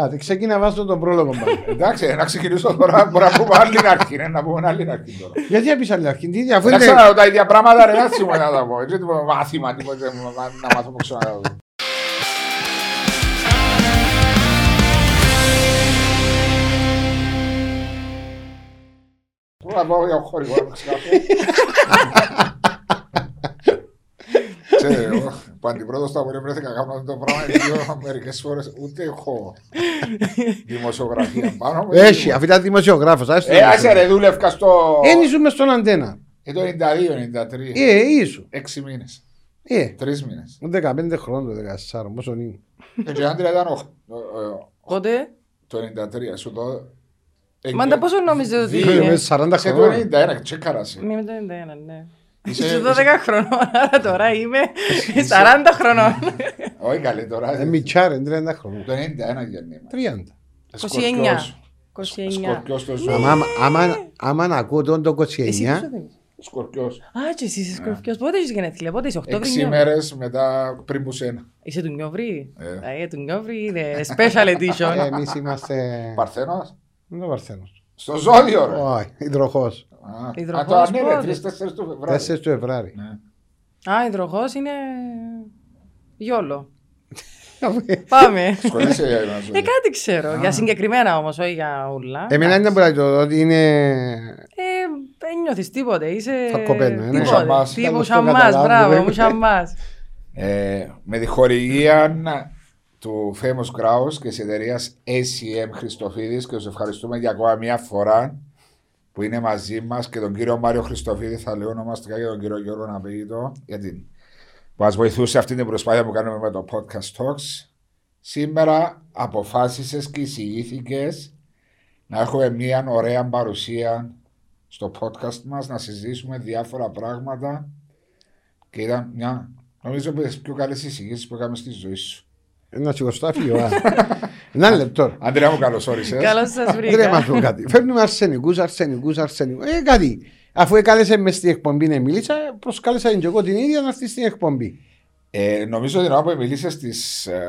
Α, δεν ξεκινά βάζω τον πρόλογο πάλι. Εντάξει, να ξεκινήσω τώρα. Μπορεί να πούμε άλλη αρχή. ναι, Να πούμε άλλη αρχή τώρα. Γιατί να πεις άλλη αρχή, τι ίδια, αφού Δεν είναι... ξέρω τα ίδια πράγματα, ρε, να θυμώ να τα πω. Έτσι, τίποτα μάθημα, τίποτα, να μάθω που ξέρω να τα πω. Πού να πάω για χώρι, να ξεκαθώ. Ξέρε, εγώ που αντιπρόεδρος του Απολύου βρέθηκα να κάνω αυτό το πράγμα δύο μερικές φορές ούτε έχω δημοσιογραφία πάνω μου. Έχει, αφού ήταν δημοσιογράφος. άσε το Ε, να άσε πω. ρε, δούλευκα στο... Εν ήσουν μες στον αντένα. Ε, το 92-93. Ε, ήσουν. Έξι μήνες. Ε, Τρεις μήνες. 15 χρόνων, 14, πόσο είναι. Ε, Και άντρα ήταν οχ- ο- ο- Πότε; το 93. Σου το... Μάντα πόσο νόμιζες ότι Δύο. είναι; Με 40 Σε το χρόνων. 91, τσεκάρασε. Μη με το 91, ναι. Είσαι- Είσαι 12 χρονών, άρα τώρα είμαι 40 χρονών. Όχι καλή τώρα. Ε, μιτσάρε, 30 χρόνων. Το 91 γεννήμα. 30. 29. 29. Σκορπιός το ζω. Άμα- άμα- Άμα να ακούω τον το 29, Εσύ πόσο δεν είσαι. Σκορπιός. Α, και εσύ είσαι σκορπιός. Πότε είσαι γενέθλια, πότε είσαι, Έξι Οκτώβρη. μέρες μετά πριν που σένα. Είσαι του Νιόβρη; Ε. Ε, του Νιόβρη είναι special edition. εμείς είμαστε... Παρθένος; Είναι ο Παρθένος. Στο ζώδιο ρε. Όχι, υδροχός. Α, Υδροχός Α, το ανέβε, πότε; 3-4 του Φεβρουάριου. 4 του Φεβράρι. Ναι. Α, υδροχός είναι γιόλο. Πάμε. Σχολείσαι για ένα Ε, ζώδιο. κάτι ξέρω. Για συγκεκριμένα όμως, όχι για ούλα. Εμένα δεν μπορεί να το δω ότι είναι... Ε, δεν νιώθεις τίποτε. Είσαι. Θα κοπαίνω, ε, ναι. Τίποτε. Μουσαμάς. Τύπου Καλώς το σαμάς, καταλάβουμε. μπράβο, μου σαμάς. Ε, με τη χορηγία του Famous Grouse και της εταιρείας ACM Χριστοφίδης και τους ευχαριστούμε για ακόμα μια φορά που είναι μαζί μας και τον κύριο Μάριο Χριστοφίδη. Θα λέω ονομαστικά και τον κύριο Γιώργο Ναπήγητο για την που μας βοηθούσε αυτή την προσπάθεια που κάνουμε με το Podcast Talks. Σήμερα αποφάσισες και εισηγήθηκες να έχουμε μια ωραία παρουσία στο podcast μας, να συζητήσουμε διάφορα πράγματα και ήταν μια, νομίζω από τις πιο καλές εισηγήσεις που έκαμε στη ζωή σου. Ένα σιγοστάφιο. α. Ένα λεπτό. Αντρέα μου καλώς όρισες. Καλώς σας Δεν να μας βρήκα. πω κάτι. Φέρνουμε αρσενικούς, αρσενικούς, αρσενικούς. Ε, κάτι. Αφού έκαλεσε μες στην εκπομπή να μίλησα, προσκάλεσα και εγώ την ίδια να έρθει στην εκπομπή. Ε, νομίζω την ώρα που μίλησες στις ε,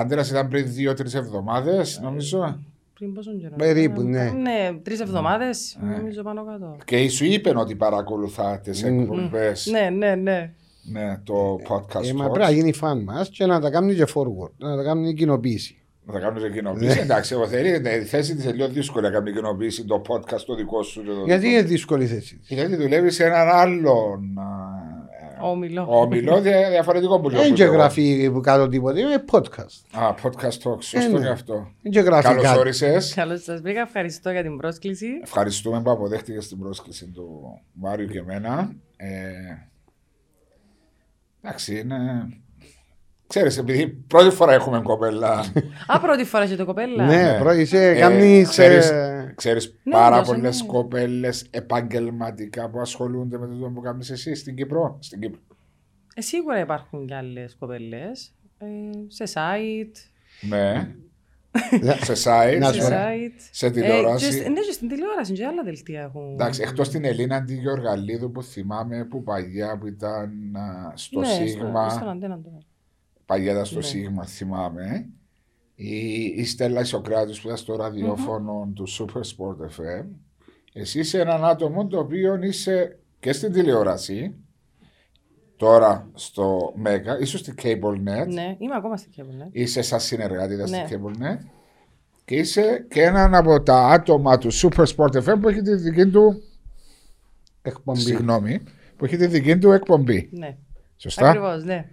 Άντρας ήταν πριν δύο-τρεις εβδομάδες, νομίζω. Πριν πόσο καιρό. Περίπου, Ε, ναι. Ναι, τρεις εβδομάδες, νομίζω πάνω κάτω. Και σου είπε ότι παρακολουθά τις εκπομπές Ναι, ναι, ναι. με το podcast Ε, μα Talks. πρέπει να γίνει φαν μας και να τα κάνει και forward, να τα κάνει κοινοποίηση. Να τα κάνουμε και κοινοποίηση. Ναι. Εντάξει, εγώ θεωρεί ότι η θέση της είναι λίγο δύσκολη να κάνει κοινοποίηση το podcast το δικό σου. το Γιατί δικό είναι δύσκολη η θέση της; Γιατί δουλεύεις σε έναν άλλον α, Όμιλο. όμιλο δια- διαφορετικό που λέω. Δεν που και λέω. γραφεί που κάτω τίποτε, είναι podcast. Α, podcast talk. Σωστό Ε, ναι. είναι αυτό. Δεν και γράφει Καλώς κάτι. όρισες. Καλώς σας βρήκα, ευχαριστώ για την πρόσκληση. Ευχαριστούμε που αποδέχτηκε την πρόσκληση του Μάριου και εμένα. Ε, εντάξει, είναι. Ξέρεις, επειδή πρώτη φορά έχουμε κοπέλα. Α, πρώτη φορά και το κοπέλα. Ναι, πρώτα είσαι, ε, κάνεις... ξέρεις, ε, ξέρεις Ναι, πάρα όντως, πολλές ναι. κοπέλες επαγγελματικά που ασχολούνται με το που κάνεις εσύ στην Κύπρο. Στην Κύπρο. Ε, σίγουρα υπάρχουν και άλλες κοπέλες. Ε, σε site. Ναι. σε site, Να Σε σου σε, πω. site. σε τηλεόραση. Ε, και, ναι, και στην τηλεόραση και άλλα δελτία έχουν. Εντάξει, εκτός την Ελίνα Αντιγεωργαλίδου που θυμάμαι που παγιά που ήταν α, στο ναι, Σίγμα. Στο, στον αντένα τώρα. Παγιά ήταν στο Ναι. Σίγμα, θυμάμαι. Η, η Στέλλα Ισοκράτης που ήταν στο ραδιοφωνο του Super Sport FM. Εσύ είσαι έναν άτομο το οποίο είσαι και στην τηλεόραση. Τώρα στο Mega, ίσω στην CableNet. Ναι, είμαι ακόμα στην Κέμπολ, ναι. Είσαι σαν συνεργάτη ήταν Ναι. στην CableNet. Και είσαι και έναν από τα άτομα του Super Sport FM που έχει τη δική του εκπομπή. Συγγνώμη, που έχει τη δική του εκπομπή. Ναι. Σωστά; Ακριβώς, ναι.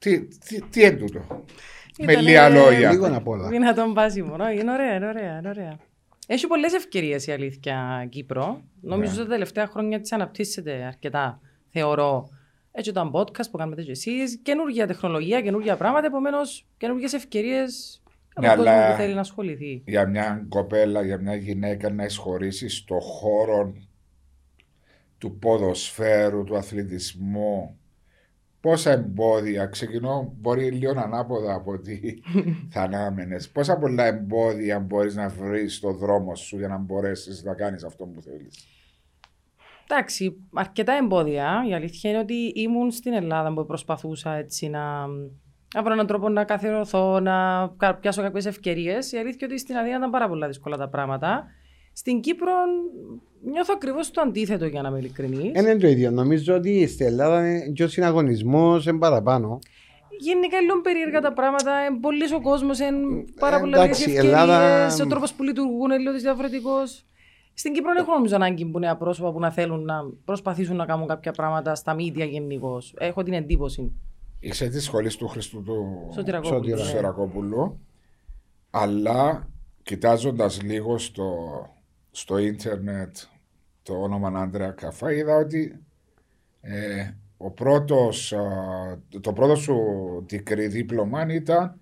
Τι, τι, τι είναι τούτο; Με Ήτανε λίγα λόγια. Λίγο να πω όλα. Δυνατόν πάσιμο. ναι, Είναι ωραία, είναι ωραία, είναι ωραία. Έχει πολλές ευκαιρίες η αλήθεια Κύπρο. Νομίζω Ναι. ότι τα τελευταία χρόνια τη αναπτύσσεται αρκετά, θεωρώ. Έτσι ήταν podcast που κάνετε και εσείς, καινούργια τεχνολογία, καινούργια πράγματα, επομένως καινούργιες ευκαιρίες για Ναι, τον κόσμο αλλά- που θέλει να ασχοληθεί. Για μια κοπέλα, για μια γυναίκα να εισχωρήσει στο χώρο του ποδοσφαίρου, του αθλητισμού. Πόσα εμπόδια, ξεκινώ, μπορεί λίγο ανάποδα από ό,τι θα ανάμενες. Πόσα πολλά εμπόδια μπορείς να βρεις στο δρόμο σου για να μπορέσεις να κάνεις αυτό που θέλεις; Εντάξει, αρκετά εμπόδια. Η αλήθεια είναι ότι ήμουν στην Ελλάδα που προσπαθούσα έτσι να να βρω έναν τρόπο να καθιερωθώ, να κα- πιάσω κάποιες ευκαιρίες. Η αλήθεια είναι ότι στην Αθήνα ήταν πάρα πολλά δύσκολα τα πράγματα. Στην Κύπρο νιώθω ακριβώς το αντίθετο, για να είμαι ειλικρινής. Δεν είναι το ίδιο. Νομίζω ότι στην Ελλάδα είναι και ο συναγωνισμός είναι παραπάνω. Γενικά είναι λίγο περίεργα τα πράγματα. Είναι πολύ ο κόσμος, είναι πάρα Ε, πολλέ εντάξει, η ευκαιρίες. Ελλάδα- Ο τρόπος που λειτουργούν είναι λίγο διαφορετικός. Στην Κύπρο δεν έχω νομίζω ανάγκη που νέα πρόσωπα που να θέλουν να προσπαθήσουν να κάνουν κάποια πράγματα στα media γενικώς. Έχω την εντύπωση. Είσαι της σχολής του Χριστού του Σωτηρακόπουλου. Σωτήρα. του ναι. Σερακόπουλου. Αλλά κοιτάζοντας λίγο στο, στο ίντερνετ το όνομα Άντρεα Καφά, είδα ότι ε, ο πρώτος, α, το πρώτο σου degree δίπλωμα ήταν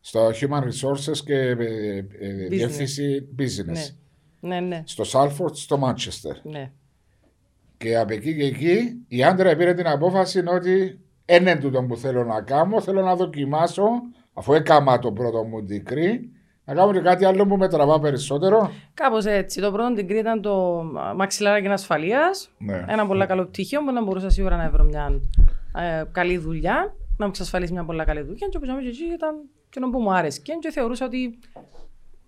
στο Human Resources και ε, ε, διεύθυνση business. Ναι, ναι, Στο Salford, στο Manchester. ναι. Και από εκεί και εκεί η άντρα πήρε την απόφαση ότι δεν είναι τούτο που θέλω να κάνω, θέλω να δοκιμάσω, αφού έκανα το πρώτο μου degree, να κάνω και κάτι άλλο που με τραβά περισσότερο. Κάπως έτσι. Το πρώτο degree ήταν το μαξιλάρακι ασφαλείας. Ναι. Ένα πολύ καλό πτυχίο που να μπορούσα σίγουρα να βρω μια ε, καλή δουλειά, να μου εξασφαλίσει μια πολύ καλή δουλειά. Και όπως είπαμε, και εκεί ήταν και που μου άρεσε. Και θεωρούσα ότι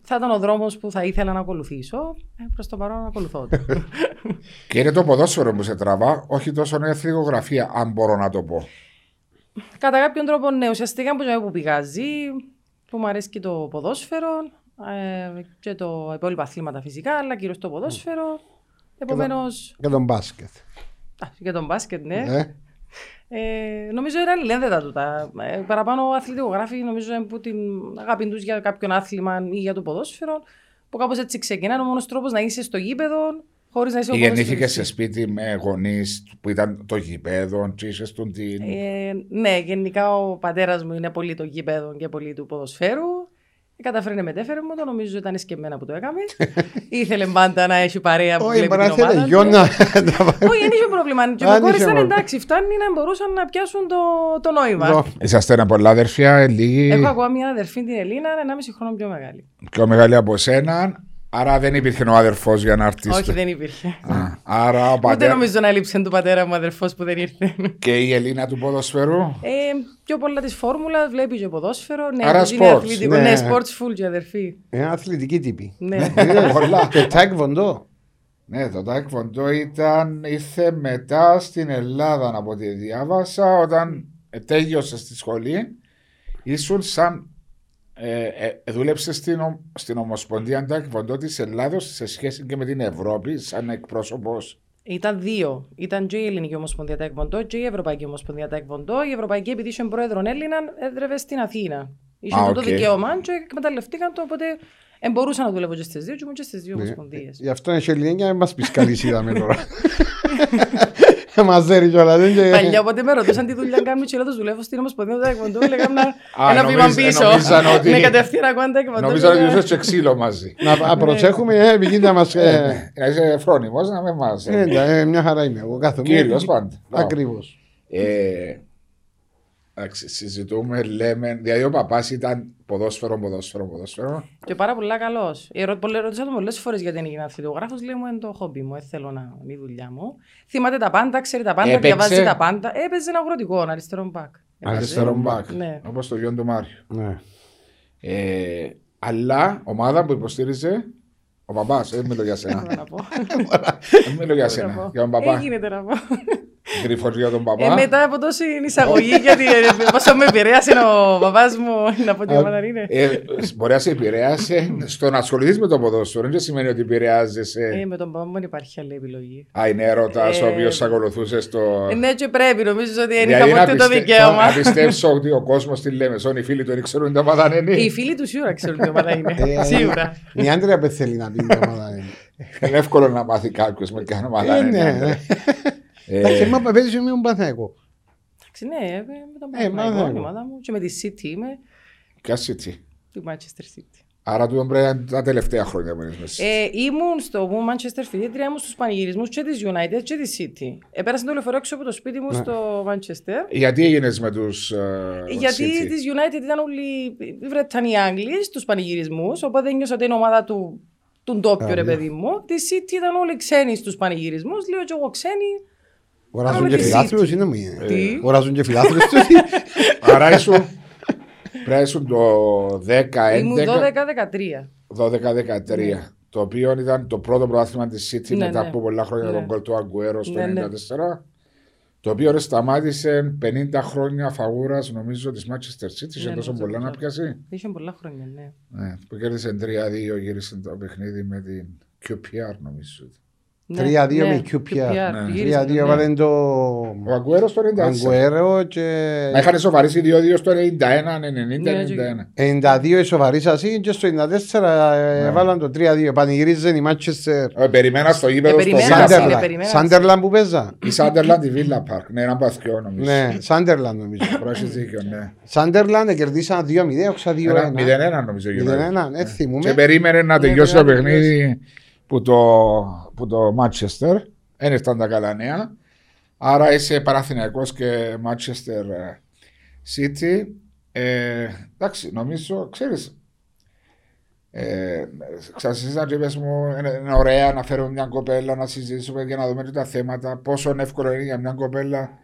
θα ήταν ο δρόμος που θα ήθελα να ακολουθήσω. Ε, Προς το παρόν ακολουθώ. το. Και είναι το ποδόσφαιρο που σε τραβά, όχι τόσο η αθλητογραφία, αν μπορώ να το πω. Κατά κάποιον τρόπο, ναι, ουσιαστικά που, που πηγάζει, που μου αρέσει και το ποδόσφαιρο ε, και το υπόλοιπα αθλήματα φυσικά, αλλά κυρίως το ποδόσφαιρο. Επομένω. Για τον μπάσκετ. Για τον μπάσκετ, ναι. Ε, Ε, νομίζω είναι αλληλένδετα τούτα. Ε, παραπάνω αθλητικογράφοι νομίζω είναι που την αγάπη τους για κάποιον άθλημα ή για το ποδόσφαιρο. Που κάπως έτσι ξεκινάνε. Ο μόνος τρόπος να είσαι στο γήπεδο χωρίς να είσαι ο Γεννήθηκες σε ποδοσφαιριστής. σπίτι με γονείς που ήταν το γηπέδο, και είσαι στον την. Ε, ναι, γενικά ο πατέρας μου είναι πολύ το γήπεδο και πολύ του ποδοσφαίρου. Ε, καταφέρει να μετέφερε μου το, νομίζω ήταν σκεμμένα που το έκαμε. Ήθελε πάντα να έχει παρέα που Όχι, βλέπει μπορεί την να θέλει ομάδα. γιο του. να. Όχι, δεν είχε πρόβλημα. Και Αν με είχε κόρες ήταν πρόβλημα. εντάξει, φτάνει να μπορούσαν να πιάσουν το, το νόημα. Εδώ. Είσαστε ένα πολλά αδερφιά, λίγοι, Έχω ακόμα μια αδερφή την Ελίνα, 1,5 χρόνο πιο μεγάλη. πιο μεγάλη από σένα. Άρα δεν υπήρχε ο αδερφός για να έρθει. Όχι, στο- δεν υπήρχε. Α, Άρα ο Ούτε πατέρα νομίζω να έλειψε του πατέρα μου αδερφός που δεν ήρθε. και η Ελίνα του ποδοσφαιρού. Ε, πιο πολλά της φόρμουλα, βλέπει και ποδόσφαιρο. Ναι, Άρα τους είναι sports, αθλητικό. ναι. Ναι, sports full και αδερφή. Είναι αθλητική τύπη. Ναι. Πολλά. Και τάκ βοντό. Ναι, το Taekwondo ήταν, ήρθε μετά στην Ελλάδα από ό,τι διάβασα, όταν ε, τέλειωσε στη σχολή, ήσουν σαν, ε, ε, δούλεψε στην, ο- στην Ομοσπονδία Taekwondo της Ελλάδος σε σχέση και με την Ευρώπη, σαν εκπρόσωπος. Ήταν δύο. Ήταν και η Ελληνική Ομοσπονδία Taekwondo και η Ευρωπαϊκή Ομοσπονδία Taekwondo. Η Ευρωπαϊκή, επειδή είχε πρόεδρον Έλληνα, έδρευε στην Αθήνα. Είχε Α, το οκ. δικαίωμα και εκμεταλλευτήκαν το, οπότε ε, μπορούσα να δουλεύω και στις δύο και ήμουν και στις δύο ομοσπονδίες. Γι' αυτό είναι ελληνικά να μας πεις καλή είδαμε τώρα. Μας δέρει κιόλας. δεν και- Παλιά, οπότε με ρωτούσαν τι δουλειά κάνουμε και λέω τους δουλεύω στην Ομοσπονδία του Taekwondo. Λέγαμε Α, ένα βήμα νομίζα- πίσω. νομίζαν ότι- Ναι, κατευθείαν ακούω Taekwondo. Νομίζω ότι λέγα- ήρθες και ξύλο μαζί. Να να προσέχουμε, ε, επειδή να μας... ε, Να είσαι φρόνιμος, να με μας. ε, εντά- ε, Μια χαρά είμαι εγώ κάθομαι. Κύριος πάντα. Ακριβώς. Ε, εντάξει, συζητούμε, λέμε, δηλαδή ο παπάς ήταν ποδόσφαιρο, ποδόσφαιρο, ποδόσφαιρο. Και πάρα πολλά καλός. Ρωτήσα τον πολλές φορές γιατί δεν έγινε αθλητογράφο. Λέει μου είναι το χόμπι μου, δεν θέλω να είναι η δουλειά μου. Θυμάται τα πάντα, ξέρει τα πάντα, Έπαιξε. διαβάζει τα πάντα. Έπαιζε ένα αγροτικό, αριστερό μπακ. Αριστερό μπακ, Ναι. όπως το γιο του Μάριου. Ναι. Ε, αλλά ομάδα που υποστήριζε ο παπάς, δεν μιλώ για σένα. Δεν να πω. Δεν μιλώ για Δεν να σένα, πω. για τον παπά. Ε, γίνεται να πω. Γρήφος για τον Ε, παπά. μετά από τόση εισαγωγή, γιατί ε, πόσο με επηρέασε ο παπάς μου να πω τι ομάδα είναι. Ε, μπορεί να σε επηρέασε στο να ασχοληθείς με το ποδόσφαιρο. Δεν σημαίνει ότι επηρεάζεσαι. Ε, με τον παπά μου δεν υπάρχει άλλη επιλογή. Α, είναι έρωτας ο Ε, οποίος ακολουθούσε στο. Ε, ναι, και πρέπει, νομίζω ότι δεν Δηλαδή, είχα να ποτέ το πιστε- δικαίωμα. Να πιστέψω ότι ο κόσμος στη Λέμεσον, οι φίλοι του δεν ξέρουν τι ομάδα είναι. Οι φίλοι του σίγουρα ξέρουν τι ομάδα είναι. Ε, Σίγουρα. Η άντρα που θέλει να πει την ομάδα είναι. Είναι εύκολο να μάθει κάποιος με ποια ομάδα Ε, είναι. Ναι, ναι. Ε, Εντάξει, μα παίζει με τον Παναθηναϊκός. Εντάξει, Ναι, ε, με τον Ε, Παναθηναϊκό, μάθαμε. η ομάδα μου και με τη City είμαι, Ποια City; τη Manchester City. Άρα του πρέπει να είναι τα τελευταία χρόνια που είναι μέσα. Ε, ήμουν στο που Manchester φοιτήτρια, ήμουν στους πανηγυρισμούς και της United και της City. Επέρασε το λεωφορείο έξω από το σπίτι μου στο Manchester. Γιατί έγινες με τους. Γιατί της United ήταν όλοι οι Βρετανοί Άγγλοι στους πανηγυρισμούς, οπότε νιώσα ότι είναι ομάδα του, του ντόπιου, ρε παιδί μου. Της City ήταν όλοι ξένοι στους πανηγυρισμούς. Λέω και εγώ ξένοι. Οράζουν Πάμε και τη φιλάθλους City. είναι μου. Τι; Οράζουν και φιλάθλους τους. Άρα ήσουν Πρέπει να ήσουν το 10-11. Ήμουν 12-13. 12-13. Το οποίο ήταν το πρώτο πρωτάθλημα της City Ναι, μετά ναι. από πολλά χρόνια Ναι. τον κόλ του Αγκουέρο στο Ναι, ναι. 1994. Το οποίο ρε, σταμάτησε 50 χρόνια φαγούρας νομίζω της Manchester City. Είχε Ναι, τόσο νομίζω πολλά να αυτό. πιάσει. Είχε πολλά χρόνια, ναι. Ναι, που κέρδισε 3-2, γύρισε το παιχνίδι με την QPR νομίζω. Ναι, 3-2 ναι, με QPR. Ναι. γύρισε, 3-2 ναι. έβαλε το Ο Αγκουέρος το 94. Αγκουέρο και Μα είχαν σοβαρήσει 2-2 στο 91, 90, Ναι, 91. 92 ισοβαρήσασαι και στο 94 Ναι. έβαλαν το 3-2. Πανηγυρίζαν η Manchester Ε, Περιμένα στο γήπεδο Ε, στο περιμένα, Villa Σάντερλαντ. Park. Σάντερλαντ. περιμένα. Σάντερλαντ που παίζα. Η Σάντερλαντ, η Villa Park. Ναι, ένα παθιό νομίζω. Ναι, Σάντερλαντ νομίζω. Έχεις δίκιο, ναι. Σάντερλαντ κερδίσαν 2-0, όξα Ένα 2-1. 0-1 νομίζω. γύρω. 0-1, ε, Και θυμούμε. περίμενε να Ναι, τελειώσει το περίμενε να παιχνίδι που το, που το Manchester. Δεν ήταν τα καλά νέα. Άρα είσαι Παραθυναϊκός και Manchester ε, City. Ε, εντάξει, νομίζω, ξέρεις, ε, ξασύζαν και είπες μου, είναι, είναι ωραία να φέρουμε μια κοπέλα να συζητήσουμε και να δούμε και τα θέματα. Πόσο εύκολο είναι για μια κοπέλα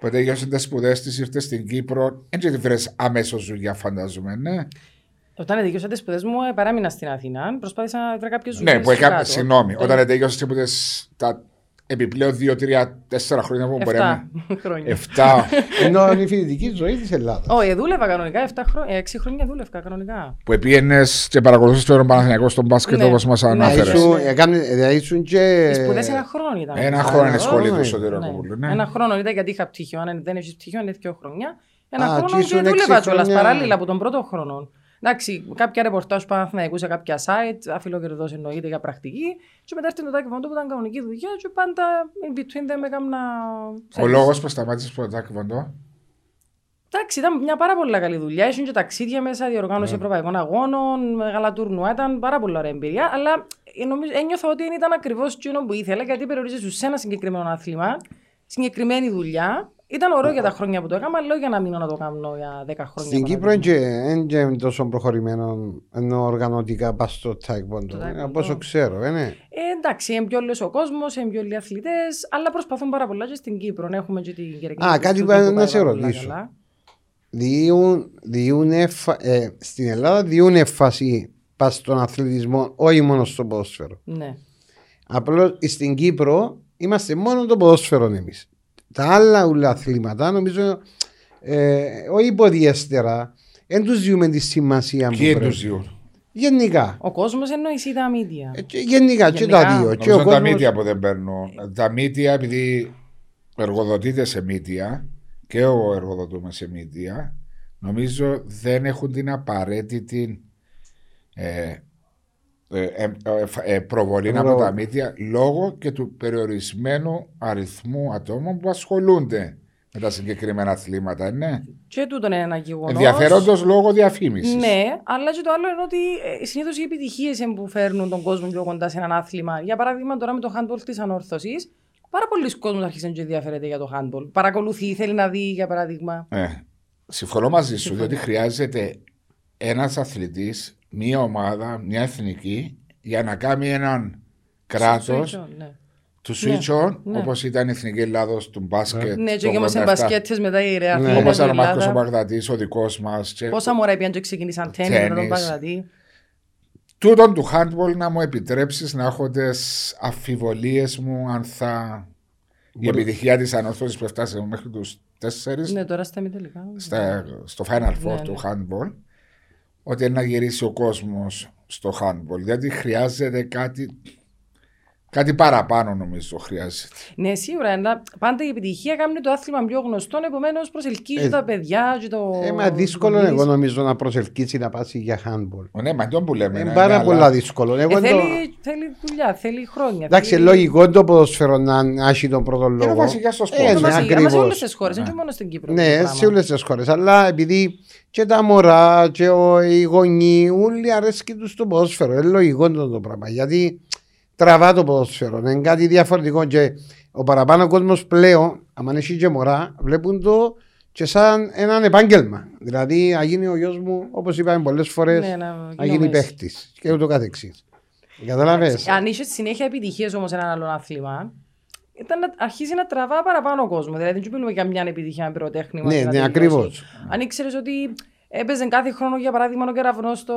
που τελειώσει τις σπουδές της, ήρθε στην Κύπρο. Έτσι τη βρες αμέσω δουλειά, φαντάζομαι, ναι. Όταν τελείωσα τις σπουδές μου, ε, παράμεινα στην Αθήνα. Προσπάθησα να βρω κάποιες δουλειέ. Ναι, που έκανα. Συγγνώμη, όταν τελειώσει τίποτε τα επιπλέον 2, 3, 4 χρόνια που μπορεί να. 7 χρόνια. 7. Ενώ είναι η φοιτητική ζωή της Ελλάδας. Όχι, δούλευα κανονικά. 7 χρόνια, 6 χρόνια δούλευα κανονικά. που πήγαινε και παρακολουθούσε τον Παναθηναϊκό στον μπάσκετ Ναι. όπως μας Ναι, ανάφερε. ήσουν- Ήσουν- έκαμε- δηλαδή ήσουν και. Οι σπουδές ένα χρόνο ήταν. Ένα Α, χρόνο είναι ναι. σχολή του ναι. Σωτηροκοπούλου. Ναι. Ναι. Ένα χρόνο ήταν γιατί είχα πτυχίο. Αν δεν έχεις πτυχίο, είναι δύο χρόνια. Ένα Α, χρόνο και και ήσουν δούλευα έξι κιόλας χρόνια. παράλληλα από τον πρώτο χρόνο. Εντάξει, κάποια ρεπορτάζ που Παναθηναϊκού σε κάποια site, αφιλοκερδό εννοείται για πρακτική. Και μετά έρθει το τάκι βαντό που ήταν κανονική δουλειά, και πάντα in between them έκανα. Ο λόγος που σταμάτησε το Τάκη Βοντό. Εντάξει, ήταν μια πάρα πολύ καλή δουλειά. Ήσουν και ταξίδια μέσα, διοργάνωση Ναι. ευρωπαϊκών αγώνων, μεγάλα τουρνουά. Ήταν πάρα πολύ ωραία εμπειρία. Αλλά ε, νομίζω, ένιωθα ότι δεν ήταν ακριβώς εκείνο που ήθελα, γιατί περιορίζεσαι σε ένα συγκεκριμένο άθλημα, συγκεκριμένη δουλειά. Ήταν ωραίο για τα χρόνια που το έκανα, αλλά όχι για να μείνω να το κάνω για 10 χρόνια. Στην Κύπρο παράδειγμα. είναι και είναι τόσο προχωρημένο ενώ οργανωτικά πας στο Taekwondo. Το Ε, Taekwondo. Από όσο ξέρω, ε, ναι. Ε, εντάξει, είναι πιο λίγο ο κόσμος, είναι πιο λίγοι αθλητές, αλλά προσπαθούν πάρα πολλά και στην Κύπρο. Να έχουμε και την κυριακή. Α, κάτι που που να πάει σε πάρα πολλά ρωτήσω. καλά. Διούν, διούν εφα- ε, στην Ελλάδα διούν έφαση πας στον αθλητισμό, όχι μόνο στο ποδόσφαιρο. Ναι. Απλώς στην Κύπρο είμαστε μόνο το ποδόσφαιρο εμείς. Τα άλλα ούλα αθλήματα νομίζω ε, όχι υποδιέστερα δεν τους διούμε τη σημασία που Ποιοι πρέπει. τους ζουν; Γενικά. Ο κόσμος εννοείς τα μίδια. Ε, και γενικά, και Γενικά. τα δύο. Και Νομίζω ο τα κόσμος- μύτια που δεν παίρνουν. Τα μύτια, επειδή εργοδοτείται σε μύτια και εγώ εργοδοτούμε σε μύτια, νομίζω δεν έχουν την απαραίτητη ε, ε, ε, ε, ε, προβολή Προ- από τα μύτια λόγω και του περιορισμένου αριθμού ατόμων που ασχολούνται με τα συγκεκριμένα αθλήματα. Ναι. Και τούτο είναι ένα γεγονό. Ενδιαφέροντος λόγω διαφήμισης. Ναι, αλλά και το άλλο είναι ότι συνήθως οι επιτυχίες που φέρνουν τον κόσμο πιο κοντά σε έναν άθλημα. Για παράδειγμα, τώρα με το handball της ανόρθωσης, πάρα πολλοί κόσμοι άρχισαν και ενδιαφέρεται για το handball. Παρακολουθεί, θέλει να δει, για παράδειγμα. Ε, συμφωνώ μαζί σου, Συμφωνώ. διότι χρειάζεται ένας αθλητής, μία ομάδα, μια εθνική, για να κάνει έναν κράτος Switch on, ναι. του Ναι, switch on, ναι. όπως ήταν η εθνική Ελλάδος του μπάσκετ. Ναι, και όμως σε μπασκέτες μετά η Ρεά Ναι. Αθήνα, Όπως η ήταν ο Μάρκος ο Ελλάδα. Μπαγδατή, ο δικός μας. Πόσα μωρά πήγαν και ξεκίνησαν τέννις μετά τον Τέννις. Παγδατή. Τούτον του handball να μου επιτρέψεις να έχω τις αμφιβολίες μου αν θα. Η επιτυχία της ανόρθωσης που έφτασε μέχρι τους τέσσερις Ναι, τώρα στα μη τελικά. στα, στο Final Four Ναι, του ναι. handball ότι είναι να γυρίσει ο κόσμος στο handball. Γιατί χρειάζεται κάτι, κάτι παραπάνω νομίζω χρειάζεται. Ναι, σίγουρα. αλλά Πάντα η επιτυχία κάνει το άθλημα πιο γνωστό, επομένως προσελκύει Ε, τα παιδιά. Και το... Ε, μα δύσκολο το εγώ δεις. νομίζω να προσελκύσει να πάσει για handball. Ναι, μα τον που λέμε. Είναι ναι, πάρα αλλά- πολλά δύσκολο. Εγώ Ε, το- θέλει, θέλει δουλειά, θέλει χρόνια. Εντάξει, θέλει... λογικό το ποδοσφαίρο να έχει τον πρώτο Είναι λόγο. βασικά στο Ε, σπορ. ναι, Βασικά, Μα σε ακριβώς. όλες τις χώρες, δεν είναι μόνο στην Κύπρο. αυτό το Ναι, πράγμα. σε όλες τις χώρες. Αλλά επειδή και τα μωρά και ο, οι γονείς, όλοι αρέσκει τους το ποδόσφαιρο. Είναι λογικό το, το πράγμα. Γιατί τραβά το ποδόσφαιρο. Είναι κάτι διαφορετικό. Και ο παραπάνω κόσμος πλέον, αν έχει και μωρά, βλέπουν το και σαν έναν επάγγελμα. Δηλαδή, να γίνει ο γιος μου, όπως είπαμε πολλές φορές, Ναι, να να γίνω γίνει Μέση. παίχτης. Και ούτω καθεξής. Κατάλαβες; Αν είσαι συνέχεια επιτυχίες όμως σε ένα άλλο άθλημα, ήταν να αρχίζει να τραβά παραπάνω κόσμο. Δηλαδή, δεν σου μιλούμε για μια επιτυχία με πυροτέχνημα. Ναι, και να ναι, τελειώσει. ακριβώς. Αν ήξερες ότι Έπαιζε κάθε χρόνο για παράδειγμα ο Κεραυνό στο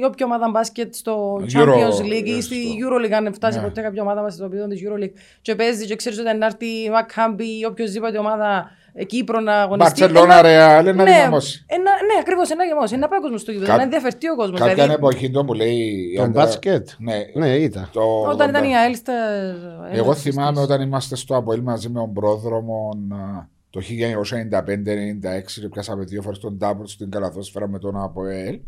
ή όποια ομάδα μπάσκετ στο Euro, Champions League ή ε, στη στο- Euroleague. Αν φτάσει Ναι. ποτέ κάποια ομάδα μας στο επίπεδο τη Euroleague. Και παίζει, και ξέρεις ότι αν έρθει η Μακάμπη ή οποιοδήποτε ομάδα ε, Κύπρο να αγωνιστεί. Μπαρτσελώνα, ένα- Ρεάλ, ένα ναι, γεμώσει. ένα, ναι, ακριβώς, ένα γεμώσει. Ένα πάει ο κόσμος στο γήπεδο, Κα- να ενδιαφερθεί ο κόσμος. Κάποια Δηλαδή, εποχή το που λέει. η Τον Άντρα- μπάσκετ; Ναι, Ναι, ήταν. το όταν ήταν 80. η ΑΕΛ στα. Εγώ θυμάμαι όταν είμαστε στο Αποέλ μαζί με τον Πρόδρομο α, το 1995-96 και πιάσαμε δύο φορές τον τάπο στην καλαθόσφαιρα με τον Αποέλ.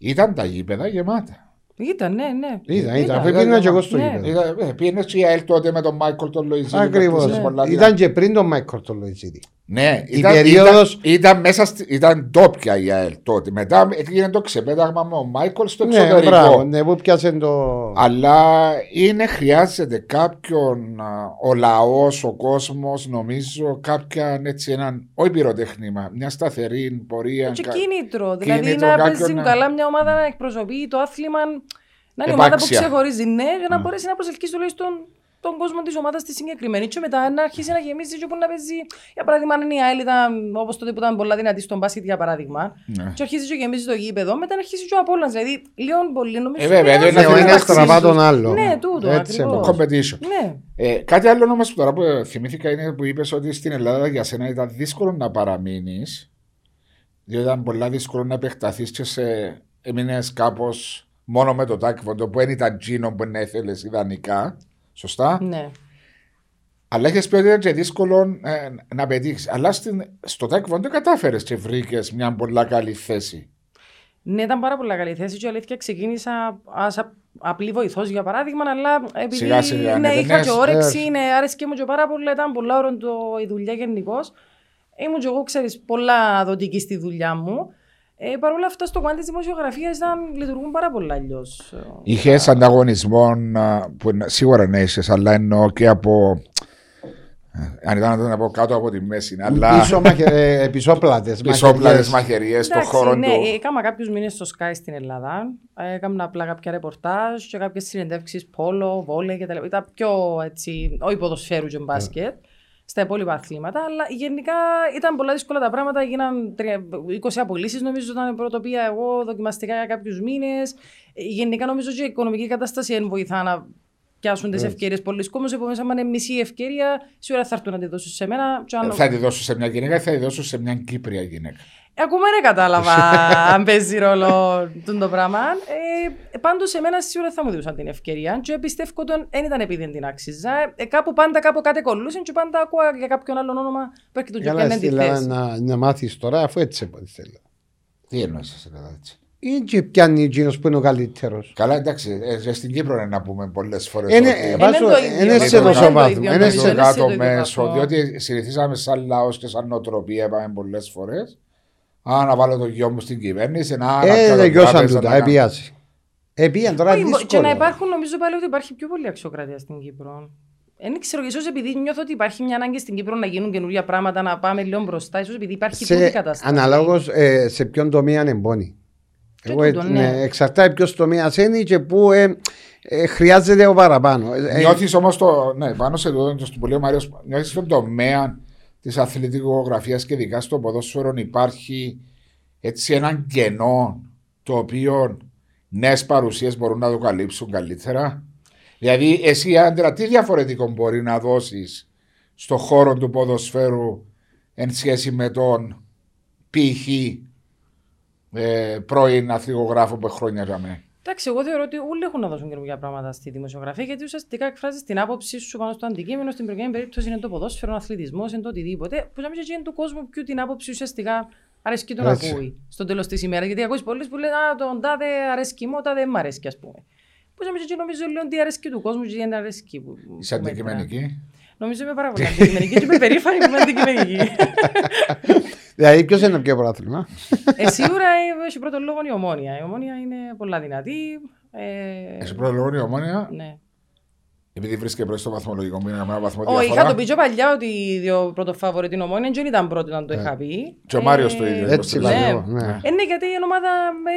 Ήταν τα γήπεδα γεμάτα. Ήταν, ναι, ναι. Ήταν, ήταν. Αφού ήταν, πήγαινα και ήταν. εγώ στο Ναι. γήπεδο. Ήταν- ε, Πήγαινε και η ΑΕΛ τότε με τον Μάικλ τον Λοϊζίδη. Ακριβώς. παίκτης πολλά Ήταν δυνατή. και πριν τον Μάικλ τον Λοϊζίδη. Ναι, η ήταν, περίοδος- ήταν, ήταν μέσα στη, ήταν ντόπια η ΑΕΛ τότε. Μετά έγινε το ξεπέταγμα με τον Μάικλ στο Ναι, εξωτερικό. μπράβο. Ναι, που πιάσε το. Αλλά είναι χρειάζεται κάποιον, α, ο λαός, ο κόσμος, νομίζω, κάποια έτσι έναν, όχι πυροτέχνημα, μια σταθερή πορεία. Και κα- κίνητρο. Δηλαδή κίνητρο να κάποιον παίζει να- καλά μια ομάδα να εκπροσωπεί το άθλημα. Να είναι η ομάδα που Επάξια. ξεχωρίζει, ναι, για να μπορέσει να προσελκύσει τουλάχιστον τον κόσμο της ομάδας της συγκεκριμένη. Και μετά να αρχίσει να γεμίσει και όπου να παίζει. Για παράδειγμα, αν είναι η ΑΕΛ ήταν όπως τότε που ήταν πολλά δυνατή στον μπάσκετ, για παράδειγμα. Ναι. Και αρχίζει και γεμίζει το γήπεδο, μετά να αρχίσει και ο Απόλλωνας. Δηλαδή, λίγο πολύ νομίζω. Ε, βέβαια, ότι δεν Ναι, είναι ο να ένα αξίζει. τραβά τον άλλο. Ναι, τούτο, Έτσι, ακριβώς. ακριβώς. competition. Ναι. Ε, κάτι άλλο όμως που τώρα που θυμήθηκα είναι που είπες ότι στην Ελλάδα για σένα ήταν δύσκολο να παραμείνεις. Διότι ήταν πολλά δύσκολο να επεκταθείς και σε. Έμεινες κάπως μόνο με το τάκβοντο που δεν ήταν τζίνο που να ήθελες ιδανικά. Σωστά. ναι. Αλλά είχες πει ότι ήταν και δύσκολο ε, να πετύχεις. Αλλά στην, στο τάκβοντο κατάφερες και βρήκες μια πολλά καλή θέση. Ναι, ήταν πάρα πολύ καλή θέση και η αλήθεια ξεκίνησα ως α- απλή βοηθός για παράδειγμα, αλλά επειδή Σιγά σιγά, ναι, ναι, είχα δεν και είναι- όρεξη, ναι, άρεσκε μου και πάρα πολύ, ήταν πολλά ώρα το, η δουλειά γενικώς. Ήμουν και εγώ, ξέρεις, πολλά δοτική στη δουλειά μου. Ε, Παρ' όλα αυτά, στο κομμάτι της δημοσιογραφίας ήταν, λειτουργούν πάρα πολλά αλλιώς. Είχες ανταγωνισμό α, που να- σίγουρα ναι, είσαι, αλλά εννοώ και από. ε, Αν ήταν να το πω κάτω από τη μέση, αλλά Πίσω, μαχε... ε, πισόπλατες, πισόπλατε μαχαιριές. μαχαιρίε στον Εντάξει, χώρο ναι, του. έκανα κάποιους μήνες στο Sky στην Ελλάδα. Ε, Έκανα απλά κάποια ρεπορτάζ και κάποιες συνεντεύξεις πόλο, βόλε και τα λοιπά. Ήταν πιο έτσι, όχι ποδοσφαίρου και μπάσκετ. Στα υπόλοιπα αθλήματα, αλλά γενικά ήταν πολλά δύσκολα τα πράγματα. Έγιναν τρια- 20 απολύσεις, νομίζω, ήταν πρωτοπία εγώ δοκιμαστικά για κάποιους μήνες. Γενικά, νομίζω ότι η οικονομική κατάσταση δεν βοηθά να πιάσουν τις ευκαιρίες πολλοί κόσμοι. Επομένως, αν είναι μισή ευκαιρία, σίγουρα θα έρθουν να τη δώσουν σε μένα. Και αν- Θα τη δώσω σε μια γυναίκα ή θα τη δώσω σε μια Κύπρια γυναίκα. Ε, Ακόμα δεν κατάλαβα αν παίζει ρόλο τούτο το πράγμα. Ε, Πάντως, σε μένα σίγουρα θα μου δώσαν την ευκαιρία. Και πιστεύω ότι δεν ήταν επειδή δεν την άξιζα. Ε, κάπου πάντα κάπου κάτι κολλούσε και πάντα ακούω για κάποιον άλλον όνομα που έρχεται και Καλά, πιάνε στην τη Ελλάδα θέση. να, να μάθεις τώρα, αφού έτσι από τη θέλω. Τι εννοείς σε Ελλάδα έτσι. Ή και πιάνει εκείνος που είναι ο καλύτερος. Καλά, εντάξει, ε, και στην Κύπρο είναι να πούμε πολλές φορές. Είναι, ε, βάζω- το ίδιο, είναι είναι σε το τόσο ίδιο, βάθμο. είναι Είναι το σε- ίδιο. το κάτω το ίδιο μέσο, βαθμό. διότι συνηθίζαμε σαν λαός και σαν νοοτροπία, είπαμε πολλές φορές. Α, να βάλω το γιο μου στην κυβέρνηση, να να Ε, πιάνω δεν γιώσαν τράπεζα, τούτα, να κάνω- επίαση. Επίαν τώρα Όχι, Και να δύσκολο. υπάρχουν, νομίζω πάλι ότι υπάρχει πιο πολύ αξιοκρατία στην Κύπρο. Δεν ξέρω, ίσως επειδή νιώθω ότι υπάρχει μια ανάγκη στην Κύπρο να γίνουν καινούργια πράγματα, να πάμε λίγο μπροστά, ίσως επειδή υπάρχει τούτη Σε, κατάσταση. αναλόγως ε, σε ποιον τομέα είναι εμπόνη. Και Εγώ, τούτο, ε, ναι. ναι, εξαρτάται ποιος τομέας είναι και πού ε, ε, χρειάζεται ο παραπάνω. Ε, ε, Νιώθεις όμως το. Ναι, πάνω σε αυτό το που λέει ο Μάριος, νιώθεις τον τομέα της αθλητικογραφίας και ειδικά στο ποδόσφαιρο υπάρχει έτσι έναν κενό το οποίο νέες παρουσίες μπορούν να το καλύψουν καλύτερα. Δηλαδή, εσύ άντρα, τι διαφορετικό μπορεί να δώσεις στο χώρο του ποδοσφαίρου εν σχέση με τον π.χ. Ε, πρώην αθλητικογράφο που χρόνια για μένα. Εντάξει, εγώ θεωρώ ότι όλοι έχουν να δώσουν καινούργια πράγματα στη δημοσιογραφία γιατί ουσιαστικά εκφράζεις την άποψή σου πάνω στο αντικείμενο. Στην προκειμένη περίπτωση είναι το ποδόσφαιρο, ο αθλητισμός, είναι το οτιδήποτε. Που να μην είναι του κόσμου ποιο την άποψη ουσιαστικά αρέσκει τον Έτσι. ακούει στο τέλος της ημέρας. Γιατί ακούεις πολλέ που λένε Α, τον τάδε αρέσκει μου, τάδε δεν μ' αρέσκει, ας πούμε. Που να μην νομίζω λέω ότι αρέσκει του κόσμου και δεν αρέσκει. Που, που Είσαι μετρά. αντικειμενική; Νομίζω είμαι πάρα πολύ αντικειμενική και είμαι περήφανη που είμαι αντικειμενική. Δηλαδή ποιος είναι το πιο πρωτάθλημα. ε, σίγουρα ε, έχει πρώτο λόγο η ομόνια. Η ομόνια είναι πολλά δυνατή. Ε, Εσύ προλογώνει η ομόνια, ναι. Επειδή βρίσκεται πρώτη στο βαθμολογικό μου, είναι ένα βαθμό Όχι, διαφορά. είχα το πει και παλιά ότι ο πρώτο φαβορή την ομόνια δεν ήταν πρώτο όταν το είχα πει. Και ο Μάριος το ίδιο. Έτσι Ναι. είπα εγώ. Ναι. Ε, ναι, γιατί η ομάδα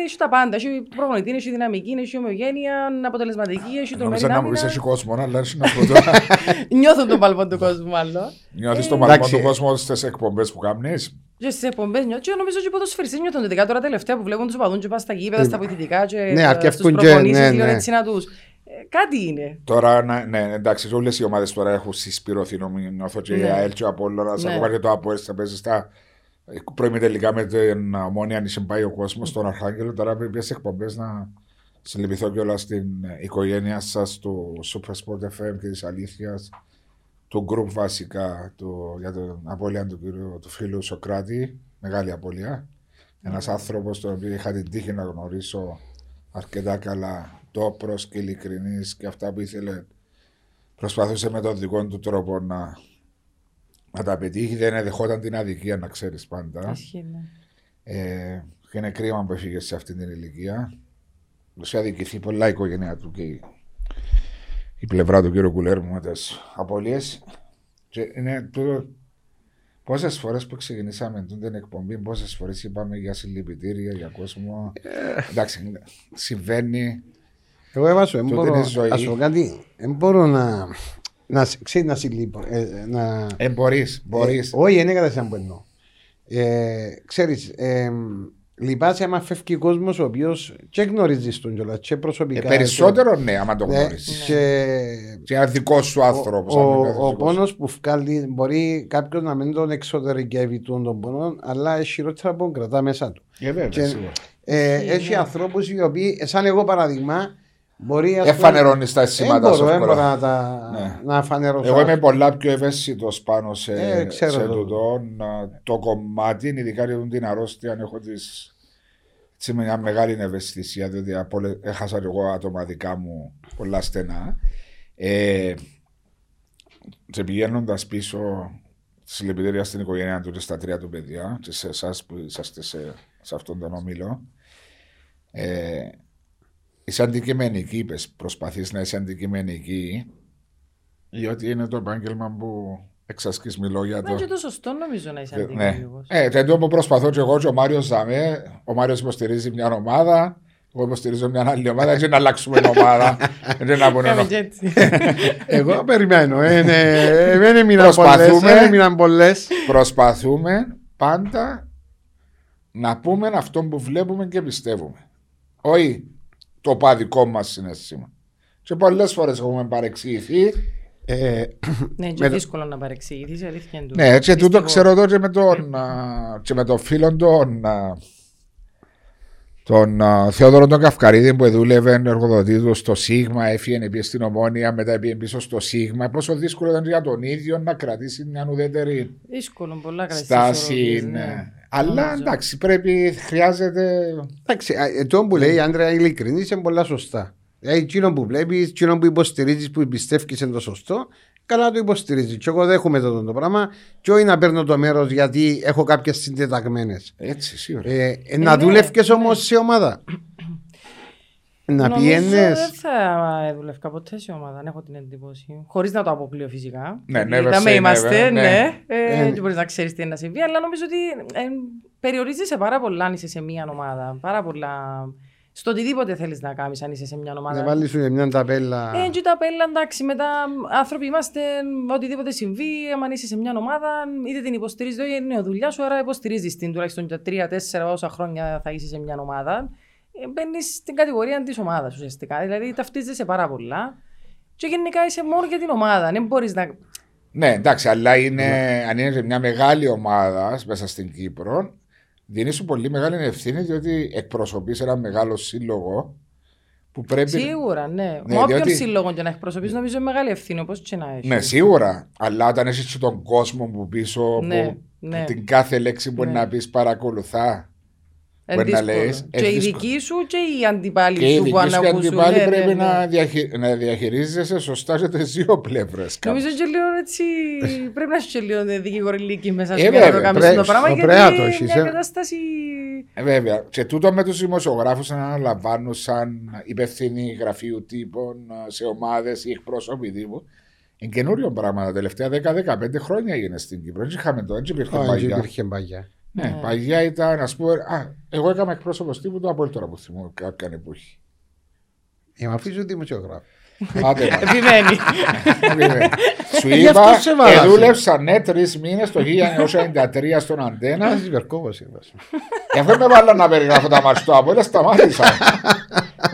έχει τα πάντα. Έχει προπονητή, έχει δυναμική, έχει ομογένεια, είναι αποτελεσματική, έχει το Νόμιζα να μου πεις άμυνα. έχει κόσμο, αλλά έτσι να πω το. Νιώθουν τον παλμό του κόσμου, μάλλον. Νιώθεις το μαλλιμό Εντάξει. του κόσμου στις εκπομπές που κάνεις; Και στις εκπομπές νιώθω, και νομίζω και οι ποδοσφαιριστές νιώθουν ειδικά τώρα τελευταία που βλέπουν τους οπαδούς και πάνε στα γήπεδα, στα βοηθητικά και Ναι, ε, αρκεύκουν στους και, προπονήσεις, ναι, λίγο ναι. έτσι να τους... ε, Κάτι είναι. Τώρα, ναι, ναι εντάξει, όλες οι ομάδες τώρα έχουν συσπηρωθεί. Νιώθω και η Ναι. ΑΕΛ και ο Απόλλωνας. Ναι. Ακόμα και το ΑΠΟΕΣ θα παίζεις στα πρώιμη τελικά με την ομόνια αν είχε πάει ο κόσμος στον Αρχάγγελο. Τώρα πρέπει σε εκπομπές να συλληπιθώ κιόλας στην οικογένεια σας, του Super Sport FM και της Αλήθειας, του group βασικά του, για την απώλεια του, κύριου, του φίλου Σοκράτη. Μεγάλη απώλεια. Ένας άνθρωπος τον οποίο είχα την τύχη να γνωρίσω αρκετά καλά, τόπρο και ειλικρινής και αυτά που ήθελε. Προσπαθούσε με τον δικό του τρόπο να, να τα πετύχει. Δεν δεχόταν την αδικία, να ξέρεις πάντα. Ισχύει, ναι. Ε, και είναι κρίμα που έφυγε σε αυτή την ηλικία. Του αδικηθεί πολλά η οικογένειά του και η, η πλευρά του κύριου Κουλέρμου με τις απολύε. Και είναι τούτο. Πόσες φορές που ξεκινήσαμε την εκπομπή, πόσες φορές είπαμε για συλληπιτήρια, για κόσμο. Εντάξει, συμβαίνει. Εγώ έβασο, δεν Τούτη μπορώ, είναι η ζωής. ας σου πω κάτι, δεν μπορώ να, να, σε- ξέρεις, να συλλείπω, ε, να, Ε, μπορείς, μπορείς. Ε, όχι, δεν έκανα που εννοώ. Ε, ξέρεις, ε, λυπάσαι άμα φεύγει ο κόσμος ο οποίος και γνωρίζεις τον κιόλας και Ε, προσωπικά. περισσότερο ναι, άμα το και, γνωρίζεις. και Και ένας δικός σου άνθρωπος. ο, ο, ο πόνος που βγάλει μπορεί κάποιο να μην τον εξωτερικεύει τον, τον πόνο, αλλά έχει χειρότερα που τον κρατά μέσα του. Ε, βέβαια, Και- σίγουρα. Ε, Ισχύει, έχει ναι. ανθρώπους οι οποίοι, σαν εγώ παραδείγμα, μπορεί ας πούμε- Εφανερώνεις τα Δεν αισθήματα μπορώ, σου. δεν εύκολα. μπορώ να τα Ναι. να φανερώσω. Εγώ είμαι πολλά πιο ευαίσθητος πάνω σε, Ε, ξέρω σε το. τούτο. Να- Το κομμάτι, ειδικά για την αρρώστια, αν έχω τις, έτσι, μια μεγάλη ευαισθησία, διότι απολε- έχασα και εγώ άτομα δικά μου πολλά στενά. Ε, και πηγαίνοντας πίσω στη συλληπιτήρια στην οικογένεια του και στα τρία του παιδιά, και σε εσάς που είσαστε σε, σε αυτόν τον όμιλο, ε, είσαι αντικειμενική, είπες, προσπαθείς να είσαι αντικειμενική, διότι είναι το επάγγελμα που εξασκείς μιλώ για Μα είναι το... και το σωστό νομίζω να είσαι Ναι. αντικειμενικός. Ε, τέτοιο που προσπαθώ και εγώ και ο Μάριος Ζαμέ. Ο Μάριος υποστηρίζει μια ομάδα, εγώ υποστηρίζω μια άλλη ομάδα. Έτσι να αλλάξουμε ομάδα. Έτσι να πούνε, Κάμε και έτσι. Εγώ περιμένω. ε, ναι, ε, Δεν έμειναν Προσπαθούμε. πολλές. Δεν έμειναν πολλές. Προσπαθούμε πάντα να πούμε αυτό που βλέπουμε και πιστεύουμε. Όχι το παδικό μας συνέστημα. Και πολλές φορές έχουμε παρεξηγηθεί. Ε, Ναι, Με και το- δύσκολο να παρεξηγηθείς, η αλήθεια είναι Ναι, έτσι τούτο Πιστεύω. ξέρω εδώ και με τον, α, και με τον φίλο τον, α, τον α, Θεόδωρο τον Καυκαρίδη που δούλευε εργοδοτή του στο Σίγμα, έφυγε πήγε στην Ομόνια, μετά πήγε πίσω στο Σίγμα. Πόσο δύσκολο ήταν για τον ίδιο να κρατήσει μια ουδέτερη Δύσκολο, πολλά καλά στάση. ναι. Αλλά εντάξει, πρέπει, χρειάζεται. Εντάξει, α, ε, το που λέει η Άντρεα ειλικρινής είναι πολλά σωστά. Δηλαδή, εκείνο που βλέπεις, εκείνο που υποστηρίζεις, που πιστεύει είναι το σωστό, καλά το υποστηρίζεις. Και εγώ δέχομαι το, το πράγμα, και όχι να παίρνω το μέρος γιατί έχω κάποιες συντεταγμένες. Έτσι, σίγουρα. Ε, ε, να ναι, δουλεύει ναι. όμως σε ομάδα. Να Νομίζω πιένες; δεν θα δούλευκα ποτέ σε ομάδα, αν έχω την εντύπωση. Χωρίς να το αποκλείω φυσικά. Ναι, Γιατί never τα say με είμαστε, never, ναι. ναι. Ε, Ε, και μπορείς να ξέρεις τι είναι να συμβεί, αλλά νομίζω ότι ε, περιορίζεσαι πάρα πολλά αν είσαι σε μία ομάδα. Πάρα πολλά. Στο οτιδήποτε θέλεις να κάνεις, αν είσαι σε μια ομάδα. Να βάλεις σου μια ταπέλα. Ε, και τα πέλα, εντάξει, μετά άνθρωποι είμαστε, οτιδήποτε συμβεί, αν είσαι σε μια ομάδα, είτε την υποστηρίζεις, δεν είναι η δουλειά σου, άρα υποστηρίζεις την τουλάχιστον για τρία-τέσσερα όσα χρόνια θα είσαι σε μια ομάδα. Ε, Μπαίνεις στην κατηγορία της ομάδας ουσιαστικά. Δηλαδή ταυτίζεσαι πάρα πολλά. Και γενικά είσαι μόνο για την ομάδα. Δεν μπορείς να. Ναι, εντάξει, αλλά είναι, αν είναι μια μεγάλη ομάδα μέσα στην Κύπρο, δίνεις σου πολύ μεγάλη ευθύνη διότι εκπροσωπείς ένα μεγάλο σύλλογο που πρέπει. Σίγουρα, ναι. Ναι, Με όποιον διότι- σύλλογο και να εκπροσωπείς, νομίζω είναι μεγάλη ευθύνη, όπως και να έχεις. Ναι, σίγουρα. Αλλά όταν έχεις τον κόσμο που πίσω, Ναι, που, ναι. που την κάθε λέξη μπορεί Ναι. να πεις παρακολουθά. Ε, μπορεί να δύσκολο. λες, ε, και οι δύσκολο. δικοί σου και οι αντιπάλοι Και οι σου που δικοί σου και ανακούσουν. αντιπάλοι ναι, πρέπει ναι, ναι. Να, διαχει... να διαχειρίζεσαι σωστά και τι δύο πλευρέ. Νομίζω και λίγο έτσι. πρέπει να έχει και λίγο δικηγορηλίκη μέσα Ε, σου για να βέβαια, το κάνεις πρέπει- το πράγμα. το Γιατί πρέπει να το είναι έχεις, μια ε. κατάσταση. Ε, βέβαια. Και τούτο με τους δημοσιογράφους να αναλαμβάνουν σαν υπευθυνοί γραφείου τύπων ε, σε ομάδες ή εκπρόσωποι τύπου. Είναι καινούριο πράγμα. Τα τελευταία 10-15 χρόνια έγινε στην Κύπρο. Δεν είχαμε το, έτσι υπήρχε Α, παγιά. Υπήρχε παγιά. Ναι, Ναι. παγιά ήταν, ας πούμε. Α, εγώ έκανα εκπρόσωπο τύπου το από τώρα που θυμώ κάποια εποχή. Ε, μα αφήσω δημοσιογράφο. Άντε, μα. Επιμένει. Σου Γι' είπα, αυτό σε βάλα. εδούλεψα ναι τρεις μήνες το 1993 στον Αντένα. Ένας υπερκόπος είπας. Γι' αυτό με βάλα να περιγράφω τα μάτς του Απόλλωνα, σταμάτησα.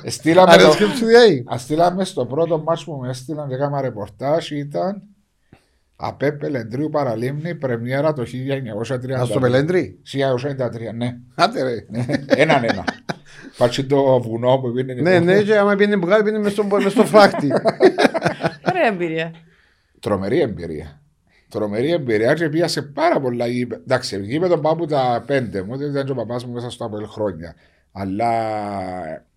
Στείλαμε το... Αρέσκει σου διάει. Ας στείλαμε στο πρώτο μάτς που με έστειλαν και έκανα ρεπορτάζ ήταν ΑΠΕ Πελεντρίου Παραλίμνη, πρεμιέρα το 1930. Ας το πελέντρι. 1993, ναι. Άντε ρε. Έναν ένα. Πάτσι το βουνό που πήγαινε. Ναι, ναι, και άμα πήγαινε που κάτω πήγαινε μες στο- μες στο φράχτη. Ωραία εμπειρία. Τρομερή εμπειρία. Τρομερή εμπειρία και πήγα σε πάρα πολλά γήπεδα. Εντάξει, γήπεδο πάω από τα πέντε μου, δεν ήταν και ο παπάς μου μέσα στο Απέλ χρόνια. Αλλά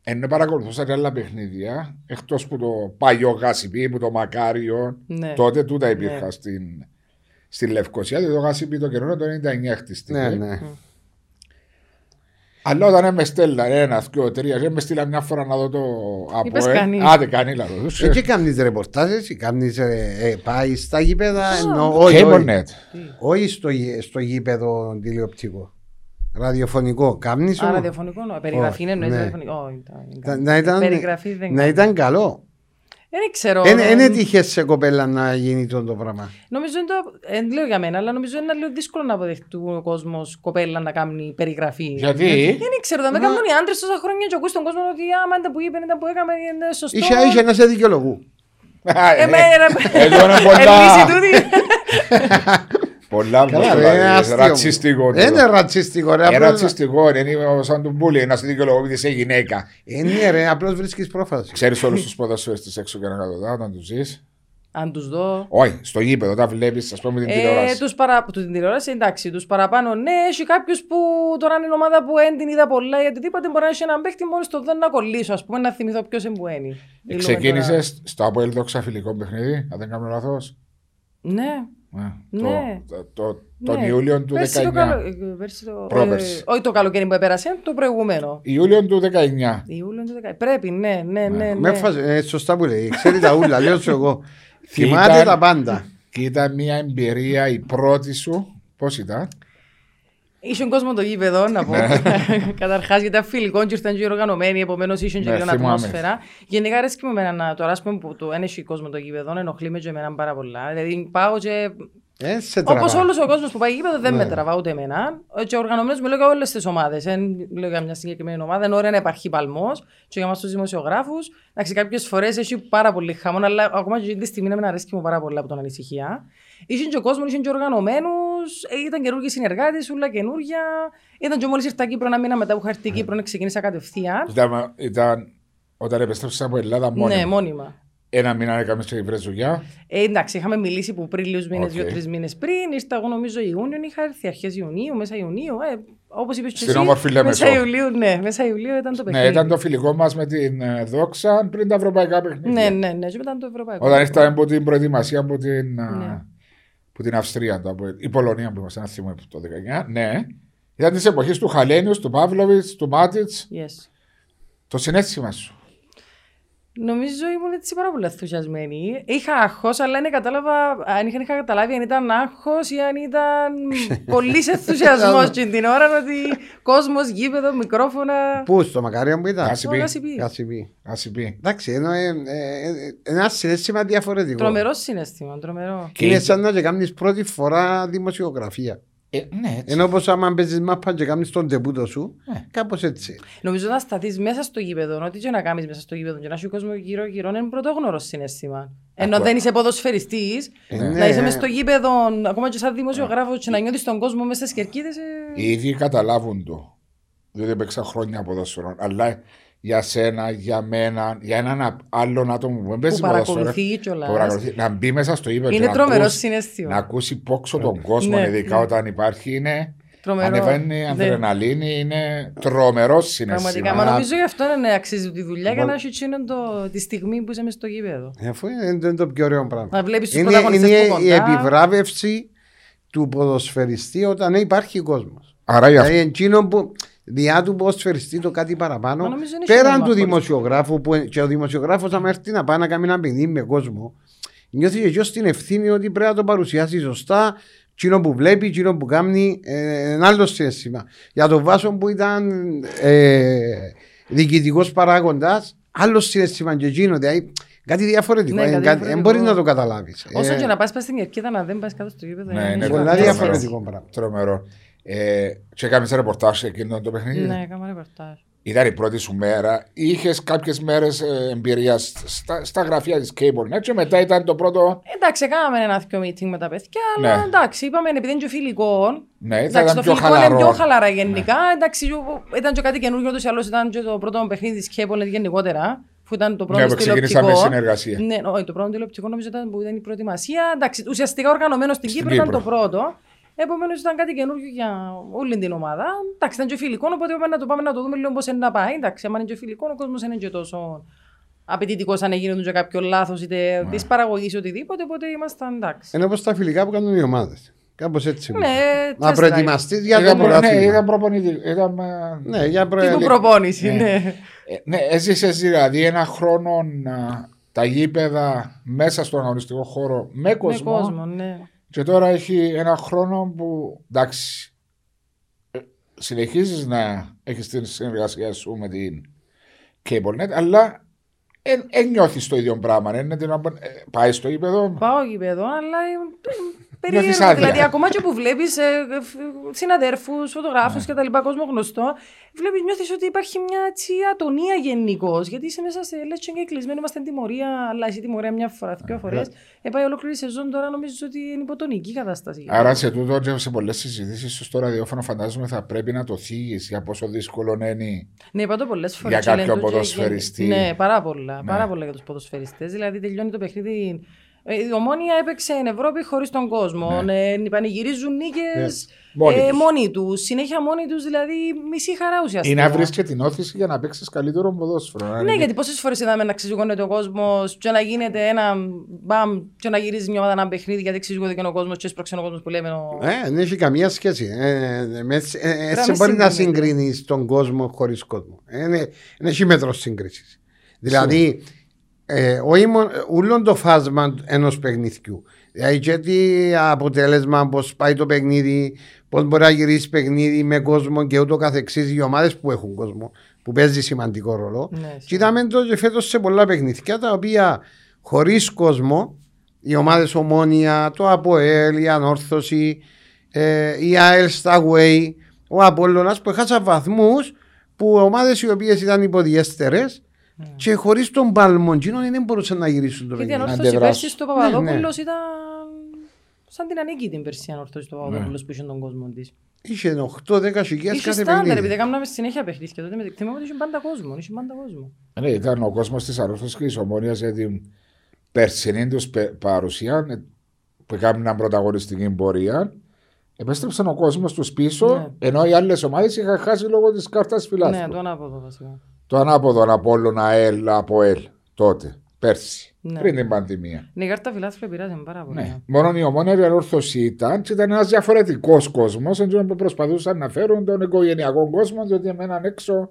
ενώ παρακολουθούσα και άλλα παιχνίδια, εκτός που το παλιό Γάσιπι, που το Μακάριο, Ναι. τότε τούτα υπήρχαν Ναι. στην, στην Λευκοσία. Το Γάσιπι το καιρό το 99 χτίστηκε. Ναι, ναι. Αλλά όταν με στέλνα ένα, δυο, τρία, δεν με στείλα μια φορά να δω το Είπες από κανεί. Άντε, κανεί να το δω. Εκεί κάνεις ρεπορτάζες ή κάνεις ε, ε, πάει στα γήπεδα ενώ όχι, όχι, Cablenet. όχι στο, γη- στο γήπεδο τηλεοπτικό. Ραδιοφωνικό. Κάνεις Α, όμως. ραδιοφωνικό. νο- Περιγραφή είναι ναι. εννοείς ραδιοφωνικό. Όχι, τα- δεν Τα- κάνω. Να ήταν, Περιγραφής δεν να κάνω. ήταν καλό. Δεν ξέρω. Δεν δεν- έτυχες σε κοπέλα να γίνει το το πράγμα. Νομίζω είναι το. Δεν λέω για μένα, αλλά νομίζω είναι λίγο δύσκολο να αποδεχτούν ο κόσμος κοπέλα να κάνει περιγραφή. Γιατί; Δεν ξέρω, δεν με κάνουν οι άντρες τόσα χρόνια και ακούς τον κόσμο ότι άμα ήταν που είπε, ήταν που έκαμε, είναι σωστό. Είχε, είχε να σε δικαιολογού. Εμένα. Εδώ είναι πολλά. Ελπίση τούτη. Πολλά Καλά, πολλά, ρε, είναι είναι αστείο. ρατσιστικό. Δεν είναι ρατσιστικό ρε. Είναι απλώς- ρατσιστικό, δεν είναι σαν τον μπούλι, να σε δικαιολογώ επειδή είσαι γυναίκα. Ε, ναι ρε, απλώς βρίσκεις πρόφαση. Ξέρεις όλους τους ποδοσφαιριστές έξω και να κατοδά, όταν τους ζεις; Αν τους δω. Όχι, στο γήπεδο, όταν βλέπεις, ας πούμε την Ε, τηλεόραση. τους παρα... του την τηλεόραση, εντάξει, τους παραπάνω. Ναι, έχει κάποιους που τώρα είναι ομάδα που δεν την είδα πολλά ή οτιδήποτε. Μπορεί να έχει έναν παίχτη μόλι το δω να κολλήσω, ας πούμε, να θυμηθώ ποιος είναι που είναι. Μιλούμε τώρα. Ξεκίνησες στο Αποέλ Δόξα φιλικό παιχνίδι, αν δεν κάνω λάθος; Ναι, Ε, Ναι. το- το- Τον ναι. Ιούλιο του Πέρσι το 19. καλο- ε, πέρσι το- Πρόπερσι. ε, Όχι το καλοκαίρι που έπερασε, το προηγούμενο. Ιούλιο του 19. Ιούλιο του 10. Πρέπει, ναι, ναι, ναι. Με ναι. φας- ε, σωστά που λέει. Ξέρεις τα ούλα, λέω σου εγώ. Και Θυμάται ήταν- τα πάντα. Και ήταν μια εμπειρία η πρώτη σου. Πώς ήταν; Είχε κόσμο το γήπεδο, να πω. Καταρχάς, γιατί ήταν φιλικό και ήρθαν και οργανωμένοι, επομένως είχε και Ναι, λίγο θυμάμαι. ατμόσφαιρα. Γενικά αρέσει και με εμένα να τώρα, ας πούμε, που το ένα έχει κόσμο το γήπεδο, ενοχλεί με και εμένα πάρα πολλά. Δηλαδή, πάω και. Ε, σε Όπως τραβά. όλος ο κόσμος που πάει γήπεδο, δεν Ναι. με τραβά ούτε εμένα. Ε, Και οργανωμένος μιλάω για όλες τις ομάδες. Δεν λέω για μια συγκεκριμένη ομάδα. Είναι ωραία να υπάρχει παλμός και για εμά τους δημοσιογράφους. Εντάξει, κάποιες φορές έχει πάρα πολύ χαμό, αλλά ακόμα και τη στιγμή με αρέσει και μου πάρα πολύ από τον ανησυχία. Είχε και ο κόσμος, είχε και οργανωμένους, ήταν καινούργιοι συνεργάτες, όλα καινούργια. Ήταν και μόλις ήρθα Κύπρο, ένα μήνα μετά που είχα έρθει Κύπρο, ξεκίνησα κατευθείαν. Ήταν, ήταν όταν επέστρεψα από Ελλάδα μόνη. Ναι, μόνιμα. Ένα μήνα έκαμες και βρες δουλειά. Ε, εντάξει, είχαμε μιλήσει που πριν λίγους μήνες, Οκ. δύο-τρει μήνες πριν. Ήρθα εγώ νομίζω Ιούνιο, είχα έρθει αρχές Ιουνίου, μέσα Ιουνίου. Ε, Όπως είπες και Στην εσύ. όμορφη Λέμεσο. Μέσα Ιουλίου, ναι, μέσα Ιουλίου ήταν το Ναι, παιχνίδι. ήταν το φιλικό μας με την ε, Δόξα πριν τα ευρωπαϊκά παιχνίδια. Ναι, ναι, ναι, και μετά το ευρωπαϊκό. Όταν ήρθαμε από την προετοιμασία από την, ε, Ναι. Που την Αυστρία, το, από, η Πολωνία που είμαστε, να θυμούμε το 19. Ναι. Ήταν της εποχής του Χαλένιους, του Παύλοβιτς, του Μάτιτ. Yes. Το συνέστημα σου. Νομίζω ήμουν έτσι πάρα πολύ ενθουσιασμένη. Είχα άγχος, αλλά δεν κατάλαβα αν είχα, είχα καταλάβει αν ήταν άγχος ή αν ήταν πολύς ενθουσιασμός την ώρα ότι κόσμος, γήπεδο, μικρόφωνα. Πού, στο Μακάριο που ήταν; Κάση Το πει. Γασιπί. Κασιπί. Α πει. Εντάξει, ενώ ε, ε, ε, ένας συνέστημα διαφορετικό. Τρομερό συνέστημα, τρομερό. Και Είναι είπε- σαν να και κάνεις πρώτη φορά δημοσιογραφία. Ε, ναι, έτσι. Ενώ όπως άμα παίζεις μάπα και κάνεις τον τεπούτο σου, Ναι. κάπως έτσι. Νομίζω να σταθείς μέσα στο γήπεδο, ό,τι και να κάνεις μέσα στο γήπεδο και να έχει ο κόσμος γύρω-γύρω είναι πρωτόγνωρος συνέστημα. Ενώ Ακούω. δεν είσαι ποδοσφαιριστής, Ε, να ναι. είσαι μέσα στο γήπεδο, ακόμα και σαν δημοσιογράφος, και να νιώθεις τον κόσμο μέσα στις κερκίδες. Οι ίδιοι καταλάβουν το. Διότι έπαιξα χρόνια ποδόσφαιρο. Αλλά για σένα, για μένα, για έναν α- άλλον άτομο που δεν που παίζει ποδόσφαιρο. παρακολουθεί που κιόλας. παρακολουθεί, Να μπει μέσα στο ύπεδο. Είναι και τρομερό να ακούσει, συνέστημα. να ακούσει πόξο τον κόσμο, Ναι, ειδικά ναι. όταν υπάρχει, είναι. Τρομερό. Ανεβαίνει Ναι. αδρεναλίνη, είναι τρομερό συνέστημα. Πραγματικά. Μα νομίζω γι' αυτό είναι αξίζει τη δουλειά για Βα- να έχει εκείνο το, τη στιγμή που είσαι μέσα στο γήπεδο. Ε, Αφού είναι, είναι το πιο ωραίο πράγμα. Να βλέπεις τους Είναι, πρωταγωνιστές είναι που η κοντά. επιβράβευση του ποδοσφαιριστή όταν υπάρχει κόσμος. Άρα γι' αυτό. Δηλαδή εκείνο που διά του ποδοσφαιριστή το κάτι παραπάνω, Μα νομίζω είναι πέραν χειρότερο του χωρίς. δημοσιογράφου που και ο δημοσιογράφος άμα έρθει να πάει να κάνει ένα παιδί με κόσμο νιώθει και εκείνος την ευθύνη ότι πρέπει να το παρουσιάσει σωστά εκείνο που βλέπει, εκείνο που κάνει ε, ένα άλλο συναίσθημα. Για τον Βάσο που ήταν ε, διοικητικός παράγοντας άλλο συναίσθημα και εκείνο δηλαδή Κάτι διαφορετικό. Ναι, ε, κάτι κάτι- διαφορετικό. Δεν μπορείς να το καταλάβεις. Όσο και να πας στην κερκίδα, να δεν πας κάτω στο γήπεδο. Ναι, είναι είναι πολλά καμία τρομερό. διαφορετικό σχέση. πράγμα. Τρομερό. Ε, και έκαμε σε ρεπορτάζ εκείνο το παιχνίδι. Ναι, έκανα ρεπορτάζ. Ήταν η πρώτη σου μέρα. Είχες κάποιες μέρες εμπειρίας στα, στα γραφεία της Cable Net και μετά ήταν το πρώτο. Εντάξει, κάναμε ένα δύο meeting με τα παιδιά, αλλά Ναι. εντάξει, είπαμε επειδή είναι και φιλικό. Ναι, θα Εντάξει, ήταν το πιο φιλικό είναι χαλαρό. Ναι. πιο χαλαρά γενικά. Εντάξει, ήταν και κάτι καινούργιο, ούτως ή άλλως ήταν και το πρώτο παιχνίδι της Cable γενικότερα. Που ήταν το πρώτο Ναι, που ξεκινήσαμε τηλεοπτικό. συνεργασία. Ναι, όχι, το πρώτο τηλεοπτικό νομίζω ήταν που ήταν η προετοιμασία. Εντάξει, ουσιαστικά οργανωμένο στην, Στην Κύπρο, ήταν Κύπρο. το πρώτο. Επομένως ήταν κάτι καινούργιο για όλη την ομάδα. Εντάξει, ήταν και φιλικό, οπότε είπαμε να το πάμε να το δούμε λίγο πώς είναι να πάει. Εντάξει, άμα είναι και φιλικό, ο κόσμος είναι και τόσο απαιτητικός αν έγινε και κάποιο λάθος είτε Ναι. της παραγωγής οτιδήποτε. Οπότε ήμασταν εντάξει. Είναι όπως τα φιλικά που κάνουν οι ομάδες. Κάπως έτσι. Ναι, να just προετοιμαστείς για το Ήταν, προ- ναι, πρωτάθλημα. ήταν προπονητή. Ήταν, ε, Ναι, για like. Τύπου προ... προπόνηση, Ναι. ναι. Ε, ναι, έζησε δηλαδή ένα χρόνο να, τα γήπεδα μέσα στον αγωνιστικό χώρο με Με κόσμο. κόσμο, ναι. Και τώρα έχει ένα χρόνο που εντάξει, ε, συνεχίζεις να έχεις την συνεργασία σου με την CableNet, αλλά δεν νιώθεις το ίδιο πράγμα. Είναι την, ώρα που, ε, πάει στο γήπεδο; Πάω γήπεδο, αλλά ε, ε, Νιώθεις περίεργο. άδεια. Δηλαδή, ακόμα και που βλέπεις συναδέρφους, φωτογράφους Ναι. και τα λοιπά, κόσμο γνωστό, βλέπεις, νιώθεις ότι υπάρχει μια έτσι ατονία γενικώς. Γιατί είσαι μέσα σε λες και κλεισμένο, είμαστε στην τιμωρία, αλλά εσύ τιμωρία μια φορά, δύο φορές. Ε, πάει ολόκληρη σεζόν τώρα, νομίζω ότι είναι υποτονική κατάσταση. Άρα σε τούτο και σε πολλές συζητήσεις σου στο ραδιόφωνο φαντάζομαι θα πρέπει να το θίγεις για πόσο δύσκολο είναι. Ναι, είπα το πολλές φορές. Για κάποιο ποδοσφαιριστή. Ναι, πάρα πολλά. Ναι. Πάρα πολλά για τους ποδοσφαιριστές. Δηλαδή, τελειώνει το παιχνίδι. Ε, Η ομόνια έπαιξε εν Ευρώπη χωρίς τον κόσμο. Ε, πανηγυρίζουν νίκες Ναι. Μόνοι ε, τους. μόνοι τους. Συνέχεια μόνοι τους, δηλαδή μισή χαρά ουσιαστικά. Ή να βρεις και την όθηση για να παίξεις καλύτερο ποδόσφαιρο. να Ναι, είναι- γιατί πόσες φορές είδαμε να ξεζουγώνεται ο κόσμος και να γίνεται ένα μπαμ και να γυρίζει μια ομάδα ένα παιχνίδι γιατί ξεζουγώνεται και ο κόσμος και έσπρωξε ο κόσμος που λέμε. Ο... Ε, δεν έχει καμία σχέση. Ε, ε, με- ε, ε, έτσι μην μπορεί να συγκρίνεται. συγκρίνεις τον κόσμο χωρίς κόσμο. Ε, ναι, δεν έχει μέτρο σύγκρισης. Δηλαδή, ε, όχι μόνο, όλο το φάσμα ενός παιχνιδιού. Δηλαδή, και τι αποτέλεσμα, πώς πάει το παιχνίδι, πώς μπορεί να γυρίσει παιχνίδι με κόσμο και ούτω καθεξής. Οι ομάδες που έχουν κόσμο, που παίζει σημαντικό ρόλο. Ναι, και είδαμε το και φέτος σε πολλά παιχνίδια τα οποία χωρίς κόσμο, οι ομάδες Ομόνια, το ΑΠΟΕΛ, η Ανόρθωση, ε, η ΑΕΛ στα Way, ο Απόλλωνας που έχασαν βαθμούς που ομάδες οι οποίες ήταν υποδιέστερες και χωρίς τον παλμοντζίνο δεν μπορούσαν να γυρίσουν το Γιατί η παιχνίδι. ανόρθωση αντιδράσουν. πέρσι στο Παπαδόπουλο Ναι, ναι. ήταν σαν την ανήκει την περσί η ανόρθωση του Παπαδόπουλος που είχε τον κόσμο της. Είχε 8-10 χιλιάδες Είχε κάθε στάνταρ, επειδή παιχνίδι. κάναμε συνέχεια παιχνίδια τότε με θυμάμαι ότι είχε πάντα κόσμο. Είχε πάντα κόσμο. Ναι, ήταν ο κόσμος της Αρρώστια και της Ομόνιας για την περσινή του παρουσία ε, που έκαναν πρωταγωνιστική πορεία. Επέστρεψαν ο κόσμος τους πίσω, Ναι. ενώ οι άλλες ομάδες είχαν χάσει λόγω της κάρτας φιλάθλου. Ναι, το ανάποδο βασικά. Το ανάποδο Απόλλωνα ΑΕΛ από ΕΛ τότε, πέρσι, Ναι. πριν την πανδημία. Ναι, η κάρτα φιλάθλου επηρεάζει πάρα πολύ. Ναι. Μόνο η ομόνια η ανόρθωση ήταν και ήταν ένας διαφορετικός κόσμος, εντό που προσπαθούσαν να φέρουν τον οικογενειακό κόσμο, διότι εμέναν έξω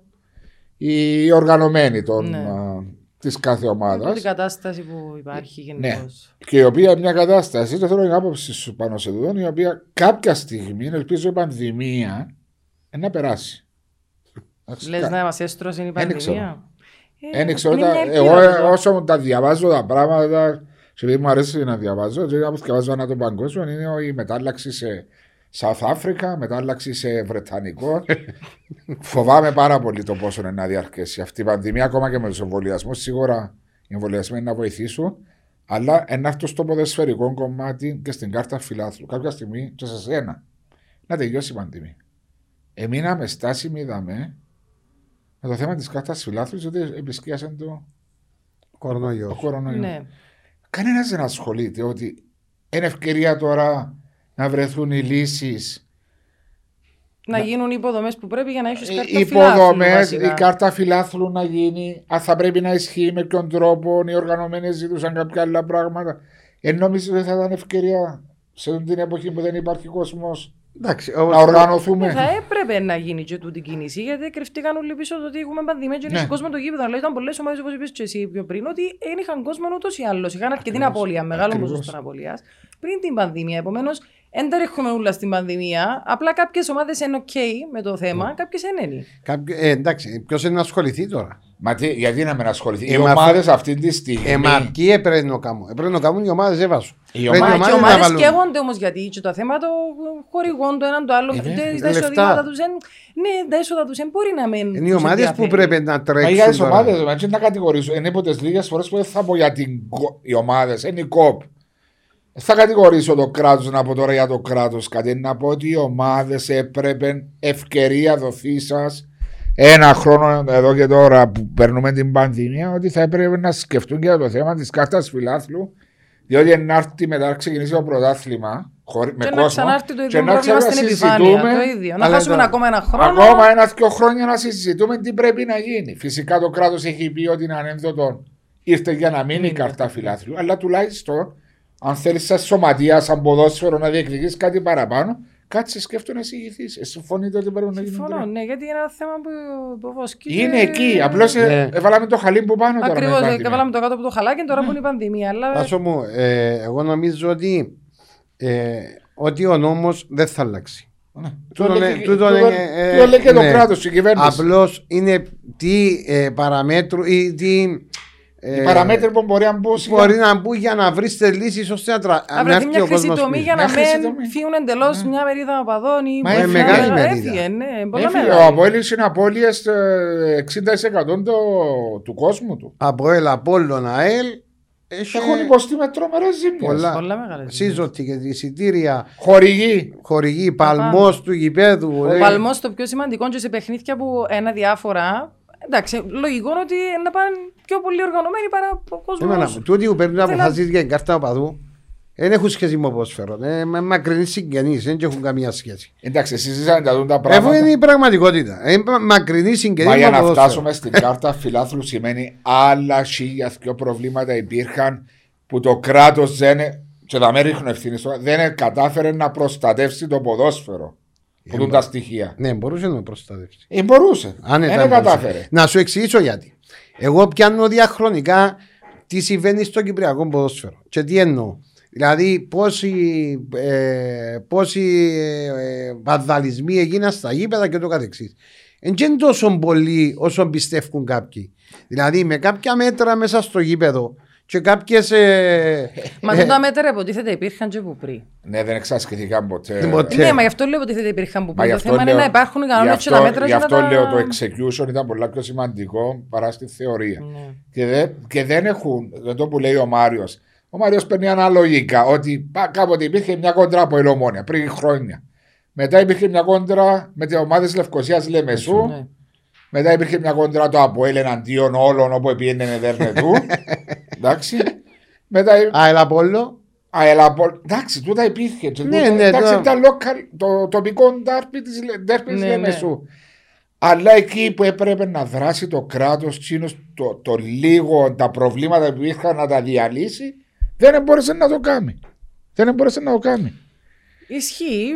οι οργανωμένοι των, Ναι. α, της κάθε Από ομάδας. την κατάσταση που υπάρχει γενικώς. Ναι. Και η οποία μια κατάσταση, το θέλω την άποψη σου πάνω σε αυτό, η οποία κάποια στιγμή, ελπίζω η πανδημία, ε, να περάσει. Λες να μας έστρωσε η Δεν ξέρω. πανδημία. Ε, Δεν ξέρω, είναι τα- μια ελπίδα εγώ ε, αυτό. όσο τα διαβάζω τα πράγματα, σε επειδή μου αρέσει να διαβάζω, και όπως διαβάζω ανά τον παγκόσμιο, είναι η μετάλλαξη σε South Africa, μετάλλαξη σε Βρετανικό. Φοβάμαι πάρα πολύ το πόσο είναι να διαρκέσει αυτή η πανδημία, ακόμα και με τους εμβολιασμούς. Σίγουρα οι εμβολιασμοί είναι να βοηθήσουν, αλλά ένα αυτό στο ποδοσφαιρικό κομμάτι και στην κάρτα φιλάθλου. Κάποια στιγμή και σε σένα να τελειώσει η πανδημία. Εμείναμε στάσιμοι, είδαμε, με το θέμα της κάρτας φιλάθλου, διότι επισκίασε το, ο Κορονοϊός. κορονοϊό. Ναι. Κανένας δεν ασχολείται ότι είναι ευκαιρία τώρα να βρεθούν οι λύσεις. Να γίνουν οι υποδομές που πρέπει για να έχεις κάρτα Ε, Οι φιλάθλου, υποδομές, βασικά. η κάρτα φιλάθλου να γίνει, αν θα πρέπει να ισχύει με ποιον τρόπο, οι οργανωμένοι ζητούσαν κάποια άλλα πράγματα. Ε, νομίζω ότι θα ήταν ευκαιρία σε αυτή την εποχή που δεν υπάρχει κόσμος Εντάξει, να όπως- οργανωθούμε. Ε, Θα έπρεπε να γίνει και τούτη κίνηση γιατί κρυφτήκαν όλοι πίσω το ότι έχουμε πανδημία και Ναι. ναι. κόσμο το γήπεδο. Αλλά ήταν πολλές ομάδες όπως είπες και εσύ πιο πριν ότι δεν είχαν κόσμο ούτως ή άλλως. Είχαν αρκετή Ακριβώς. απώλεια, μεγάλο Ακριβώς. ποσοστό απώλειας πριν την πανδημία. Επομένως, δεν τα έχουμε όλα στην πανδημία. Απλά κάποιες ομάδες είναι OK με το θέμα, κάποιες δεν είναι. Κάποιο- ε, εντάξει, ποιος είναι να ασχοληθεί τώρα; Μα τι, γιατί να μην ασχοληθεί; Ε, Οι μα ομάδες αυτή τη στιγμή. Ε, μα ποιοι έπρεπε να κάνουν. Έπρεπε να κάνουν οι ομάδες, έβασου. Οι Πρέπει ομάδες- Μα και οι να ομάδες βάλουν. καίγονται όμως γιατί και το θέμα το χορηγών το έναν το άλλο. Ε, και βέβαια. τα Λεφτά. εισοδήματα τους δεν- Ναι, τα έσοδα τους δεν μπορεί να μένουν. Είναι οι ομάδες που πρέπει να Μα τρέξουν. για τις τώρα. ομάδες, μα έτσι να κατηγορήσω. Είναι από τις λίγες φορές που δεν θα πω για την, κο- οι ομάδες, είναι η κοπ. Δεν θα κατηγορήσω το κράτος να πω τώρα για το κράτος κάτι. Να πω ότι οι ομάδες έπρεπε ευκαιρία δοθεί σα ένα χρόνο εδώ και τώρα που περνούμε την πανδημία ότι θα έπρεπε να σκεφτούν και για το θέμα της κάρτας φιλάθλου. Διότι να έρθει μετά να ξεκινήσει το πρωτάθλημα χωρί- με Και να κόσμο. ξανάρθει το και ίδιο να πρόβλημα στην ξανασυζητούμε επιφάνεια. Το ίδιο. Να αλλά χάσουμε τώρα- ακόμα ένα χρόνο. Ακόμα ένα-δυο χρόνια να συζητούμε τι πρέπει να γίνει. Φυσικά το κράτος έχει πει ότι είναι ανένδοτο. Ήρθε για να μείνει η καρτά φιλάθλου. Αλλά τουλάχιστον, αν θέλεις σαν σωματεία, σαν ποδόσφαιρο να διεκδικήσει κάτι παραπάνω, κάτσε σκέφτομαι να εισηγηθείς. Ε, συμφωνείτε ότι πρέπει να γίνει. Συμφωνώ, ναι, γιατί είναι ένα θέμα που, που βοσκεί. Είναι και- εκεί. Απλώς Ναι. έβαλαμε το χαλί που πάνω τώρα. Ακριβώς, με την πανδημία. βάλαμε το κάτω από το χαλάκι τώρα που είναι η πανδημία. Αλλά Άσο μου, ε, εγώ νομίζω ότι, ε, ότι ο νόμος δεν θα αλλάξει. Ναι. Τούτο Τούτο είναι- λέει- τούτο τούτο- είναι, ε, τούτο λέει και το ναι. κράτος, η κυβέρνηση. Απλώς είναι τι ε, παραμέτρου ή τι. Ε, Οι παραμέτροι που μπορεί να μπουν. σιγά. μπορεί να μπουν για να βρεις τις λύσεις ώστε να, τρα... να να βρεθεί έρθει μια ο χρυσή κόσμος τομή πίσω. για να Μια χρυσή μην τομή. φύγουν εντελώς μια μερίδα οπαδών ή Μα που είναι έφυγαν, μεγάλη ε, μερίδα. έφυγε, ναι, πολλά Έφυγε, μεγάλη. Ο Απόελης είναι απώλειες ε, 60% το- του κόσμου του. Από ελ Απόλλων ΑΕΛ έχει Έχουν υποστεί με τρομερές ζήμιες. πολλά Πολλά μεγάλα. σύζωτη και εισιτήρια, Χορηγοί. χορηγοί, παλμός του γηπέδου. Ο ε, παλμός το πιο σημαντικό και σε παιχνίδια που ένα διάφορα. Εντάξει, λογικό είναι ότι να πάνε πιο πολύ οργανωμένοι παρά ο Εμένα, κόσμο. τούτοι που παίρνουν Θέλω- αποφάσεις για την κάρτα οπαδού δεν έχουν σχέση με ποδόσφαιρο. Ε, με μακρινοί συγγενείς, δεν έχουν καμία σχέση. Εντάξει, εσείς είσατε να δουν τα Αφού πράγματα. είναι η πραγματικότητα. Ε, μα- μακρινοί συγγενείς Μα με για να ποδόσφαιρο. φτάσουμε στην κάρτα φιλάθλους σημαίνει άλλα χίλια δυο προβλήματα υπήρχαν που το κράτος δεν και τα μέρη έχουν ευθύνη στο- δεν κατάφερε να προστατεύσει το ποδόσφαιρο. Που δουν τα στοιχεία. Ναι, μπορούσε να προστατεύσει. Ε, μπορούσε. Αν δεν ήταν μπορούσε. κατάφερε. Να σου εξηγήσω γιατί. Εγώ πιάνω διαχρονικά τι συμβαίνει στο Κυπριακό ποδόσφαιρο. Και τι εννοώ. Δηλαδή πόσοι, ε, πόσοι ε, βανδαλισμοί έγιναν στα γήπεδα και το καθεξής. Δεν είναι τόσο πολλοί όσο πιστεύουν κάποιοι. Δηλαδή με κάποια μέτρα μέσα στο γήπεδο και κάποιες... Ε, Μα δεν τα μέτρα υποτίθεται υπήρχαν και που πριν. Ναι, δεν εξασκηθήκαν ποτέ. Ποτέ. Ναι, μα γι' αυτό λέω υποτίθεται υπήρχαν που Μα πριν. γι' Το αυτό θέμα είναι λέω- να υπάρχουν οι γι' κανόνες και αυτό- τα μέτρα Γι' και να αυτό τα- λέω το execution ήταν πολύ πιο σημαντικό παρά στη θεωρία. Ναι. Και, δεν, και δεν έχουν, δεν το που λέει ο Μάριο. Ο Μάριος παίρνει αναλογικά ότι πα, κάποτε υπήρχε μια κόντρα από ελομόνια πριν χρόνια. Μετά υπήρχε μια κόντρα με τις ομάδες Λευκοσίας Λεμεσού. Ναι. Μετά υπήρχε μια κόντρα το Αποέλ εναντίον όλων όπου πήγαινε δέρνε του. Εντάξει. Μετά. η- Α, έλα Πόλο. Α, έλα, απο- εντάξει, τούτα υπήρχε. Και Ναι, τούτα- ναι, εντάξει, το- ήταν local, το τοπικό ντάρπι της, Λε- ντέρπι της Ναι, Λεμεσού. Αλλά εκεί που έπρεπε να δράσει το κράτος, το, το λίγο, τα προβλήματα που είχαν να τα διαλύσει, δεν μπόρεσε να το κάνει. Δεν μπόρεσε να το κάνει. Ισχύει.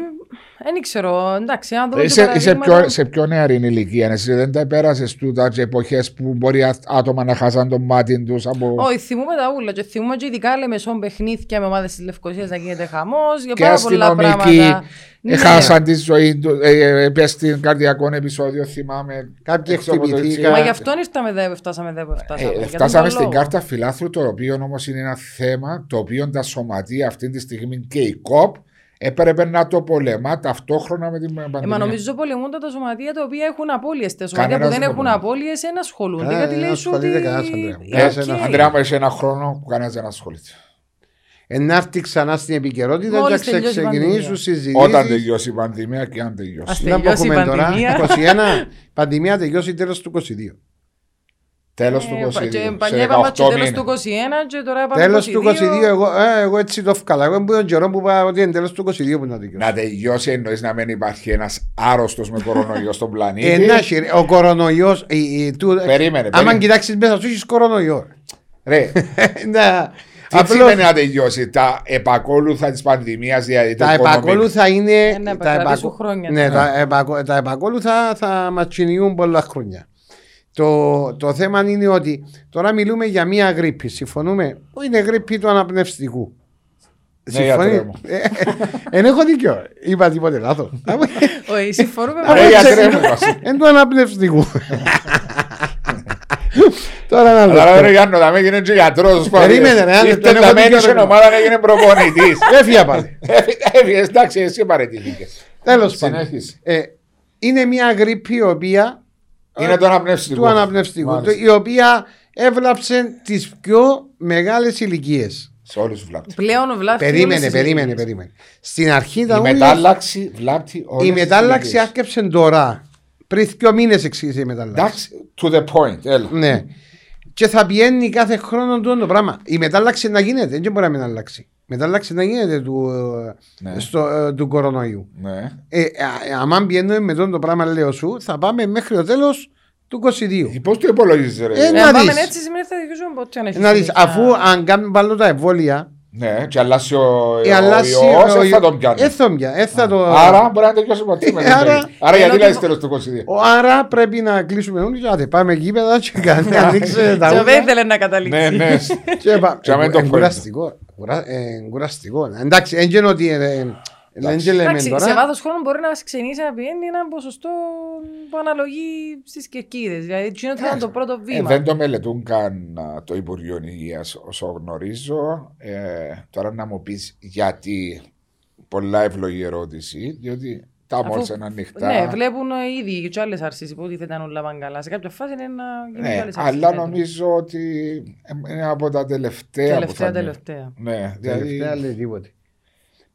Δεν ξέρω. Εντάξει, αν δούμε και Είσαι, είσαι παραδείγματα- πιο, σε πιο νεαρή ηλικία, εσύ δεν τα πέρασε τούτα και εποχές που μπορεί α- άτομα να χάσαν το μάτι τους από. Όχι, θυμούμε τα ούλα και θυμούμε και ειδικά λέμε σόν παιχνίδια με ομάδες της Λευκοσίας να γίνεται χαμός για και πάρα πολλά αστυνομικοί πράγματα. Ναι. χάσαν τη ζωή του. Ε, ε, πες στην καρδιακό επεισόδιο, θυμάμαι. Κάποιοι έξω από το χτυπηθήκαν. Ιτσιά. Μα γι' αυτό ήρθαμε εδώ που φτάσαμε εδώ που φτάσαμε. Ε, Για φτάσαμε τον στην λόγο. κάρτα φιλάθλου, το οποίο όμως είναι ένα θέμα το οποίο τα σωματεία αυτή τη στιγμή και η ΚΟΠ έπρεπε να το πολεμά ταυτόχρονα με την πανδημία. Ε, μα νομίζω πολεμούνται τα σωματεία τα οποία έχουν απώλειες. Τα σωματεία που Κανένας δεν δεν έχουν πολεμά. απώλειες δεν ασχολούνται. Ε, Γιατί δεν λέει σου ασχολείται ότι. κανένας, Ανδρέα μου. Ε, Ένας οκ. ένα Αντρέα μου, έχει ένα χρόνο που κανένας δεν ασχολείται. να έρθει ξανά στην επικαιρότητα Μόλις και να τελειώσει η ξεκινήσουν πανδημία. συζητήσεις. Όταν τελειώσει η πανδημία και αν τελειώσει. Ας Να τελειώσει η πούμε τώρα, πανδημία. 21, πανδημία τελειώσει τέλος του 22. Τέλο του Ε, 22. και σε Παλιά είπαμε και 18 τέλος μήνες. του 21 και τώρα είπαμε Τέλος του 22, εγώ, ε, εγώ έτσι το ευκαλά. Εγώ που τον καιρό που είπα ότι είναι τέλος του 22 που να τελειώσει. Να τελειώσει εννοείς να μην υπάρχει ένας άρρωστος με κορονοϊό στον Ε, πλανήτη. να, χειρι- ο κορονοϊός, η- η- του- Περίμενε, άμα περίμενε. κοιτάξεις μέσα σου έχεις κορονοϊό. Ρε, Να, τι απλώς σημαίνει να τελειώσει τα επακόλουθα της πανδημίας, δηλαδή το τα οικονομικό; επακόλουθα είναι. να τα, επακρατήσουν επακο- χρόνια. Ναι, τα, επακο- τα επακόλουθα θα μας κυνηγούν πολλά χρόνια. Το, το θέμα είναι ότι τώρα μιλούμε για μία γρήπη. Συμφωνούμε; Που είναι γρήπη του αναπνευστικού. Ναι, γιατρέ μου. Δεν έχω δίκιο. Είπα τίποτε λάθος. Όχι, συμφωνούμε Ρε, μαζί. γιατρέ μου, Βασίλη. Εν του αναπνευστικού. Τώρα ένα Αλλά ρε λεπτό. Γιάννο, θα με έγινε και γιατρός. Περίμενε, ρε, αν Ήρθε δεν έχω να μένεις δίκιο, στην ρε. ομάδα να έγινε προπονητής. Έφυγε πάλι. Έφυγε, εντάξει, εσύ παρετήθηκες. Τέλος πάντων. Συνέχισε. Ε, είναι μια γρήπη η οποία Είναι το αναπνευστικό. του αναπνευστικού, Μάλιστα. το- η οποία έβλαψε τις πιο μεγάλες ηλικίες. Σε όλους τους βλάπτει. Πλέον βλάφτει. όλες Περίμενε, τις περίμενε, ηλικίες. περίμενε. Στην αρχή Η ήταν όλες- μετάλλαξη βλάπτει όλες η τις μετάλλαξη ηλικίες. άρκεψε τώρα. Πριν δύο μήνες εξήγησε η μετάλλαξη. Εντάξει, to the point, έλα. Ναι. Και θα πηγαίνει κάθε χρόνο τούτο το πράγμα. Η μετάλλαξη να γίνεται, δεν μπορεί να μην αλλάξει. Η μετάλλαξη να γίνεται του, ε, Ναι. στο, ε, του κορονοϊού. Ναι. Ε, α, άμα πηγαίνουμε με τούτο το πράγμα, λέω σου, θα πάμε μέχρι το τέλος του 22. Πώς το υπολογίζεις, ρε; Ε, Ε, να αν πάμε δεις. έτσι σημαίνει θα δικαιώσουμε ποτέ αν έχει Να δεις, συνέχεια. αφού αν κάνουμε πάλι τα εμβόλια, Ναι, και αλλάσει ο ε, αλλάζει ιός, ο- δεν θα τον πιάνει. ε, θα τον πιάνει, ε, θα το- Άρα μπορεί να τελειώσει ποτέ. με Ε, τον άρα- τέλος. Άρα γιατί Ενώ λέει το- τέλος του 22. Ο- Άρα πρέπει να κλείσουμε όλοι και άντε, πάμε γήπεδα και κάνε, ανοίξε τα Και δεν ούλα ήθελε να καταλήξει. Ναι, ναι. και πάμε. Και αμέν το Ε, point. κουραστικό, κουρα- ε, κουραστικό. Εντάξει, δεν είναι ότι ε, ε, δεν και λέμε Εντάξει, σε τώρα. βάθος χρόνου μπορεί να ξεκινήσει να πηγαίνει ένα ποσοστό που αναλογεί στις κερκίδες. Δηλαδή, εκείνο θα ήταν το πρώτο Ε, βήμα. δεν το μελετούν καν α, το Υπουργείο Υγείας όσο γνωρίζω. Ε, τώρα να μου πεις γιατί. Πολλά ευλογή ερώτηση, διότι τα Αφού- μόρσα είναι ανοιχτά. Ναι, βλέπουν ε, ήδη και άλλες αρσίε. Υποτίθεται ήταν όλα πάνε καλά. Σε κάποια φάση είναι να γίνουν Ναι, και άλλες αρσίες. αλλά νομίζω ότι είναι από τα τελευταία, που Τελευταία, θα είναι. τελευταία. Ναι, δηλαδή Τελευταία λέει τίποτε.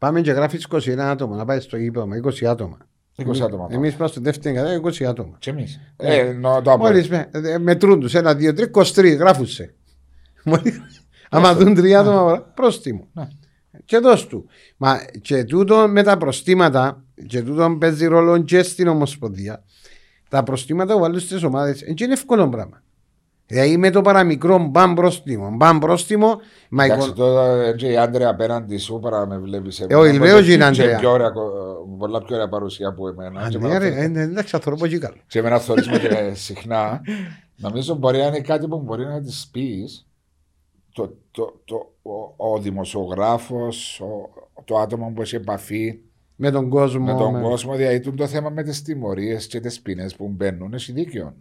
Πάμε και γράφεις 21 άτομα να πάεις στο γήπεδο με 20 άτομα. 20 άτομα. Εμείς πάμε στο δεύτερο κατά 20 άτομα. Και εμείς. Ε, εννοώ το Μόλις με, ε, μετρούν τους, ένα, δύο, τρία, 23, γράφουν σε. Μόλις- Άμα δουν τρία άτομα, πρόστιμο. Ναι. Και δώσ' του. Μα και τούτο με τα προστήματα, και τούτο παίζει ρόλο και στην Ομοσπονδία, τα προστήματα που βάλουν στις ομάδες, δεν είναι εύκολο πράγμα. Δηλαδή με το παραμικρό μπαμ πρόστιμο, μπαμ πρόστιμο, μα η Εντάξει, τώρα ε, και η Άντρεα απέναντι σου παρά με βλέπεις Ε, όχι, λέω και είναι Άντρεα. πιο ωραία, κο- πολλά πιο ωραία παρουσία από εμένα. Και Ναι, εμένα ρε, θωρείς- ε, ναι, εντάξει, άνθρωπο και καλό. Και εμένα θωρείς με και συχνά. Νομίζω μπορεί να είναι κάτι που μπορεί να της πεις το, το, το, ο, ο δημοσιογράφος, ο, το άτομο που έχει επαφή Με τον κόσμο. με τον με- κόσμο, δηλαδή το θέμα με τις τιμωρίες και τις ποινές που μπαίνουν, έχει δίκιο.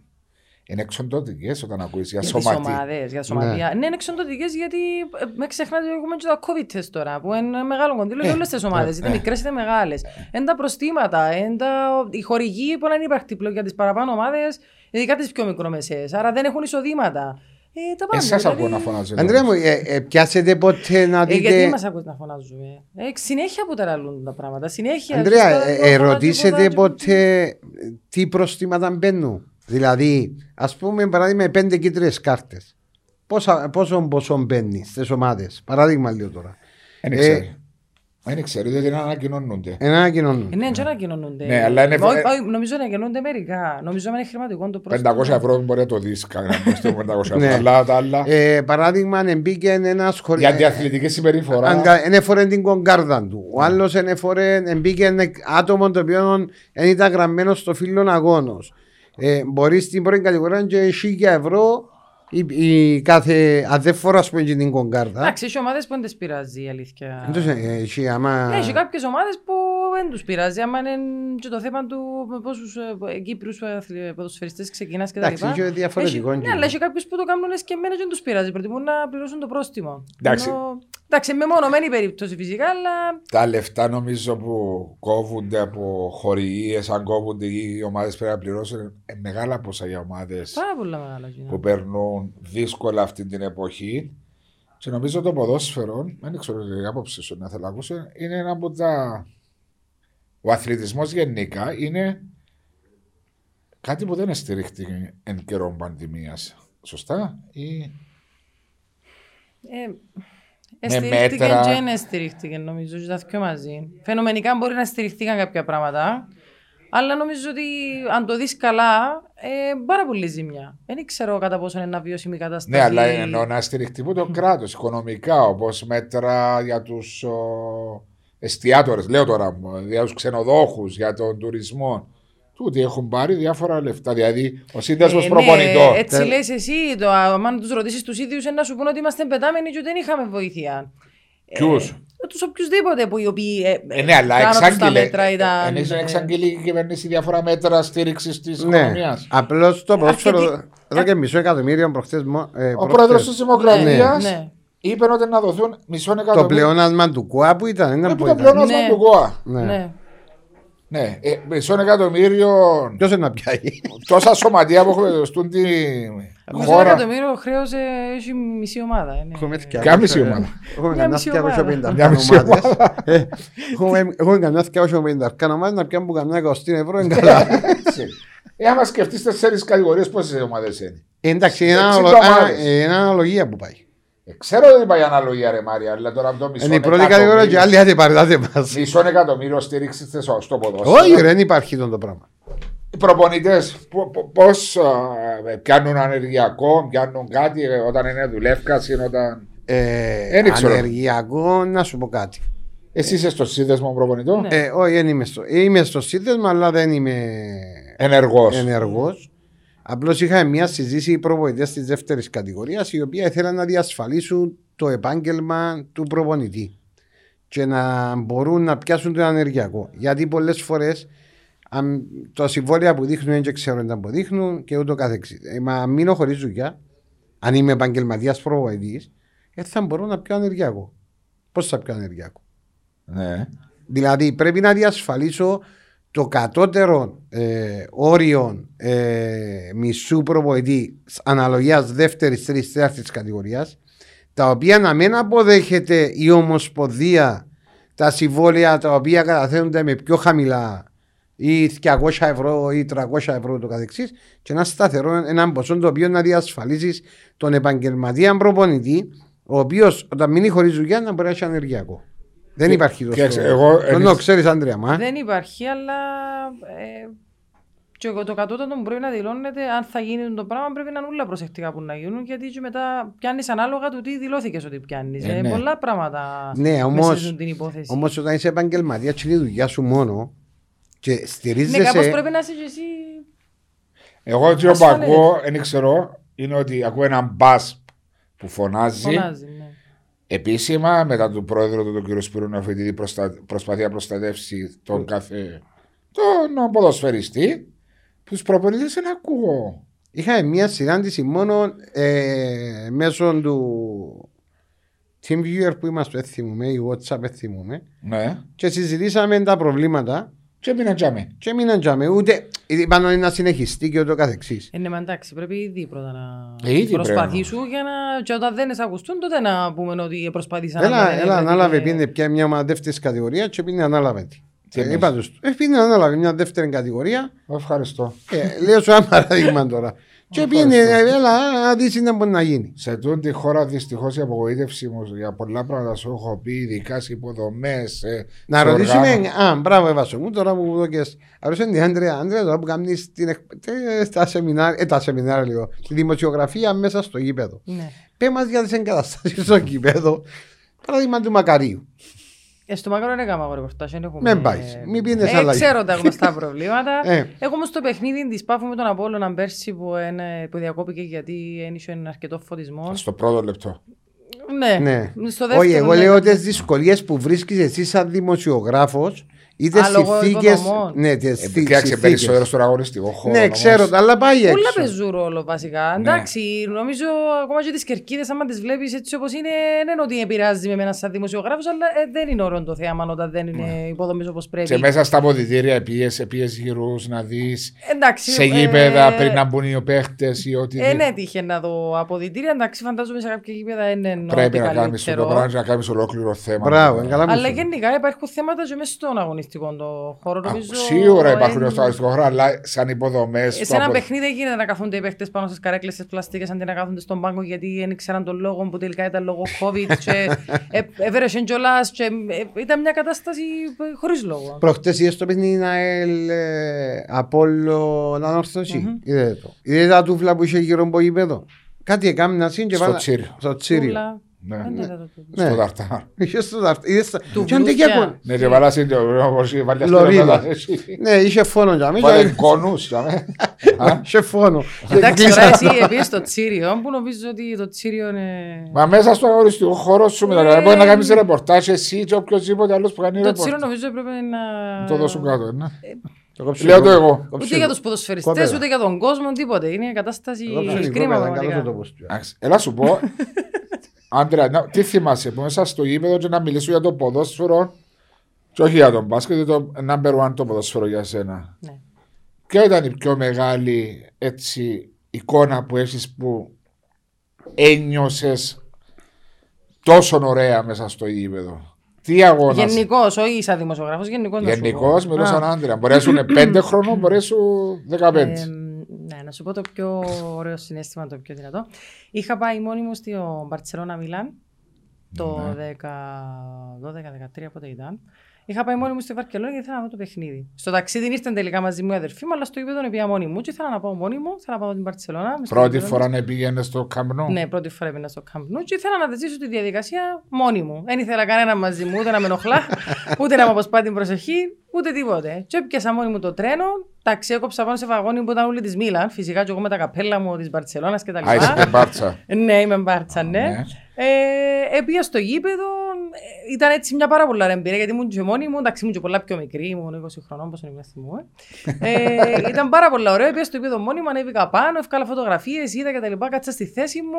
Είναι εξοντωτικές όταν ακούεις για Για τις σωματή. ομάδες, για σωματεία. Ναι, είναι εξοντωτικές γιατί ε, με ξεχνάτε ότι έχουμε και τα COVID test τώρα που είναι μεγάλο κονδύλιο για όλες τις ομάδες, είτε μικρές είτε μεγάλες. Είναι τα προστήματα, είναι τα... οι χορηγοί που είναι υπαρκτή πλέον για τις παραπάνω ομάδες, ειδικά τις πιο μικρομεσαίες. Άρα δεν έχουν εισοδήματα. Ε, τα πάντα. Εσάς δηλαδή- ακούω να φωνάζετε. Αντρέα μου, ε, ε, πιάσετε ποτέ να Ε, γιατί δείτε. μας ακούς να φωνάζουμε; Ε, συνέχεια που τεραλούν τα πράγματα. Συνέχεια. Αντρέα, Ζεστά, ε, εδώ, ε, φωνάζει, ρωτήσετε φωνάζει. ποτέ ε, τι προστήματα μπαίνουν; Δηλαδή, ας πούμε, παράδειγμα, πέντε κίτρινες κάρτες. Πόσο ποσό μπαίνεις στις ομάδες; Παράδειγμα, λέω τώρα. Δεν Ε, ξέρει. Δεν ξέρει, διότι δεν ανακοινώνονται. Ένα ανακοινώνουν. Ε, Ναι, δεν ανακοινώνονται. Ναι, αλλά είναι- Όχι, όχι, νομίζω να ανακοινώνονται μερικά. Νομίζω είναι χρηματικό το πρόστιμο. 500 ευρώ μπορεί να το δεις κανένα στο 500 ευρώ. Ναι. Αλλά τα άλλα. Ε, παράδειγμα, μπήκε ένα σχολείο. Για αντιαθλητική συμπεριφορά. Ενέφορε την κογκάρδα του. Ο άλλος ενέφορε, μπήκε άτομο το οποίο δεν ήταν γραμμένο στο φύλλο αγώνος. Ε, μπορείς στην πρώτη κατηγορία και 1000 ευρώ η, η κάθε αδεφόρα, ας πούμε, και την κογκάρδα. Εντάξει, έχει ομάδες που δεν τις πειράζει η αλήθεια. Εντός, ε, εσύ, άμα... Ναι, Έχει κάποιες ομάδες που δεν τους πειράζει. Άμα είναι και το θέμα του με πόσους ε, Κύπριους αθλη- ποδοσφαιριστές ξεκινάς και τα Εντάξει, λοιπά. είναι διαφορετικό Έχει- και- Ναι, αλλά έχει κάποιους που το κάνουν και εμένα και δεν τους πειράζει. Προτιμούν να πληρώσουν το πρόστιμο. Εντάξει. Ενώ- Εντάξει, με μονομένη περίπτωση φυσικά, αλλά Τα λεφτά νομίζω που κόβονται από χορηγίες, αν κόβονται ή οι ομάδες πρέπει να πληρώσουν, ε, μεγάλα ποσά για ομάδες πάρα πολλά μεγάλα. κοινά. που περνούν δύσκολα αυτή την εποχή. Και νομίζω το ποδόσφαιρο, δεν ξέρω η άποψη σου να θέλω να ακούσω, είναι ένα από τα. Ο αθλητισμός γενικά είναι κάτι που δεν στηρίχτηκε εν καιρό πανδημίας. Σωστά, ή Ε, Με Στηρίχτηκε μέτρα. και δεν στηρίχτηκε νομίζω και τα δυο μαζί. Φαινομενικά μπορεί να στηριχτήκαν κάποια πράγματα, αλλά νομίζω ότι αν το δεις καλά, ε, πάρα πολύ ζημιά. Δεν ξέρω κατά πόσο είναι ένα βιώσιμη κατάσταση. Ναι, αλλά εννοώ να στηριχτεί που το κράτος οικονομικά, όπως μέτρα για τους εστιατόρε, λέω τώρα, για τους ξενοδόχους, για τον τουρισμό. Τούτοι έχουν πάρει διάφορα λεφτά. Δηλαδή, ο σύνδεσμο Ε, προπονητών. Ναι, έτσι Τε- λες εσύ, το, αν τους ρωτήσεις τους ίδιους, να σου πούνε ότι είμαστε πετάμενοι και ότι δεν είχαμε βοήθεια. Ποιους; Τους οποιουσδήποτε που οι οποίοι ε, Ε, ναι, αλλά πάνω τους τα εξάγγειλε. μέτρα ήταν. Εννοείς να ε, εξαγγείλει η κυβέρνηση διάφορα μέτρα στήριξης της Ναι, οικονομίας. απλώς το ποδόσφαιρο. Αρκετή- Εδώ και μισό εκατομμύριο προχθές. Ο πρόεδρος της Δημοκρατίας Ναι. είπε ότι να δοθούν μισό Το εκατομμύριο. πλεόνασμα του ΚΟΑ που ήταν. Ένα Ναι, που που το ήταν. πλεόνασμα Ναι. του ΚΟΑ. Ναι. Ναι. Ναι, ε, μισό εκατομμύριο. Ποιος είναι να πιάει; Τόσα σωματεία που έχουμε στον τη Μισό χώρα. εκατομμύριο χρέο ε, έχει μισή ομάδα. ε, ναι. Έχουμε Ποια μισή ομάδα; Έχουμε Μια κανένα μισή ομάδα. 250 Μια μισή ομάδες. Ε, Έχουμε έχουμε κανένα 250 ομάδες να πιάνουν που κανένα 20 ευρώ είναι καλά. Έτσι. Ε, άμα σκεφτείς τέσσερις κατηγορίες, πόσες ομάδες είναι; Εντάξει, είναι 60 αναλο- α, ομάδες. ε, είναι αναλογία που πάει. Ε, ξέρω ότι πάει αναλογία, ρε Μάρια, αλλά τώρα από το μισό Είναι η πρώτη κατηγορία και άλλοι άντε παρετάτε μας. Μισό εκατομμύριο στήριξης στο στο ποδόσφαιρο. Όχι ρε, δεν υπάρχει αυτό το πράγμα. Οι προπονητές πώς πιάνουν ανεργειακό, πιάνουν κάτι ε, όταν είναι δουλεύκα ή όταν. Ε, Δεν ξέρω. Ανεργειακό, να σου πω κάτι. Εσύ είσαι στο σύνδεσμο προπονητών; Ναι. Ε, όχι, δεν είμαι στο, είμαι στο σύνδεσμο, αλλά δεν είμαι Ενεργός. ενεργός. Απλώς είχα μια συζήτηση προπονητές της δεύτερης κατηγορίας, οι οποίοι ήθελαν να διασφαλίσουν το επάγγελμα του προπονητή και να μπορούν να πιάσουν το ανεργειακό. Γιατί πολλές φορές τα συμβόλαια που δείχνουν δεν ξέρω αν που δείχνουν και ούτω καθεξής. Ε, μα μείνω χωρίς δουλειά, αν είμαι επαγγελματίας προπονητής, ε, θα μπορώ να πιω ανεργειακό. Πώς θα πιω ανεργειακό. Ναι. Δηλαδή πρέπει να διασφαλίσω το κατώτερο ε, όριο ε, μισού προπονητή αναλογίας δεύτερης, τρίτη, τέταρτης κατηγορίας, τα οποία να μην αποδέχεται η Ομοσπονδία τα συμβόλαια τα οποία καταθέτονται με πιο χαμηλά ή 200 ευρώ ή 300 ευρώ το καθεξής και ένα σταθερό έναν ποσό το οποίο να διασφαλίσει τον επαγγελματία προπονητή ο οποίος όταν μείνει χωρίς δουλειά να μπορεί να έχει ανεργειακό. Δεν Και- υπάρχει το κοίταξε, εγώ Δεν εμείς- το ξέρεις, Άντρια, μα. Δεν υπάρχει, αλλά ε, και εγώ το κατώτατο που πρέπει να δηλώνεται, αν θα γίνει το πράγμα, πρέπει να είναι όλα προσεκτικά που να γίνουν, γιατί και μετά πιάνεις ανάλογα του τι δηλώθηκες ότι πιάνεις. Ε, Ε, ναι. Πολλά πράγματα Ναι, όμως- μέσα στην υπόθεση. Όμως όταν είσαι επαγγελματίας, είναι η δουλειά σου μόνο και ναι, κάπως στηρίζεσαι. πρέπει να είσαι και εσύ. Εγώ τι που Ασφαλές. ακούω, δεν ξέρω, είναι ότι ακούω έναν μπα που φωνάζει, Φωνάζει, ναι. Επίσημα μετά του πρόεδρο του, τον κύριο Σπύρου Νεοφοιτήτη, προστα... προσπαθεί να προστατεύσει τον κάθε. τον ποδοσφαιριστή. Τους προπονητές δεν ακούω. Είχαμε μια συνάντηση μόνο ε, μέσω του TeamViewer που είμαστε, δεν θυμούμε, ή WhatsApp, δεν θυμούμε, Ναι. και συζητήσαμε τα προβλήματα Και μείναν τζάμι. και μείναν τζάμε, ούτε είπαν ότι να συνεχιστεί και ούτω καθεξής. Ε, ναι, μα εντάξει, πρέπει ήδη πρώτα να Ε, ήδη προσπαθήσουν για να. και όταν δεν εισακουστούν, τότε να πούμε ότι προσπαθήσαν Έλα, δεν έλα έβρεπε ανάλαβε, και- πίνε πια μια ομάδα δεύτερη κατηγορία και πίνε ανάλαβε. τη. Τι Ε, εννοείς; είπα τους, ε, πίνε ανάλαβε μια δεύτερη κατηγορία Ευχαριστώ. Ε, λέω σου ένα παράδειγμα τώρα. Και πήγαινε, ε, έλα, να δεις τι μπορεί να γίνει. Σε τούτη τη χώρα δυστυχώς η απογοήτευση μου για πολλά πράγματα σου έχω πει, ειδικά σε υποδομές. Να ρωτήσουμε, α, μπράβο, Εβάσο μου, τώρα που μου δώκες. Αρρώσε την Άντρια, Άντρια, τώρα που κάνεις την, εκ- τε- στα σεμινάρια, ε, τα σεμινάρια λίγο, τη δημοσιογραφία μέσα στο γήπεδο. Ναι. Πέ μας για τις εγκαταστάσεις στο γήπεδο, παράδειγμα του Μακαρίου. Ε, στο μακρό δεν έκανα ρεπορτάζ, δεν έχουμε... Μην πάεις, μην πίνεις ε, άλλα. ξέρω τα γνωστά προβλήματα. Ε. Έχω όμως το παιχνίδι της Πάφου με τον Απόλλωνα πέρσι που, είναι, που διακόπηκε γιατί ένιξε ένα αρκετό φωτισμό. Στο πρώτο λεπτό. Ναι, Ναι. στο δεύτερο. Όχι, εγώ ναι. λέω τις δυσκολίες που βρίσκεις εσύ σαν δημοσιογράφος, είτε Α, λόγω συνθήκες. υποδομών. Ναι, τις Ε, θη- Κοίταξε συνθήκες. περισσότερο στον αγωνιστικό χώρο. Ναι, όμως. ξέρω, αλλά πάει Πολλά έξω. παίζουν ρόλο βασικά. Ναι. Εντάξει, νομίζω ακόμα και τις κερκίδες, άμα τις βλέπεις έτσι όπως είναι, δεν είναι ότι επηρεάζει με ένα σαν δημοσιογράφος, αλλά ε, δεν είναι όρο το θέμα όταν δεν είναι υποδομής όπως πρέπει. Και μέσα στα αποδητήρια πίεσε, πίεσε γύρους να δεις Εντάξει, σε ε, γήπεδα πριν να μπουν οι παίχτες ή ότι. Ε, ναι, τύχε να δω αποδητήρια. Εντάξει, φαντάζομαι σε κάποια γήπεδα είναι ό,τι Πρέπει να κάνεις το καλύτερο. πράγμα να κάνεις ολόκληρο θέμα. Μπράβο, καλά μου Αλλά σου. γενικά υπάρχουν θέματα και μέσα στον αγωνιστικό το χώρο. Α, Νομίζω, Σίγουρα υπάρχουν ε, στο αριστικό χώρο, αλλά σαν υποδομές. Σε ένα παιχνίδι δεν γίνεται να καθούνται οι παίχτε πάνω στις καρέκλες τη πλαστικέ αντί να κάθονται στον πάγκο γιατί δεν ήξεραν τον λόγο που τελικά ήταν λόγω COVID και ε, έβρεσε κιόλας. και ε, ήταν μια κατάσταση χωρίς λόγο. Προχτές είδες το παιχνίδι ΑΕΛ ε, Απόλλω ανόρθωση. Είδες το. Είδες τα τούφλα που είχε γύρω από γήπεδο. Κάτι έκαμε να σύν και Στο βάλα- Τσίριο. Στο Τσίριο. Τούβλα. Ναι, Δεν ναι. είδα το τούτο. Ναι. Στο ταρτάρ. Είχε στο δαρτ- είδες τα- Του και αν Βλούφια. τεκιάκον- Ναι, και βάλα στην όπως η βαλιά Λωρίδα. στην Ελλάδα. Ναι, είχε φόνο για μένα. Βάλε κόνους. για μέ. Α, Είχε φόνο. Εντάξει, Κλείσα- τώρα εσύ επίσης στο Τσίριο, που νομίζω ότι το Τσίριο είναι... Μα μέσα στο αγοριστικό χώρο σου μετά, δηλαδή μπορεί να κάνεις ρεπορτάζ εσύ και οποιοςδήποτε άλλος που κάνει Το Τσίριο ρεπορτάζ. νομίζω έπρεπε να... Το δώσουν κάτω, ναι. Το κόψε Λέω το κόπεδα. εγώ. Κόψε Ούτε για το- τους ποδοσφαιριστές, κόπεδα. ούτε για τον κόσμο, τίποτε. Είναι κατάσταση Το κόψε το κρίμα κόπεδα, καλώς το πραγματικά. τόπος του. Εντάξει, Έλα σου πω, Άντρεα, να- τι θυμάσαι που μέσα στο γήπεδο και να μιλήσω για το ποδόσφαιρο και όχι για τον μπάσκετ, το number one το ποδόσφαιρο για σένα. Ναι. Ποια ήταν η πιο μεγάλη έτσι, εικόνα που έχεις που ένιωσες τόσο ωραία μέσα στο γήπεδο; Τι αγώνα. Γενικώς, όχι σαν δημοσιογράφος, γενικώς. Γενικώς μιλώ σαν άντρια. Μπορεί να σου είναι 5 χρόνων, μπορεί να σου 15. Ε, ναι, να σου πω το πιο ωραίο συνέστημα, το πιο δυνατό. Είχα πάει μόνη μου στο Μπαρτσελώνα Μιλάν το Ναι. 12-13 πότε ήταν. Είχα πάει μόνη μου στη Βαρκελόνη και ήθελα να δω το παιχνίδι. Στο ταξίδι ήρθαν τελικά μαζί μου οι αδερφοί μου, αλλά στο γήπεδο πήγα μόνη μου και ήθελα να πάω μόνη μου, ήθελα να πάω την Μπαρτσελώνα. μες στο Πρώτη γήπεδο φορά να πήγαινε στο καμπνό. ναι, πρώτη φορά πήγα στο Camp Nou και ήθελα να ζήσω τη διαδικασία μόνη μου. Δεν ήθελα κανένα μαζί μου, ούτε να με ενοχλά, ούτε να μου αποσπά την προσοχή, ούτε τίποτε. Και έπιασα μόνη μου το τρένο, ταξί έκοψα πάνω σε βαγόνι που ήταν όλοι της Μίλαν, φυσικά και εγώ με τα καπέλα μου της Μπαρσελόνα κτλ. Α, είσαι με μπάρτσα. Ναι, είμαι μπάρτσα, ναι. Ναι. Ε, έπια στο γήπεδο, ε, ήταν έτσι μια πάρα πολλά ωραία εμπειρία γιατί ήμουν και μόνη μου, εντάξει ήμουν και πολλά πιο μικρή, ήμουν 20 χρονών, όπως είναι θυμούμε. Ε, ήταν πάρα πολλά ωραίο, έπια στο γήπεδο μόνη μου, ανέβηκα πάνω, έφκαλα φωτογραφίες, είδα και τα λοιπά, κάτσα στη θέση μου.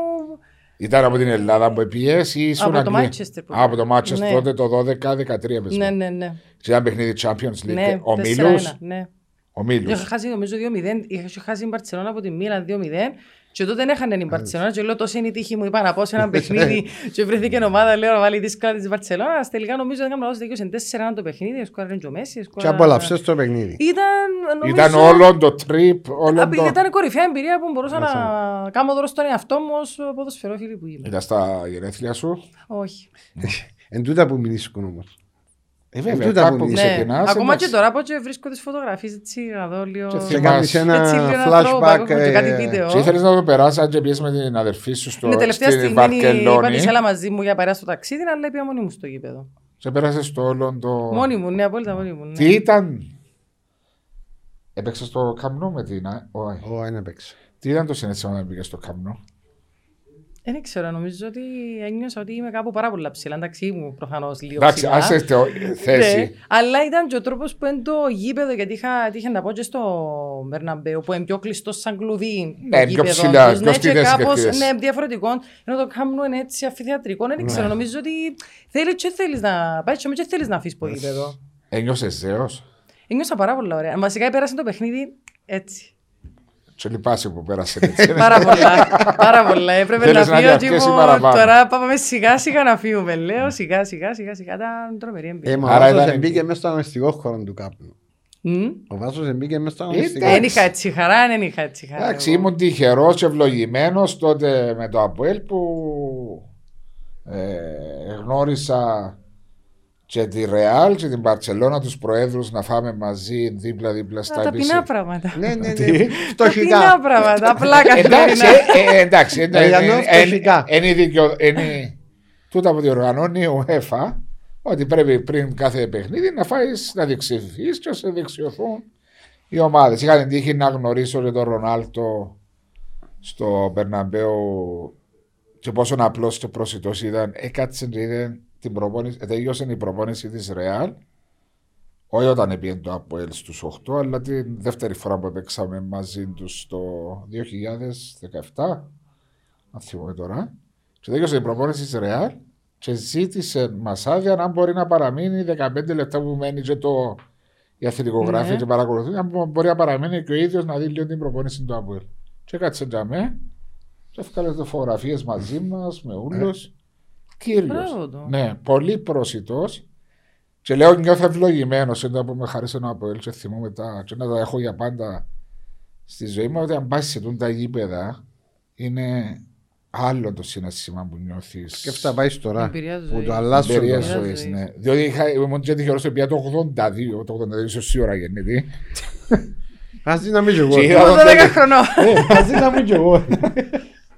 Ήταν από την Ελλάδα που πήγες ή ήσουν Από το Αγγλία; Manchester που Α, Από το Manchester Ναι. τότε το 12-13 πες Ναι, μου. ναι, ναι. Σε ένα παιχνίδι Champions League. ναι Ο 4-1, Μίλους. ναι. Ο Είχα Μίλους. χάσει νομίζω 2-0, είχα χάσει η Μπαρτσελώνα από τη Μίλαν 2-0 και τότε δεν έχανε η Μπαρτσελώνα και λέω τόσο είναι η τύχη μου, είπα να πάω σε ένα παιχνίδι και βρέθηκε η ομάδα, λέω να βάλει δύσκολα της Μπαρτσελώνας, τελικά νομίζω ότι έκανα λάθος δικαιώς, είναι 4-1 το παιχνίδι, σκόραρε και ο Μέσης, Και σκόραρε- απολαυσές το παιχνίδι. Ήταν, νομίζω... Ήταν όλο το trip, όλο Απ- το... Ήταν η κορυφαία εμπειρία που μπορούσα Να να κάνω δώρο στον εαυτό μου ως ποδοσφαιρόφιλη που είμαι. Ήταν στα γενέθλια σου; Όχι. Εν τούτα που μιλήσουν όμως. Ε, τούτα βέβαια, που κάπου είναι. Ναι, ξεκινάς. ακόμα εντάξει. και τώρα που και βρίσκω τις φωτογραφίες έτσι να δω λίγο... Και Και θυμάσαι. κάνεις ένα Έτσι λίγο ένα flashback. throwback, έχω και κάτι ε, βίντεο. Και ήθελες να το περάσεις αν και πήγες με την αδερφή σου στο, Είναι τελευταία στη στιγμή είπα Βαρκελόνη. της έλα μαζί μου για παρέα στο ταξίδι, αλλά πήγα μόνη μου στο γήπεδο. Σε πέρασες το όλο το... Μόνη μου, ναι, απόλυτα μόνη μου. ναι. Τι ήταν... Έπαιξες στο καμνό με την... α- όχι. Ω, ένα παίξα. Τι ήταν το συνέστημα να πήγες στο καμνό. Δεν ξέρω, νομίζω ότι ένιωσα ότι είμαι κάπου πάρα πολλά ψηλά. Εντάξει, ήμουν προφανώς λίγο Εντάξει, ψηλά. άσε το Ναι, θέση. αλλά ήταν και ο τρόπος που είναι το γήπεδο, γιατί είχα, τύχε να πω και στο Μπερναμπέου, που είναι πιο κλειστό σαν κλουβί. το Ναι, πιο γήπεδο ψηλά, τους, πιο ναι, και σπίδες κάπως, κερκίδες. ναι, διαφορετικό. Ενώ το κάνουν είναι έτσι αφιθεατρικό. Δεν ξέρω, νομίζω ότι θέλει και θέλεις να πάει και θέλεις να αφήσεις από το γήπεδο. Ένιωσες ζέος; Ένιωσα πάρα πολύ ωραία. Βασικά πέρασε το παιχνίδι έτσι. Και λυπάσαι που πέρασες έτσι. πάρα πολλά. Πάρα πολλά. Έπρεπε Θέλεις να να φύγω και διαρκέσει ήμουν, παραπάνω; τώρα πάμε σιγά σιγά να φύγουμε. Λέω σιγά σιγά σιγά σιγά. Ήταν τρομερή Ε, εμπειρία. μα ο Άρα Βάσος ήταν- εμπήκε μέσα στο αγωνιστικό χώρο του κάπνου. Μμ. Ο Βάσος εμπήκε μέσα στο αγωνιστικό. Εντάξει. Δεν είχα έτσι χαρά, δεν είχα έτσι χαρά. Εντάξει, εγώ. ήμουν τυχερός και ευλογημένος τότε με το Αποέλ που ε, γνώρισα και τη Ρεάλ και την Παρσελώνα τους προέδρους να φάμε μαζί δίπλα-δίπλα στα Α, ταπεινά επίσημα. πράγματα. Ναι, ναι, ναι. Τι? Ταπεινά Φτωχικά. πράγματα, απλά Εντάξει, καθημερινά. ε, ε, εντάξει, Ε, για νο- φτωχικά. είναι δικαιο... είναι τούτα που διοργανώνει η UEFA ότι πρέπει πριν κάθε παιχνίδι να φάεις, να διεξηθείς και να σε δεξιωθούν οι ομάδες. Είχα την τύχη να γνωρίσω και τον Ρονάλτο στο Μπερναμπέο και πόσο απλό και προσιτό ήταν. Έκατσε και είδε την προπόνηση, ε, τελείωσε η προπόνηση της Ρεάλ. Όχι όταν πήγε το Αποέλ στους 8, αλλά την δεύτερη φορά που παίξαμε μαζί τους το 2017. Αν θυμάμαι τώρα. Και τελείωσε η προπόνηση της Ρεάλ και ζήτησε μασάδια αν μπορεί να παραμείνει 15 λεπτά που μένει και το η αθλητικογράφη Ναι. και παρακολουθεί, αν μπορεί να παραμείνει και ο ίδιος να δει λίγο την προπόνηση του Αποέλ. Και κάτσε τζαμέ και έφυγε φωτογραφίες μαζί μας με όλου. Κύριος. Μπράβο του. Ναι, πολύ προσιτό. Και λέω νιώθω ευλογημένος όταν που με χαρίσε ένα Αποέλ και θυμούμαι τα. και να τα έχω για πάντα στη ζωή μου. Ότι αν πας σε τούν τα γήπεδα, είναι άλλο το συναίσθημα που νιώθεις. Και αυτά πάει τώρα. Εμπειρία Που ζωής. το αλλάσουν. Εμπειρία τώρα. ζωής. ζωής, ναι. Διότι είχα, ήμουν και τυχερό ότι πια το 82, το 82 ίσως η ώρα γεννητή. Ας δεις να μην κι εγώ. Και είδα Εγώ τον 12 τελε- χρονών. Ε, Ας δεις να μην κι εγώ.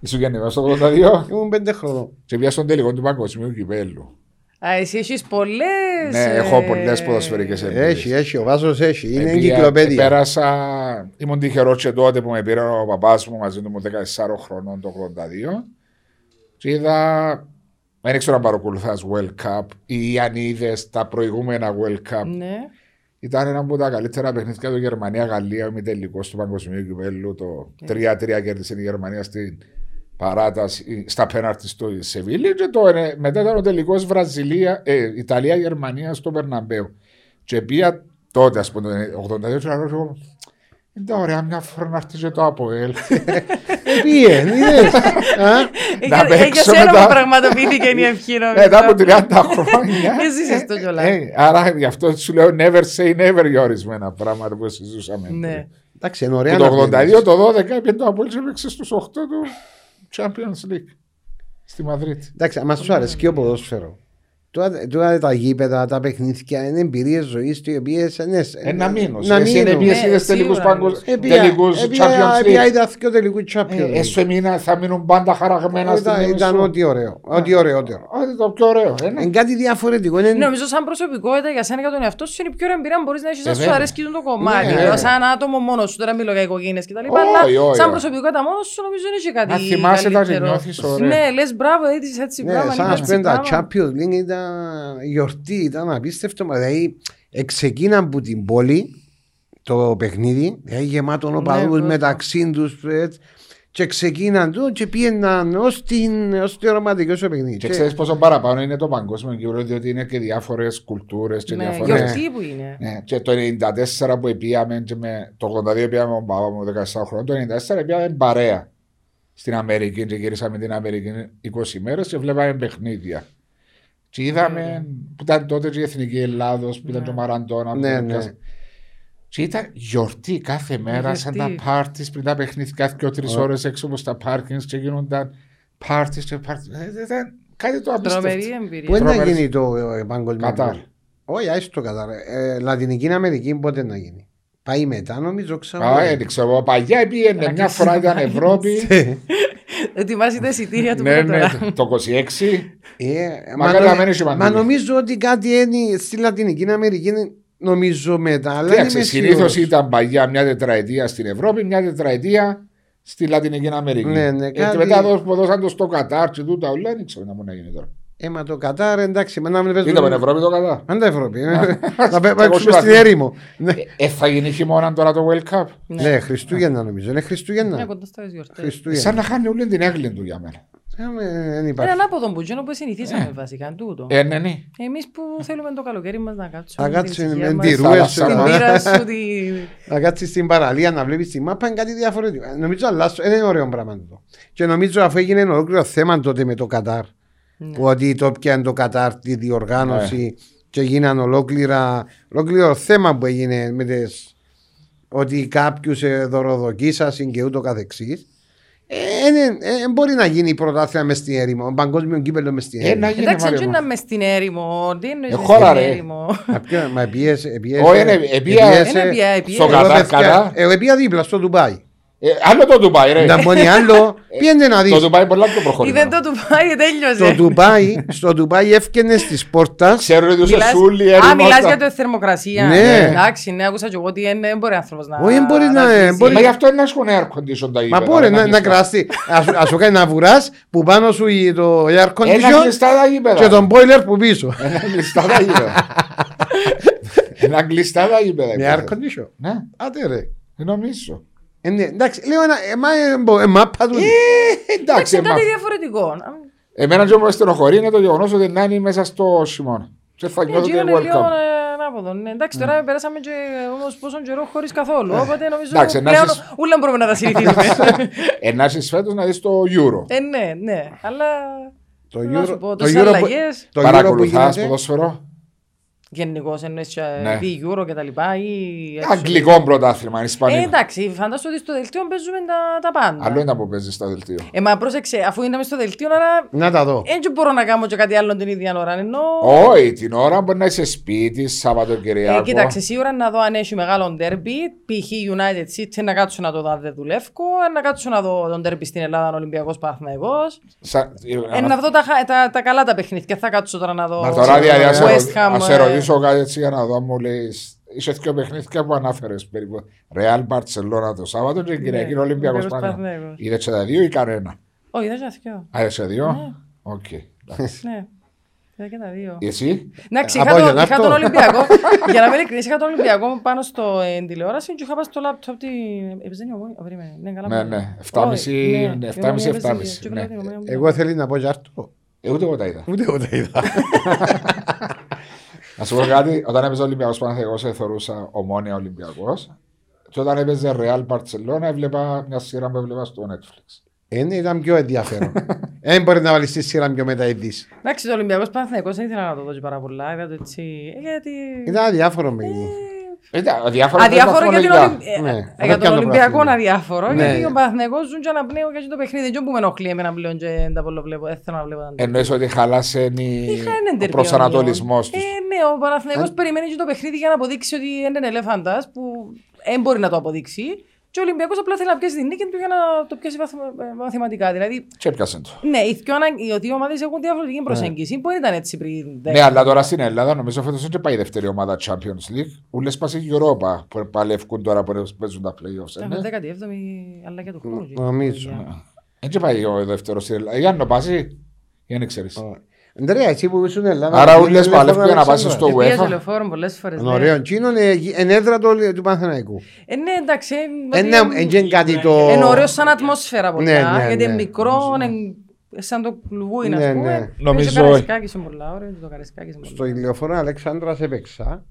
Ήσουν γεννημένος το 82 Ήμουν πέντε χρονών. και πήγα στον τελικό του παγκοσμίου κυπέλου. Α, εσύ έχεις πολλές... Ναι, ε, έχω πολλές ποδοσφαιρικές εμπειρίες. Έχει, έχει, ο Βάσος έχει. Είναι Επήγα- εγκυκλοπαίδεια. Πέρασα, ήμουν τυχερός και τότε που με πήρε ο παπάς μου μαζί του μου 14 χρονών το 82 και είδα, δεν ξέρω αν παρακολουθάς World Cup ή αν είδες τα προηγούμενα World Cup. Ναι. Ήταν ένα από τα καλύτερα παιχνίδια του Γερμανία-Γαλλία, ο τελικός του Παγκοσμίου Κυπέλου. Το 3-3 κέρδισε η Γερμανία στην παράταση, στα πέναρτη στο Σεβίλη. Και το, ε, μετά ήταν ο τελικό ε, Ιταλία-Γερμανία στο Περναμπέου. Και πήγα τότε, ας πούμε, το 82 και λέω εγώ, είναι ωραία, μια φορά να έρθει και το ΑΠΟΕΛ. Επίε, είδες. Α, Ε, Να για- ε, Για παίξω σένα μετά. που πραγματοποιήθηκε η ευχή νομίζω. Μετά από 30 χρόνια. Έζησες το κιόλας. Ε, Άρα γι' αυτό σου λέω never say never για ορισμένα πράγματα που συζούσαμε. Ναι. Εντάξει, είναι ωραία Που να το 82, παίρνεις. το 12 έπαιρνε το Απόλυτο έπαιξε στους 8 του Champions League στη Μαδρίτη. Εντάξει, άμα σου αρέσει και ο ποδόσφαιρο. Τώρα, τώρα τα γήπεδα, τα παιχνίδια είναι εμπειρίες ζωής οι οποίες. Ναι, Ε, να μείνω. να Εσύ είναι μείνω. πιες Ναι, είδες τελικούς σίγουρα. παγκοσ- Επία- τελικούς επία- Champions επία League. είδα δύο τελικούς Champions Ε, League. Έσου εμείνα θα μείνουν πάντα χαραγμένα στην Ήταν, μνήμη ήταν σου. ό,τι ωραίο. Ό,τι ωραιότερο. Ό,τι το πιο ωραίο. ε, ναι. Είναι κάτι διαφορετικό. Είναι... Νομίζω σαν προσωπικότητα για σένα και για τον εαυτό σου είναι η πιο ωραία εμπειρία που μπορείς να έχεις να σου βέβαια. αρέσει το κομμάτι. Ναι, Λέω, βέβαια. σαν άτομο μόνος σου, τώρα μιλώ για οικογένειες κτλ. Όχι, Αλλά όχι, σαν όχι. προσωπικότητα μόνος σου νομίζω δεν έχει κάτι. Να θυμάσαι τα και καλύτερο. νιώθεις ωραία. Ναι, λες μπράβο, έτσι έτσι Ναι, πράγμα. σαν είναι να έτσι πούμε τα πράγμα. Champions League ήταν γιορτή, ήταν απίστευτο. Δηλαδή, εξεκίναν από την πόλη το παιχνίδι, δηλαδή γεμάτο οπαδούς βέβαια. μεταξύ τους έτσι, και ξεκίναν του και πήγαιναν ως, την, ως το ερωματικό στο παιχνίδι. Και Και- ξέρεις πόσο παραπάνω είναι το παγκόσμιο κύπρο, διότι είναι και διάφορες κουλτούρες και Ναι, διάφορες... γιορτή που είναι. Ναι, και το 94 που πήγαμε, και με, το 82 πήγαμε με τον παπά μου 17 χρόνια, το 94 πήγαμε παρέα στην Αμερική και γυρίσαμε την Αμερική 20 μέρες και βλέπαμε παιχνίδια. Και είδαμε που ήταν τότε και η Εθνική Ελλάδος, που ήταν και ο Μαραντόνα. που Ναι, ήταν ναι. και- Και ήταν γιορτή κάθε μέρα, σαν τα Γιορτή. πάρτις πριν τα παιχνίδια, κάθε και τρεις Ω. ώρες έξω από τα πάρκινγκς και γίνονταν πάρτις και πάρτις. Ε, Ήταν κάτι το Τρομερή απίστευτο. Πού εμπειρία. είναι να Τρομερές. γίνει το ε, παγκοσμίο. Κατάρ. Όχι, άσε το Κατάρ. Ε, Λατινική Αμερική πότε να γίνει; Πάει μετά νομίζω ξέρω. Α, δεν ξέρω. Παλιά πήγαινε μια φορά ήταν Ευρώπη. Ετοιμάζει τα εισιτήρια του Ναι, πρώτα. ναι, το 26. Ε, Μακάρι μα, να μένεις και μα παντού. νομίζω ότι κάτι είναι στη Λατινική Αμερική είναι νομίζω μετά. Αλλά Κοίταξε, είμαι συνήθως σίγουρος. ήταν παλιά μια τετραετία στην Ευρώπη, μια τετραετία στη Λατινική Αμερική. Ναι, ναι, Ε, κάτι- Και μετά δώσ- που δώσαν το στο Κατάρ και τούτα όλα, δεν ξέρω να μου να γίνει τώρα. Ε, μα το Κατάρ εντάξει, με να μην παίζουν. Ήταν Ευρώπη το Κατάρ. Αν τα Ευρώπη. ε. Να πέ- Εγώ παίξουμε σου στην είπα, έρημο. Ναι. Ε, θα γίνει χειμώνα τώρα το World Cup. Ναι, Χριστούγεννα νομίζω. Είναι Ναι, Χριστούγεννα. κοντά στα γιορτές. Χριστούγεννα. Σαν να χάνει όλη την έγκλη του για μένα. Ε, ε, Δεν Είναι υπάρχει. ανάποδο που γίνω που συνηθίσαμε βασικά είναι τούτο. Ε, ναι, ναι. Εμείς που θέλουμε το καλοκαίρι μας να κάτσουμε. Να την κάτσουμε ησυχία με μας, τη ρούες θάλασσα, Την να- πύρα σου, τη- Να κάτσεις στην παραλία να βλέπεις τη μάπα είναι κάτι διαφορετικό. Ε, Νομίζω αλλάσσο. Είναι ωραίο πράγμα το. Και νομίζω αφού έγινε ολόκληρο θέμα τότε με το Κατάρ. Ναι. Που ότι το πιάνε το Κατάρ τη διοργάνωση και γίνανε ολόκληρα, ολόκληρο θέμα που έγινε με τις, ότι κάποιους δωροδοκίσασαν και ούτω καθεξής. Ε, δεν μπορεί να γίνει πρωτάθλημα μες στην έρημο, παγκόσμιο κύπελο μες στην Ε, να έρημο. γίνει Εντάξει, Μάριο έτσι μου. να μες στην έρημο. Τι εννοείς Ε, μες χώρα, στην ρε. έρημο; Μα ποιο- Μα πιέσε, πιέσε. Όχι, είναι- επία- Είναι πια, επία. Στο Εγώ, Κατάρ, παιδιά, καλά. Εγώ επία δίπλα στο Ντουμπάι. Ε, Άλλο το Ντουμπάι, ρε. Να μπορεί άλλο, πήγαινε να Το δεις. Ντουμπάι πολλά πιο Είδε προχωρημένο. το του πάει, Στο τέλειωσε. Ντουμπάι, στο Ντουμπάι έφτιανε τη πόρτας. Ξέρω ότι είσαι Μιλάς- σούλη, Α, έρημο. μιλάς για το θερμοκρασία. Ναι. Εντάξει, ναι, άκουσα και εγώ ότι είναι- δεν μπορεί άνθρωπος να... Όχι, δεν μπορεί να- ζήσει. μπορεί- Μα γι' αυτό είναι να έχουν air condition τα Μα γήπεδα, μπορεί ένα να, να κλειστά. κραστεί. Ας- Ας σου κάνει να βουράς που πάνω σου η- το air Ένα condition κλειστά τα γήπεδα. και τον boiler που πίσω. Ένα κλειστά τα γήπεδα. Ένα κλειστά τα γήπεδα. Με air υπόθεση. condition. Ναι, Άντε ρε. δεν νομίζω. Ε, ναι, Εντάξει, λέω ένα, ε, μα, ε, μπο- ε, μάπα του. Ε, Εντάξει, Εντάξει, είναι εμά- κάτι διαφορετικό. εμένα και μου στενοχωρεί είναι το γεγονός ότι να είναι μέσα στο χειμώνα. Και θα Ναι, νιώθω και ότι είναι είναι λίγο World Cup. ε, ανάποδο. Ναι, Εντάξει, τώρα περάσαμε και όμως πόσο καιρό χωρίς καθόλου. Οπότε νομίζω Εντάξει, να πλέον σας- ούλα μπορούμε να τα συνηθίσουμε. Ε, να είσαι φέτος να δεις το Euro. Ε, ναι, ναι. Αλλά Το να σου Euro- πω, το τόσες Euro που- αλλαγές. το Euro που Παρακολουθάς γίνεται- ποδόσφαιρο; Γενικώς, εννοείς Ναι. ή Euro και τα λοιπά. Ή Αγγλικό πρωτάθλημα, Ε, Ισπανικό. εντάξει, φαντάζομαι ότι στο δελτίο παίζουμε τα, τα πάντα. Άλλο είναι που παίζεις στο δελτίο. Ε, μα πρόσεξε, αφού είναι μες στο δελτίο, άρα Να τα δω. δεν μπορώ να κάνω και κάτι άλλο την ίδια ώρα. Ενώ... Όχι, την ώρα μπορεί να είσαι σπίτι, Σαββατοκυριακό. Ε, κοίταξε, σίγουρα να δω αν έχει μεγάλο ντέρμπι, π.χ. United City, να κάτσω να το δω αν δεν δουλεύω, να κάτσω να δω τον ντέρμπι στην Ελλάδα, Ολυμπιακός Παναθηναϊκός. Σα- Ε, να δω τα, χα- τα, τα καλά τα παιχνίδια, θα κάτσω τώρα να δω Μα τώρα δηλαδή, ας σε West ρω- Ham. ας σε ε, ρωτήσω κάτι έτσι για να δω αν μου λες Είσαι δύο παιχνίδια που ανάφερες περίπου Ρεάλ Μπαρτσελώνα το Σάββατο και Κυριακή Ναι, Ολυμπιακός Ολυμπιακός Παναθηναϊκός. Παναθηναϊκός. Είδες και τα δύο ή κανένα; Όχι, δεν είναι Α, είσαι δύο; Οκ εντάξει. Ναι. Είδα και τα δύο. Εσύ; Εντάξει, Ε, είχα, από τον, γεννά είχα αυτό. τον Ολυμπιακό. για να είμαι ειλικρινής, είχα τον Ολυμπιακό πάνω στο ε, τηλεόραση και είχα πάει στο λάπτοπ την... Έπαιζε η Ομόνια, περίμενε. Ναι, καλά. Ναι, μου. ναι, 7,5, Όχι, ναι, η 7,5, Ομόνια έπαιζε 7,5, και ναι. βλέπω την Ομόνια. Εγώ θέλει να πω και άρτο. Ε, Ούτε εγώ τα είδα Ούτε εγώ τα είδα. Να σου πω κάτι Όταν έπαιζε Ολυμπιακός Παναθηναϊκός θεωρούσα ομόνια Ολυμπιακός και όταν έπαιζε Ρεάλ Μπαρτσελώνα έβλεπα μια σειρά που έβλεπα στο Netflix Ε, ναι, ήταν πιο ενδιαφέρον. Δεν μπορεί να βάλεις τη σειρά πιο μετά ειδήσει. Εντάξει, το Ολυμπιακός Παναθηναϊκός δεν ήθελα να το δω και πάρα πολλά. Είδα το έτσι. ε, Γιατί... Ήταν αδιάφορο παιχνίδι. Ήταν αδιάφορο Αδιάφορο για, την βαθμολογικά. Ολυμ... ε, Ναι, ε, δεν για τον πιάνω Ολυμπιακό πρωτάθλημα. αδιάφορο. Ναι. Γιατί ο Παναθηναϊκός ζουν και αναπνέω και το παιχνίδι. Δεν που με ενοχλεί εμένα πλέον και δεν τα πολλο βλέπω. Δεν θέλω να βλέπω τα Εννοείς ότι χάλασε η- Είχα έναν ο τερπιόνιο. προσανατολισμός τους. Ε, ναι, ο Παναθηναϊκός περιμένει και το παιχνίδι για να αποδείξει ότι είναι ένα ελέφαντας που δεν μπορεί να το αποδείξει. Και ο Ολυμπιακός απλά θέλει να πιάσει την νίκη του για να το πιάσει βαθμα- ε, μαθηματικά. Δηλαδή, Και έπιασε το. ναι, οι δύο, ανα- οι δύο ομάδες έχουν διαφορετική προσέγγιση. Που δεν ήταν έτσι πριν. Ναι, αλλά τώρα στην Ελλάδα νομίζω φέτος δεν πάει η δεύτερη ομάδα Champions League. Ούλες πας η Europa που παλεύκουν τώρα που παίζουν τα playoffs. ε, Έχουμε ναι. 17η αλλά και του χρόνου. Νομίζω. Δεν και πάει ο δεύτερος στην Ελλάδα. Για να πάσει, για να ξέρεις. Αντρέα, εσύ που ήσουν Ελλάδα. Άρα πήγες ούλες τηλέφωνο, παλεύουν για να πάσεις Αλεξάνδρα. στο Πήγα σε UEFA. λεωφόρο πολλές φορές. Είναι ναι. ωραίο. Τσίνο είναι έδρα του του Παναθηναϊκού. Ε, ναι, εντάξει. Ε, ναι, εν και κάτι το- Είναι ωραίος σαν ατμόσφαιρα πολλά. Ναι, ναι, γιατί είναι ναι. μικρό, είναι σαν το κλουβούι, Ναι, ας πούμε. ναι. Και Νομίζω- Το Καραϊσκάκης είναι πολλά ωραίο. Το Καραϊσκάκης είναι Στο πολλά. ηλιοφόρο Αλέξανδρας έπαιξα.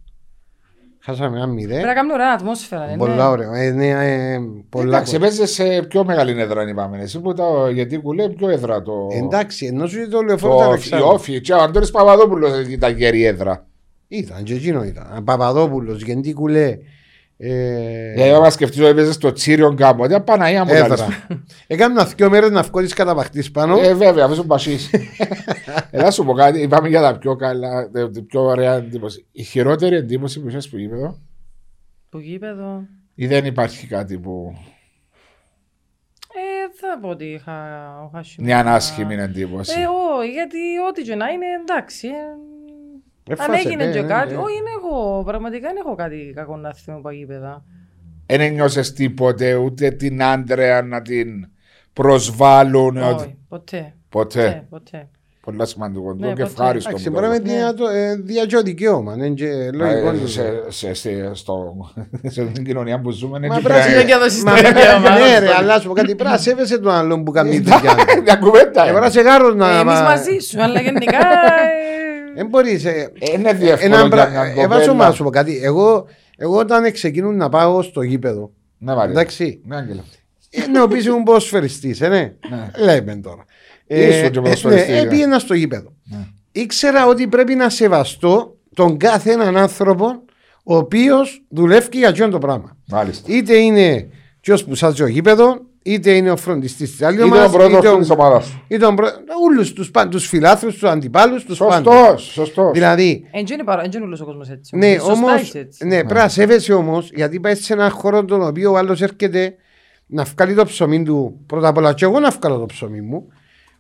Χάσαμε ένα Πρέπει να μηδέ. κάνουμε ωραία ατμόσφαιρα. ναι. Πολλά ωραίο. Ε, ναι, ε, πολλά Εντάξει, ωραία. παίζεις σε πιο μεγάλη έδρα είπαμε. Εσύ που τα, γιατί κουλέ πιο έδρα το... Εντάξει, ενώ σου το ηλιοφόρο του Το η Αλεξάνδρου. όφη. Και ο Αντώνης Παπαδόπουλος ήταν γερή έδρα. Ήταν και εκείνο ήταν. Παπαδόπουλος, Γεντή Κουλέ. Ε, Γιατί άμα σκεφτείς ότι παίζεις στο Τσίριον κάποτε, Παναγία μου λαλείς. Έδρας. Έκανα δύο μέρες να βγω της καταπαχτής πάνω. Ε, βέβαια, αφού σου μπασείς. Ελά σου πω κάτι, είπαμε για τα πιο καλά, τα τα πιο ωραία εντύπωση. Η χειρότερη εντύπωση που είχες που γήπεδο; Που γήπεδο. ή δεν υπάρχει κάτι που... Ε, θα πω ότι είχα χάσει. Μια ανάσχημη εντύπωση. Ε, όχι, γιατί ό,τι και να είναι εντάξει. Ε, Αν Έφασε, έγινε ναι, και ναι, κάτι. ναι. Όχι, είναι εγώ. Πραγματικά δεν έχω κάτι κακό να θυμώ από γήπεδα. Δεν ένιωσες τίποτε ούτε την Άντρεα να την προσβάλλουν. ότι- Όχι, ποτέ. Ποτέ. Ποτέ, ποτέ. Πολλά σημαντικό. Ναι, το και ποτέ. ευχάριστο. Εντάξει, που μπορεί να το- είναι δια- το- ε, διακιό δικαίωμα. Είναι και λογικό. Ε, είναι. σε- σε- σε- στο- Σε την κοινωνία που ζούμε είναι Μα και πράσινο πια- και δώσεις Μα το δικαίωμα. ναι ρε, αλλά σου πω κάτι πρέπει να σέβεσαι τον άλλον που κάνει δουλειά. Μια κουβέντα. Εγώ είναι. να σε γάρω να... Ε, Εμείς μαζί σου, αλλά γενικά. ε, Δεν μπορείς. ε, Ε, Είναι διεύκολο Ένα για μπρα... μια ε, βάζω κοπέλα. να σου πω κάτι. Εγώ, εγώ όταν ξεκινούν να πάω στο γήπεδο, Ναι, Μαρία. εντάξει, Ναι, Άγγελα. είναι ο οποίος ήμουν ποδοσφαιριστής, ε, ναι. Ναι. Λέμε τώρα. Ήσουν και ποδοσφαιριστής, ναι, ε, ναι. πήγαινα στο γήπεδο. Ναι. Ήξερα ότι πρέπει να σεβαστώ τον κάθε έναν άνθρωπο ο οποίος δουλεύει για αυτό το πράγμα. Μάλιστα. Είτε είναι ποιο που σας το γήπεδο, είτε είναι ο φροντιστής της άλλη Είτε ομάδας. ο πρόεδρος της ομάδας σου. Είτε ο πρόεδρος. Όλους τους τους φιλάθλους, τους αντιπάλους, τους πάντε. Σωστός, σωστός. Δηλαδή, Εν τζ' είναι παρά- εν τζ' είναι όλος ο κόσμος έτσι. ναι, Σωστά όμως. είσαι έτσι. Ναι, πρέπει να σέβεσαι όμως, γιατί πάει σε έναν χώρο τον οποίο ο άλλος έρχεται να βγάλει το ψωμί του πρώτα απ' όλα. Και εγώ να βγάλω το ψωμί μου.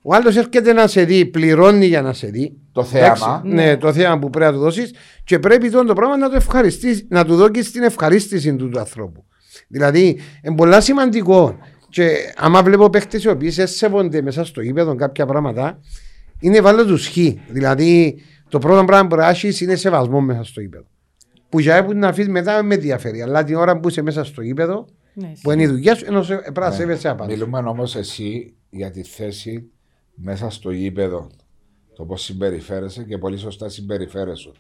Ο άλλος έρχεται να σε δει, πληρώνει για να σε δει. Το Εντάξει, θέαμα. Ναι, το θέαμα που πρέπει να του δώσεις και πρέπει τον το πράγμα να το ευχαριστήσει, να του δώσει την ευχαρίστηση του, του ανθρώπου. Δηλαδή, είναι πολύ σημαντικό. Και άμα βλέπω παίχτες οι οποίοι σε σέβονται μέσα στο γήπεδο κάποια πράγματα, είναι βάλω τους χ. Δηλαδή, το πρώτο πράγμα που έχεις είναι σεβασμό μέσα στο γήπεδο. Που για έπου να αφήσεις μετά δεν με ενδιαφέρει. Αλλά την ώρα που είσαι μέσα στο γήπεδο, Ναι, που είναι η δουλειά σου, ενώ σε- πρέπει να Ναι. σέβεσαι απάνω. Μιλούμε όμως εσύ για τη θέση μέσα στο γήπεδο. Το πώς συμπεριφέρεσαι και πολύ σωστά συμπεριφέρεσαι.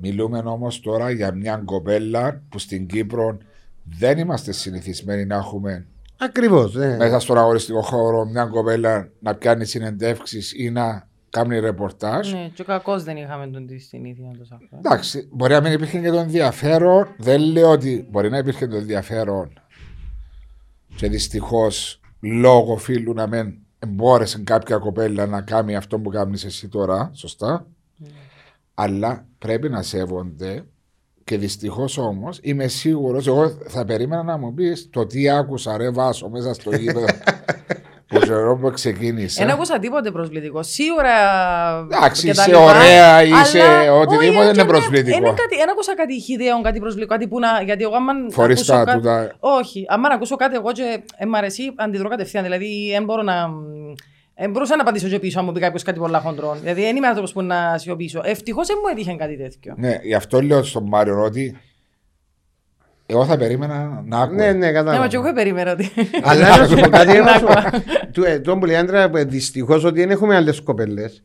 Μιλούμε όμως τώρα για μια κοπέλα που στην Κύπρο δεν είμαστε συνηθισμένοι να έχουμε Ακριβώς. Ναι. μέσα στον αγοριστικό χώρο μια κοπέλα να πιάνει συνεντεύξεις ή να κάνει ρεπορτάζ. Ναι, και ο κακός δεν είχαμε τον της στην ίδια τόσα χρόνια. Εντάξει, μπορεί να μην υπήρχε και το ενδιαφέρον. Δεν λέω ότι μπορεί να υπήρχε το ενδιαφέρον και δυστυχώς λόγω φίλου να μην μπόρεσε κάποια κοπέλα να κάνει αυτό που κάνεις εσύ τώρα. Σωστά. Αλλά πρέπει να σέβονται και δυστυχώς όμως είμαι σίγουρος, εγώ θα περίμενα να μου πεις το τι άκουσα ρε Βάσο μέσα στο γήπεδο που καιρό που ξεκίνησε. Δεν άκουσα τίποτε προσβλητικό. Σίγουρα. Εντάξει, και τα είσαι λοιπά, ωραία, είσαι αλλά- οτιδήποτε όχι, είναι και προσβλητικό. Δεν κάτι- δεν άκουσα κάτι ηχηδέων, κάτι προσβλητικό. Κάτι που να. Γιατί εγώ, άμα Φορείς ακούσω τα κάτι- τούτα. Όχι. Αν ακούσω κάτι, εγώ και ε, μ' αρέσει, αντιδρώ κατευθείαν. Δηλαδή, δεν μπορώ να. Δεν μπορούσα να απαντήσω και πίσω αν μου πει κάποιος κάτι πολλά χοντρών. Δηλαδή, δεν είμαι άνθρωπος που να σιωπήσω. Ευτυχώς δεν μου έτυχε κάτι τέτοιο. Ναι, γι' αυτό λέω στον Μάριο ότι εγώ θα περίμενα να άκουγα. Ναι, ναι, Ναι, μα κατάλαβα. και εγώ περίμενα ότι. Αλλά να σου πω κάτι, Να να σου- άκουγα. του- ε, τον που λέει άντρα, δυστυχώς ότι δεν έχουμε άλλες κοπέλες.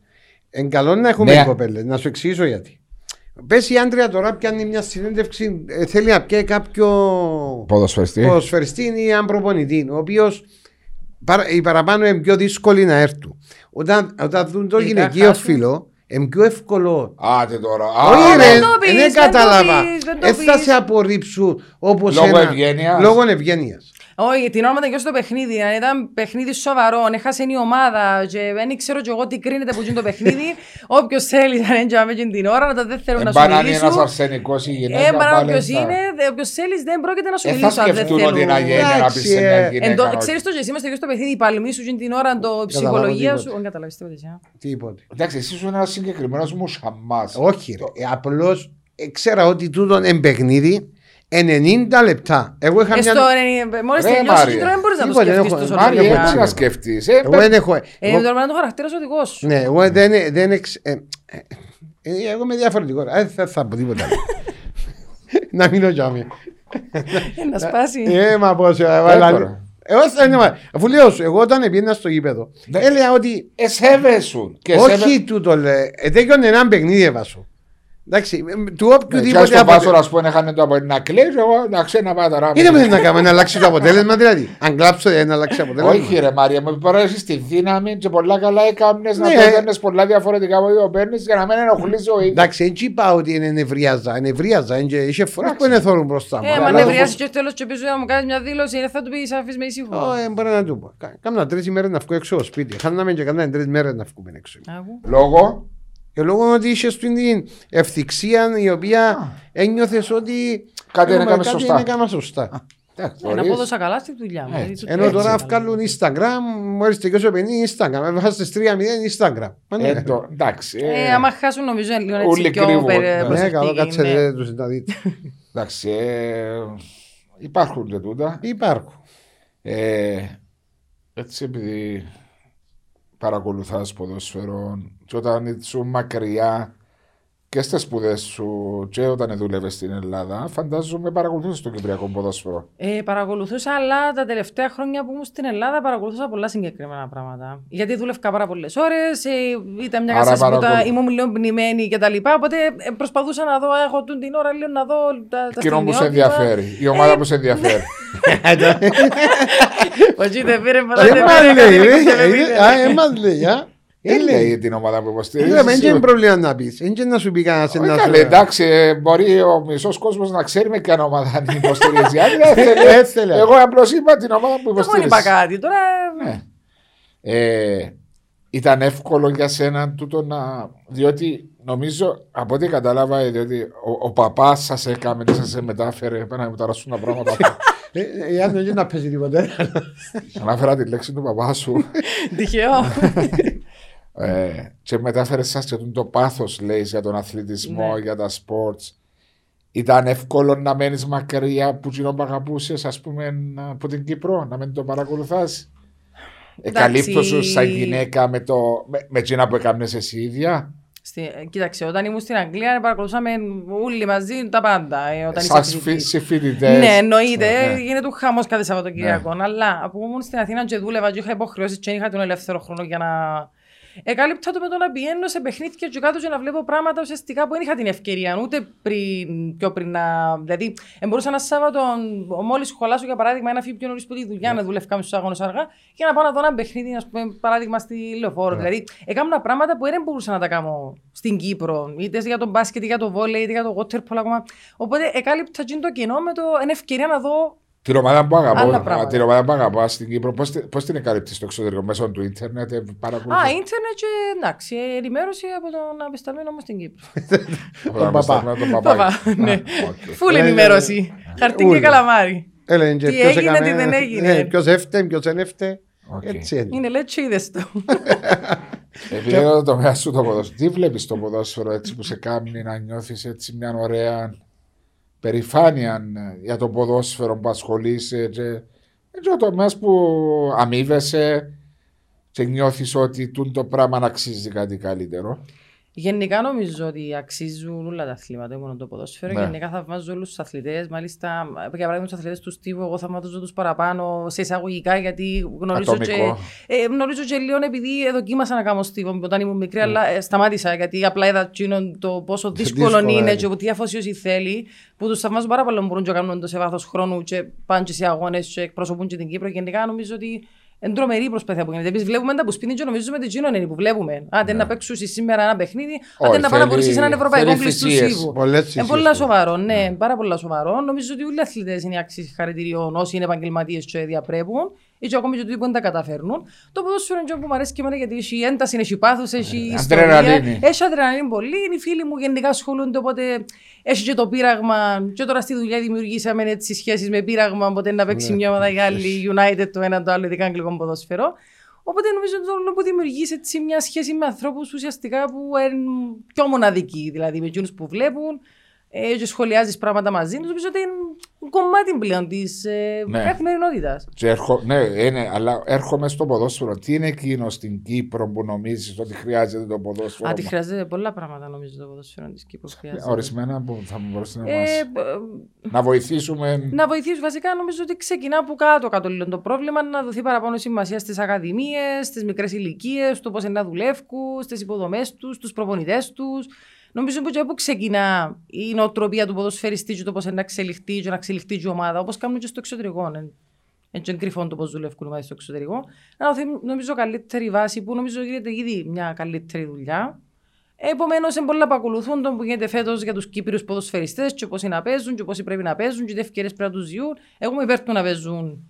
Εν καλό να έχουμε Ναι. κοπέλες. Να σου εξηγήσω γιατί. Πες η άντρια τώρα πιάνει μια συνέντευξη, ε, θέλει να πιέει κάποιο Ποδοσφαιριστή. ποδοσφαιριστή ή έναν προπονητή, ο οποίος οι παραπάνω είναι πιο δύσκολοι να έρθουν. Όταν, όταν δουν το Ειδικά γυναικείο χάσουν. φίλο, είναι πιο εύκολο. Άτε τώρα. Όχι, Α, ρε, το πεις, δεν δεν το κατάλαβα. πεις, δεν το Δεν θα πεις. σε απορρίψουν όπως Λόγω ευγένειας. Λόγω ευγένειας. Όχι, την ώρα που τελειώσει το παιχνίδι, αν ήταν παιχνίδι σοβαρό, αν έχασε η ομάδα και δεν ξέρω κι εγώ τι κρίνεται που γίνει το παιχνίδι, όποιος θέλει να είναι τζάμε εκείνη την ώρα, να δεν θέλουν να σου Εμπάναν ένας μιλήσουν. αρσενικός η γυναίκα. Έμπανα πάλι όποιος θα- είναι, όποιος θέλεις δεν πρόκειται να σου Ε, θα μιλήσουν αν δεν σκεφτούν θέλουν. ότι είναι αγένεια να Εντάξει, πεις σε μια ε, γυναίκα. Εν τω- ότι- Ξέρεις το και εσύ μες στο παιχνίδι, η παλμή σου εκείνη την ώρα, το ψυχολογία σου. τίποτα. Όχι, καταλάβεις τίποτα εσύ. α. Τίποτε. Εντάξει, εσύ είσαι ένας συγκεκριμένος μου χαμά. Όχι, ρε. Ε, Απλώς ξέρα ότι τούτο είναι παιχνίδι 90 λεπτά. Εγώ είχα Ε, μια. στο, ε, Μόλις Ρε, τελειώσει Μάρια. το δεν μπορείς να το Τίποτε, σκεφτείς έχω- τόσο Μάρια, Μάρια, λεπτά. έτσι έχω- να σκεφτείς. Εγώ δεν έχω. Ε, εγώ- τώρα να το χαρακτήρας ο δικός σου. Ναι, εγώ δεν, δεν εξ, ε, ε, ε, εγώ είμαι διαφορετικό. Δεν θα, θα πω τίποτα. άλλο. Να μείνω για μí. Ε, Να σπάσει. Ε, μα πώς, ε, τώρα. αλλά- Εγώ θα είναι, μα- αφού λέω σου, εγώ όταν πήγαινα στο γήπεδο, Ναι. έλεγα ότι Εσέβεσουν. Και όχι τούτο λέει, ε, τέτοιον έναν παιχνίδι έβασο. Εντάξει, ε, του Ναι, Και οποιοδήποτε στον Πάσο, αποτέλεσμα. ας πούμε, έχανε το από να κλαίει, εγώ να ξέρω να πάω τώρα. Είναι που να κάνουμε να αλλάξει το αποτέλεσμα, δηλαδή. Αν κλάψω, δεν να αλλάξει το αποτέλεσμα. Όχι, ρε Μάρια, μου παρέσει τη δύναμη και πολλά καλά έκαμνες να Ναι. το έπαιρνε πολλά διαφορετικά από ό,τι το παίρνεις για να μην ενοχλείς ζωή. Εντάξει, δεν είπα ότι είναι νευρίαζα. Νευρίαζα, είναι- είχε φορές που είναι θόρουν μπροστά μου. Ε, μα Αλλά- νευριάσεις και τέλος και πίσω να μου κάνεις μια δήλωση, δεν θα του πεις αφήσεις με ήσυχο. Ω, ε, μπορεί να του πω. Κα- Κάμνα τρεις ημέρες να βγω έξω από σπίτι. Χάναμε και κάμνα τρεις μέρες να βγούμε έξω. Άκου. Λόγω. Και λόγω ότι είσαι στην ευθυξία η οποία ένιωθες ότι Κάτι δεν έκαμε- έκαμε κάτι σωστά. δεν έκανα σωστά. Εντάξει, Ε, Να μπορείς. απόδοσα καλά στη δουλειά μου. Έτσι. δηλαδή, το- Ενώ έτσι τώρα καλά. βγάλουν Instagram, μόλις τελειώσει ο παιχνίδι Instagram. Έβασες 3-0 Instagram. Μα ναι. Ε, το- Εντάξει. ε, Ε, άμα χάσουν νομίζω είναι λίγο έτσι Όλοι πιο κρύβουν, περ- ναι. Ναι, προσεκτικοί, καλό ναι. κάτσετε τους να δείτε. Εντάξει. ε, Υπάρχουν και τούτα. Υπάρχουν. Ε, έτσι επειδή παρακολουθάς ποδοσφαιρό και όταν ήσουν μακριά και στις σπουδές σου και όταν δούλευες στην Ελλάδα φαντάζομαι παρακολουθούσες το Κυπριακό ποδόσφαιρο. Ε, παρακολουθούσα, αλλά τα τελευταία χρόνια που ήμουν στην Ελλάδα παρακολουθούσα πολλά συγκεκριμένα πράγματα. Γιατί δούλευκα πάρα πολλές ώρες, ήταν μια Άρα κατάσταση που τα, παρακολου- ήμουν λίγο πνημένη κτλ. Οπότε ε, προσπαθούσα να δω, έχω τούν την ώρα λίγο να δω τα, τα Εκείνο που σε στιγμιότυπα. ενδιαφέρει, η ομάδα που σε ενδιαφέρει. Όχι, δεν πήρε πολλά, Δεν δεν μας πήρε, λέει, δεν ρε. πήρε, δεν Ε, πήρε. α, ε, μας λέει, α. Ε, Δεν λέει. λέει την ομάδα που Ε, υποστηρίζει. λέμε, Δεν είναι πρόβλημα να πεις. Δεν είναι να σου πει κανένας Όχι να καλέ, σου- εντάξει, ε, μπορεί ο μισός κόσμος να ξέρει με ποια ομάδα την υποστηρίζει. Αν δεν Δεν θέλει, θέλει. Εγώ απλώς είπα την ομάδα που Εγώ δεν υποστηρίζεις. είπα κάτι. Τώρα. Ναι. Ε, ήταν εύκολο για σένα τούτο να. Διότι νομίζω από ό,τι κατάλαβα, ε, διότι ο, ο παπάς σας έκαμε και σας μετάφερε. Πέρα να μου ταράσουν τα πράγματα. Ε, ε, ε, αν δεν να παίζει τίποτα. Ανάφερα τη λέξη του παπά σου. Τυχαίο. ε, και μετάφερες σας και το πάθος, λέει, για τον αθλητισμό, Ναι. για τα σπορτς. Ήταν εύκολο να μένεις μακριά από εκείνο που αγαπούσες, ας πούμε, να- από την Κύπρο, να μην το παρακολουθάς; Εκαλύπτω σαν γυναίκα με, το, με, με εκείνα που έκαμε εσύ ίδια; Στη- ε, Κοίταξε, όταν ήμουν στην Αγγλία παρακολουθούσαμε όλοι μαζί τα πάντα. ε, Όταν Σαν είσαι φοιτητής. συμφοιτητές. Ναι, εννοείται. Ναι. Γίνεται του χαμός κάθε Σαββατοκύριακο. Αλλά από που ήμουν στην Αθήνα και δούλευα και είχα υποχρεώσει και είχα τον ελεύθερο χρόνο για να Εκάλυπτα το με το να πηγαίνω σε παιχνίδια και κάτω και να βλέπω πράγματα ουσιαστικά που δεν είχα την ευκαιρία ούτε πριν, πιο πριν να. Δηλαδή, μπορούσα ένα Σάββατο, μόλις σχολάσω για παράδειγμα, ένα φύγει πιο νωρίς που τη δουλειά, να δουλεύω στους αγώνες αργά και να πάω να δω ένα παιχνίδι, ας πούμε, παράδειγμα στη λεωφόρο. Δηλαδή, έκανα πράγματα που δεν μπορούσα να τα κάνω στην Κύπρο, είτε για τον μπάσκετ, είτε για το βόλεϊ, είτε για το water polo ακόμα. Οπότε εκάλυπτα το κοινό με το εν ευκαιρία να δω την ομάδα που αγαπώ, Άλλα πράγματα. την ομάδα που αγαπώ στην Κύπρο, πώς, τη- πώς την εκαλύπτεις στο εξωτερικό, μέσω του ίντερνετ, ε, παρακολουθείς; Α, ίντερνετ και εντάξει, ενημέρωση από τον απεσταλμένο μου στην Κύπρο. Από τον τα παπά. μεστά- τον Παπά, παπάκι. ναι. Α, οκ. Φουλ Ε, ενημέρωση. Χαρτί και ούλα. καλαμάρι. Έλεγε και Τι ποιος έγινε, έκανε- τι δεν έγινε. Ναι, ποιος έφτε, ποιος δεν έφτε. Οκ. Έτσι είναι. Είναι λέει και είδες το. Επειδή είναι το τομέα σου το ποδόσφαιρο, τι βλέπεις το ποδόσφαιρο έτσι που σε κάνει να νιώθεις έτσι μια ωραία περηφάνεια ε, για το ποδόσφαιρο που ασχολείσαι και, και ο τομέας που αμείβεσαι και νιώθεις ότι τούν το πράγμα να αξίζει κάτι καλύτερο. Γενικά νομίζω ότι αξίζουν όλα τα αθλήματα, μόνο το ποδόσφαιρο. Ναι. Γενικά θαυμάζω όλους τους αθλητές. Μάλιστα, για παράδειγμα, τους αθλητές του Στίβου, εγώ θαυμάζω τους παραπάνω σε εισαγωγικά γιατί γνωρίζω και, Ατομικό. ε, γνωρίζω και λίγο επειδή δοκίμασα να κάνω Στίβο όταν ήμουν μικρή, Ναι. αλλά ε, σταμάτησα γιατί απλά είδα τσίνον το πόσο δύσκολο Δύσκολα είναι είναι. και τι αφοσίωση θέλει. Που τους θαυμάζω πάρα πολύ που μπορούν και να κάνουν το σε βάθος χρόνου και πάνε και σε αγώνες και εκπροσωπούν και την Κύπρο. Γενικά νομίζω ότι είναι τρομερή η προσπάθεια που γίνεται. Εμείς βλέπουμε τα που σπίτι και νομίζουμε ότι εκείνο είναι που βλέπουμε. Άντε να παίξουν σήμερα ένα παιχνίδι, άντε Όχι, να πάνε να θέλει- μπορούσει έναν ευρωπαϊκό θέλει κλειστού θυσίες. σίγου. Πολλές Είναι θυσίες, πολύ ναι. σοβαρό, ναι, πάρα πολύ σοβαρό. Νομίζω ότι όλοι οι αθλητές είναι άξιοι χαρητηριών όσοι είναι επαγγελματίες και διαπρέπουν ή και ακόμη και ότι δεν τα καταφέρνουν. Το ποδόσφαιρο είναι αυτό που μου αρέσει και εμένα γιατί έχει ένταση, έχει πάθος, έχει ιστορία. αδρεναλίνη. Έχει αδρεναλίνη πολύ. Είναι οι φίλοι μου γενικά ασχολούνται, οπότε έχει και το πείραγμα. Και τώρα στη δουλειά δημιουργήσαμε έτσι σχέσεις με πείραγμα. Οπότε να παίξει μια ομάδα για άλλη United το ένα το άλλο, ειδικά αγγλικό ποδόσφαιρο. Οπότε νομίζω ότι το όλο που δημιουργείς έτσι μια σχέση με ανθρώπους ουσιαστικά που είναι πιο μοναδικοί, δηλαδή με εκείνους που βλέπουν ε, και σχολιάζεις πράγματα μαζί τους. Νομίζω ότι είναι κομμάτι πλέον της ε, Ναι. καθημερινότητας. Και έρχο, ναι, είναι, αλλά έρχομαι στο ποδόσφαιρο. Τι είναι εκείνο στην Κύπρο που νομίζεις ότι χρειάζεται το ποδόσφαιρο; Α, τη χρειάζεται πολλά πράγματα νομίζω το ποδόσφαιρο της Κύπρου. χρειάζεται. Ορισμένα που θα μου μπορούσατε να Ε, μας... ε, να βοηθήσουμε. να βοηθήσει βασικά νομίζω ότι ξεκινά από κάτω κάτω λίγο το πρόβλημα να δοθεί παραπάνω σημασία στις ακαδημίες, στις μικρές ηλικίες, στο πώς να δουλεύουν, στις υποδομές τους, στους προπονητές τους. Νομίζω που και όπου ξεκινά η νοοτροπία του ποδοσφαιριστή και το πώς να εξελιχθεί και να εξελιχθεί η ομάδα, όπως κάνουν και στο εξωτερικό. ναι. Έτσι είναι κρυφό το πώς δουλεύουν οι ομάδες στο εξωτερικό. Να δοθεί νομίζω καλύτερη βάση που νομίζω γίνεται ήδη μια καλύτερη δουλειά. Επομένως, είναι πολλά που ακολουθούν τον που γίνεται φέτος για τους Κύπριους ποδοσφαιριστές, και πώς είναι να παίζουν, και πώς πρέπει να παίζουν, και τι ευκαιρίες πρέπει να τους ζουν. Εγώ υπέρ του να παίζουν.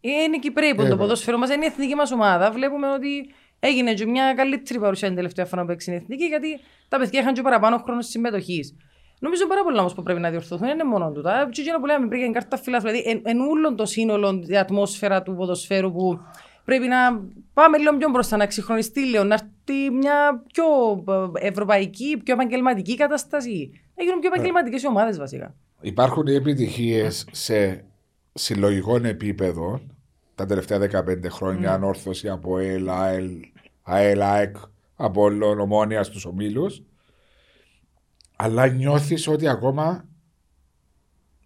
Είναι οι Κυπρέοι που Ε, το ναι. ποδόσφαιρο μας είναι η εθνική μας ομάδα. Βλέπουμε ότι έγινε και μια καλύτερη παρουσία την τελευταία φορά που παίξει η εθνική, γιατί τα παιδιά είχαν και παραπάνω χρόνος συμμετοχής. Νομίζω πάρα πολλά όμως που πρέπει να διορθωθούν, δεν είναι μόνο του. Τα τσίτσινα που λέμε πριν για την κάρτα φύλλα, δηλαδή εν, εν ούλον το σύνολο, η ατμόσφαιρα του ποδοσφαίρου που πρέπει να πάμε λίγο πιο μπροστά, να εξυγχρονιστεί λίγο, να έρθει μια πιο ε, ευρωπαϊκή, πιο επαγγελματική κατάσταση. Να γίνουν πιο επαγγελματικές οι ομάδες βασικά. Υπάρχουν οι επιτυχίες σε συλλογικό επίπεδο τα τελευταία 15 χρόνια. Ανόρθωση από ΕΛ, ΑΕΛ, ΑΕΛ, ΑΕΚ, από ομόνια στους ομίλους. Αλλά νιώθεις ότι ακόμα